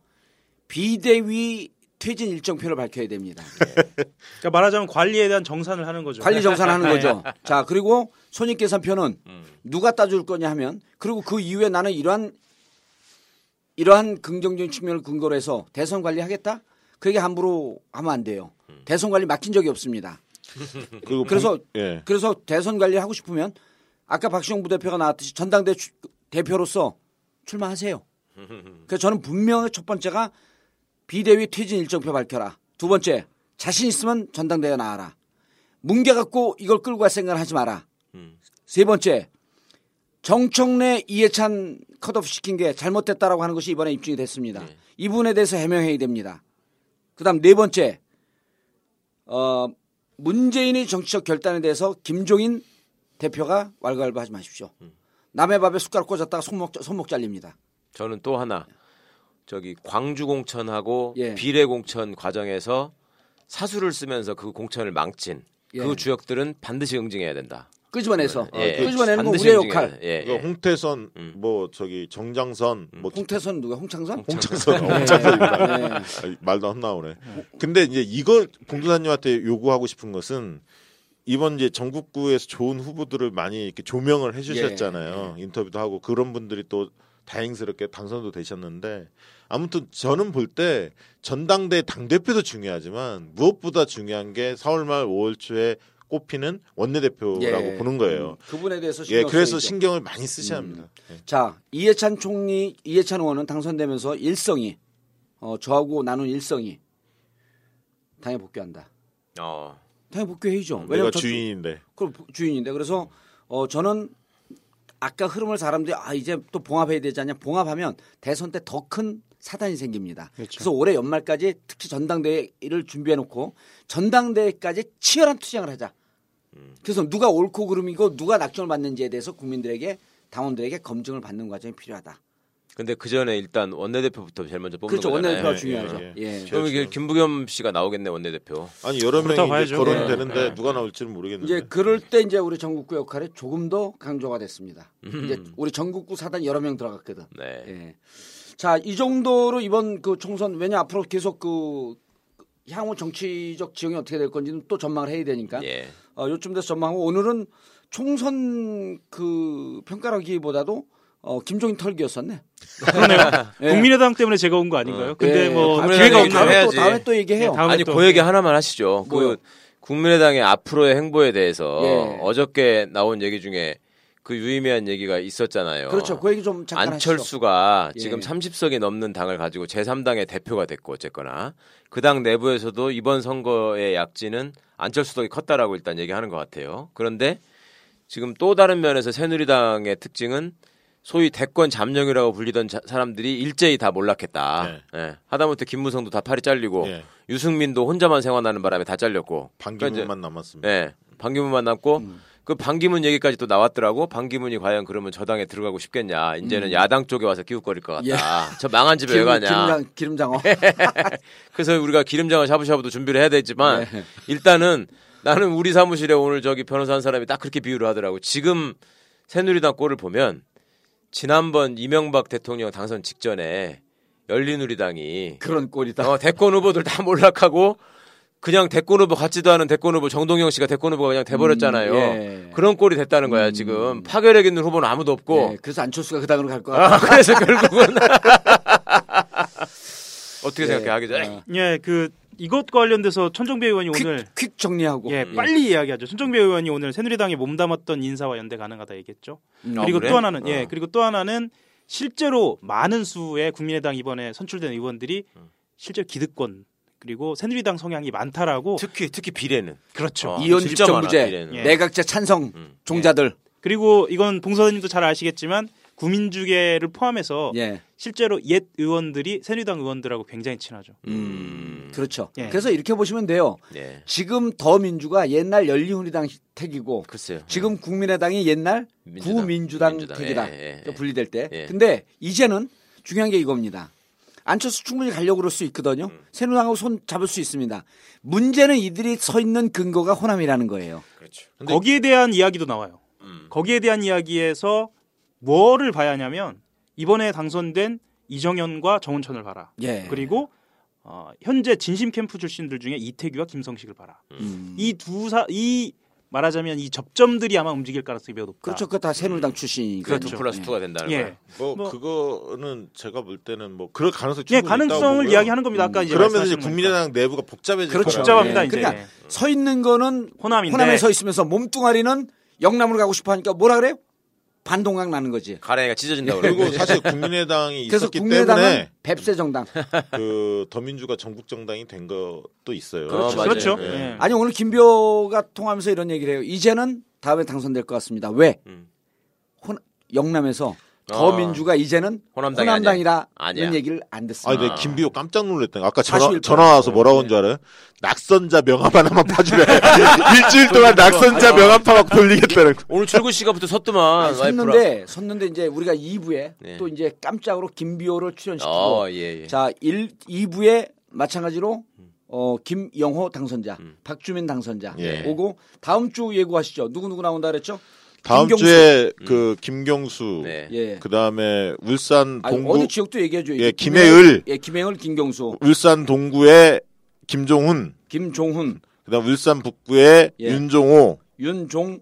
비대위 퇴진 일정표를 밝혀야 됩니다. [LAUGHS] 그러니까 말하자면 관리에 대한 정산을 하는 거죠. 관리 정산하는 [LAUGHS] 네. 거죠. 자 그리고 손익 계산표는 누가 따줄 거냐 하면 그리고 그 이후에 나는 이러한 이러한 긍정적인 측면을 근거로 해서 대선 관리하겠다. 그게 함부로 하면 안 돼요. 대선 관리 맡긴 적이 없습니다. [LAUGHS] 그리고 그래서 방- 예. 그래서 대선 관리 하고 싶으면 아까 박시영 부대표가 나왔듯이 전당대 추- 대표로서 출마하세요. 그래서 저는 분명히 첫 번째가 비대위 퇴진 일정표 밝혀라. 두 번째 자신 있으면 전당대회 나와라. 뭉개 갖고 이걸 끌고 갈 생각을 하지 마라. 세 번째 정청래 이해찬 컷오프 시킨 게 잘못됐다라고 하는 것이 이번에 입증이 됐습니다. 이 부분에 대해서 해명해야 됩니다. 그다음 네 번째 어, 문재인의 정치적 결단에 대해서 김종인 대표가 왈가왈부하지 마십시오. 남의 밥에 숟가락 꽂았다가 손목 손목 잘립니다. 저는 또 하나 저기 광주 공천하고 예. 비례 공천 과정에서 사수를 쓰면서 그 공천을 망친 예. 그 주역들은 반드시 응징해야 된다. 끄집어내서 예. 끄집어내는 건 우리의 역할. 돼. 예, 그 예. 홍태선 음. 뭐 저기 정장선 뭐 홍태선 누가 홍창선? 홍창선 홍창선입니다. 네. 아니, 말도 안 나오네. 근데 이제 이걸 봉도사님한테 요구하고 싶은 것은 이번 이제 전국구에서 좋은 후보들을 많이 이렇게 조명을 해주셨잖아요. 인터뷰도 하고 그런 분들이 또 다행스럽게 당선도 되셨는데 아무튼 저는 볼 때 전당대 당 대표도 중요하지만 무엇보다 중요한 게 4월 말 5월 초에 꼽히는 원내대표라고 예. 보는 거예요. 음, 그분에 대해서 예, 신경 그래서 쓰이죠. 신경을 많이 쓰셔야 합니다. 예. 자 이해찬 총리 이해찬 의원은 당선되면서 일성이 어, 저하고 나눈 일성이 당에 복귀한다. 어. 당에 복귀해야죠. 내가 왜냐면 저- 주인인데 그 주인인데 그래서 어 저는 아까 흐름을 사람들이 아 이제 또 봉합해야 되지 않냐 봉합하면 대선 때 더 큰 사단이 생깁니다. 그래서 올해 연말까지 특히 전당대회를 준비해 놓고 전당대회까지 치열한 투쟁을 하자. 그래서 누가 옳고 그름이고 누가 낙점을 받는지에 대해서 국민들에게 당원들에게 검증을 받는 과정이 필요하다. 근데 그 전에 일단 원내대표부터 제일 먼저 뽑는 그렇죠. 거잖아요. 원내대표가 예, 중요하죠. 예, 예. 그럼 이게 김부겸 씨가 나오겠네 원내대표. 아니 여러 명이 이제. 거론이 예. 되는데 예. 누가 나올지는 모르겠는데 이제 그럴 때 이제 우리 전국구 역할이 조금 더 강조가 됐습니다. 이제 음. 우리 전국구 사단 여러 명 들어갔거든. 네. 예. 자, 이 정도로 이번 그 총선 왜냐 앞으로 계속 그 향후 정치적 지형이 어떻게 될 건지는 또 전망을 해야 되니까 예. 어, 요쯤 돼서 전망하고 오늘은 총선 그 평가라기보다도 어, 김종인 털기였었네. 그러네요. [LAUGHS] 예. 국민의당 때문에 제가 온 거 아닌가요? 근데 예, 뭐 기회가 없나요? 다음에 또. 다음에 또 얘기해요. 예, 다음에 아니 또. 그 얘기 하나만 하시죠. 뭐요? 그 국민의당의 앞으로의 행보에 대해서 예. 어저께 나온 얘기 중에 그 유의미한 얘기가 있었잖아요. 그렇죠. 그 얘기 좀 잠깐 하시죠. 안철수가 예. 지금 30석이 넘는 당을 가지고 제3당의 대표가 됐고 어쨌거나 그 당 내부에서도 이번 선거의 약진은 안철수 덕이 컸다라고 일단 얘기하는 것 같아요. 그런데 지금 또 다른 면에서 새누리당의 특징은 소위 대권 잠룡이라고 불리던 자- 사람들이 일제히 다 몰락했다. 예. 하다못해 김무성도 다 팔이 잘리고 예. 유승민도 혼자만 생활하는 바람에 다 잘렸고 반기문만 남았습니다. 예. 반기문만 남고 음. 그 반기문 얘기까지 또 나왔더라고. 반기문이 과연 그러면 저 당에 들어가고 싶겠냐. 이제는 야당 쪽에 와서 기웃거릴 것 같다. 음. 예. 저 망한 집에 왜 기름, 가냐. 기름장, 기름장 어. [LAUGHS] 그래서 우리가 기름장어 샤브샤브도 준비를 해야 되지만 네. 일단은 나는 우리 사무실에 오늘 저기 변호사 한 사람이 딱 그렇게 비유를 하더라고. 지금 새누리당 꼴을 보면 지난번 이명박 대통령 당선 직전에 열린우리당이 그런 꼴이다. 어, 대권 후보들 다 몰락하고 그냥 대권 후보 같지도 않은 대권 후보 정동영 씨가 대권 후보가 그냥 돼버렸잖아요. 음, 예. 그런 꼴이 됐다는 거야 지금 파괴력 있는 후보는 아무도 없고 예, 그래서 안철수가 그 당으로 갈것 같아. 아, 그래서 결국은 [LAUGHS] 어떻게 예. 생각해 하기 전에 어. 예, 그 이것과 관련돼서 천정배 의원이 퀵, 오늘 퀵 정리하고. 예, 빨리 이야기하죠. 천정배 의원이 오늘 새누리당에 몸담았던 인사와 연대 가능하다 얘기했죠. 음, 그리고 그래? 또 하나는 예, 어. 그리고 또 하나는 실제로 많은 수의 국민의당 이번에 선출된 의원들이 실제로 기득권 그리고 새누리당 성향이 많다라고 특히 특히 비례는 그렇죠. 어, 집정부제, 비례는. 예. 내각제 찬성 음. 종자들. 그리고 이건 봉사님도 잘 아시겠지만 구민주계를 포함해서 예. 실제로 옛 의원들이 새누리당 의원들하고 굉장히 친하죠. 음. 그렇죠. 예. 그래서 이렇게 보시면 돼요. 네. 지금 더민주가 옛날 열린우리당 택이고 글쎄요. 지금 국민의당이 옛날 민주당. 구민주당 민주당. 택이다. 예, 예, 예. 분리될 때. 예. 근데 이제는 중요한 게 이겁니다. 안철수 충분히 가려고 그럴 수 있거든요. 음. 새누리당하고 손 잡을 수 있습니다. 문제는 이들이 서 있는 근거가 호남이라는 거예요. 그렇죠. 근데- 거기에 대한 이야기도 나와요. 음. 거기에 대한 이야기에서 뭐를 봐야 하냐면 이번에 당선된 이정현과 정운천을 봐라. 예. 그리고 어, 현재 진심 캠프 출신들 중에 이태규와 김성식을 봐라. 음. 이두사이 말하자면 이 접점들이 아마 움직일 가능성이 매우 높다. 그렇죠. 그거 다 새누리당 출신이니까. 그렇죠. two plus two가 된다는 예. 뭐, 뭐- 그거는 제가 볼 때는 뭐 그럴 가능성이 예, 충분히 있다고 가능성을 보고요. 이야기하는 겁니다. 아까 이제 그러면 이제 거니까. 국민의당 내부가 복잡해질 그렇죠. 복잡합니다, 예. 이제. 그러니까 서 있는 거는 호남인데 호남에 서 있으면서 몸뚱아리는 영남으로 가고 싶어 하니까 뭐라 그래요? 반동강 나는 거지. 가랭이가 찢어진다고 그리고 그러고 사실 국민의당이 그래서 있었기 국민의당은 때문에 뱁새 정당. 그 더민주가 전국 정당이 된 것도 있어요. 그렇죠. 맞아요. 그렇죠. 예. 예. 아니 오늘 김비호가 통하면서 이런 얘기를 해요. 이제는 다음에 당선될 것 같습니다. 왜? 음. 혼- 영남에서 아. 더민주가 이제는 호남당이 호남당이라는 아니야. 얘기를 안 아니, 듣습니다. 내가 김비호 깜짝 놀랐다. 아까 전화, 41%. 전화 와서 뭐라고 한줄 알아요? 낙선자 명함 하나만 파주래. [LAUGHS] 일주일 동안 낙선자 명함 파막 돌리겠다는 거. 오늘 출구 시가부터 섰더만 아니. 섰는데 섰는데 이제 우리가 2부에 네. 또 이제 깜짝으로 김비호를 출연시키고 어, 예, 예. 자 1, 2부에 마찬가지로 어 김영호 당선자, 음. 박주민 당선자 예. 오고 다음 주 예고하시죠. 누구 누구 나온다 그랬죠? 다음 김경수. 주에 그 김경수, 네. 예. 그 다음에 울산 아니, 동구, 어디 지역도 얘기해줘. 예, 김해을. 예, 김해을, 김경수, 울산 동구의 김종훈, 김종훈, 그다음 울산 북구의 예. 윤종호, 윤종오.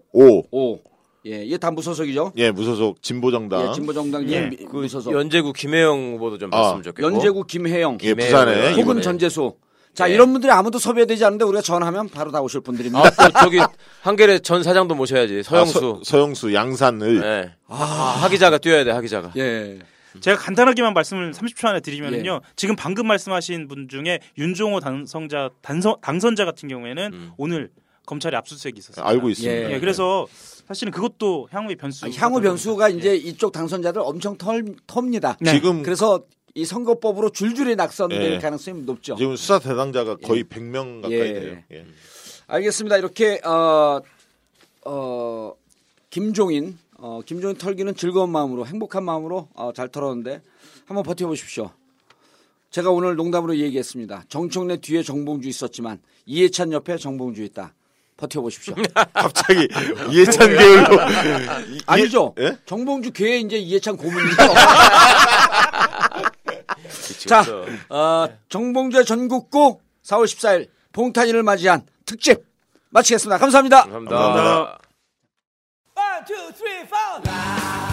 오, 예, 이게 다 무소속이죠. 예, 무소속 진보정당. 예, 진보정당 예. 미- 그 무소속. 연제구 김혜영 후보도 좀 아, 봤으면 좋겠고. 연제구 김혜영, 예, 부산에. 혹은. 전재수. 자, 예. 이런 분들이 아무도 섭외되지 않는데 우리가 전화하면 바로 다 오실 분들입니다. 아, 또 저기 한겨레 전 사장도 모셔야지. 서영수. 아, 서, 영수 양산을 예. 아, 하 기자가 뛰어야 돼. 하 기자가. 예. 제가 간단하게만 말씀을 30초 안에 드리면요. 지금 방금 말씀하신 분 중에 윤종호 당선자 단선, 당선자 같은 경우에는 음. 오늘 검찰에 압수수색이 있었어요. 알고 있습니다. 예. 예, 그래서 사실은 그것도 향후의 변수. 아, 향후 변수가 이제 이쪽 당선자들 엄청 털, 텁니다. 네. 지금 그래서 이 선거법으로 줄줄이 낙선될 예. 가능성이 높죠. 지금 수사 대상자가 거의 100명 가까이 예. 돼요. 예. 알겠습니다. 이렇게 어, 어, 김종인 어, 김종인 털기는 즐거운 마음으로 행복한 마음으로 어, 잘 털었는데 한번 버텨보십시오. 제가 오늘 농담으로 얘기했습니다. 정청래 뒤에 정봉주 있었지만 이해찬 옆에 정봉주 있다. 버텨보십시오. [LAUGHS] 갑자기 [LAUGHS] 이해찬 계열로 아니죠. 예? 정봉주 괴에 이제 이해찬 고문이죠. [LAUGHS] 자. 어, 정봉주의 전국구 4월 14일 봉탄이를 맞이한 특집 마치겠습니다. 감사합니다. 감사합니다. 감사합니다. One, two, three, four.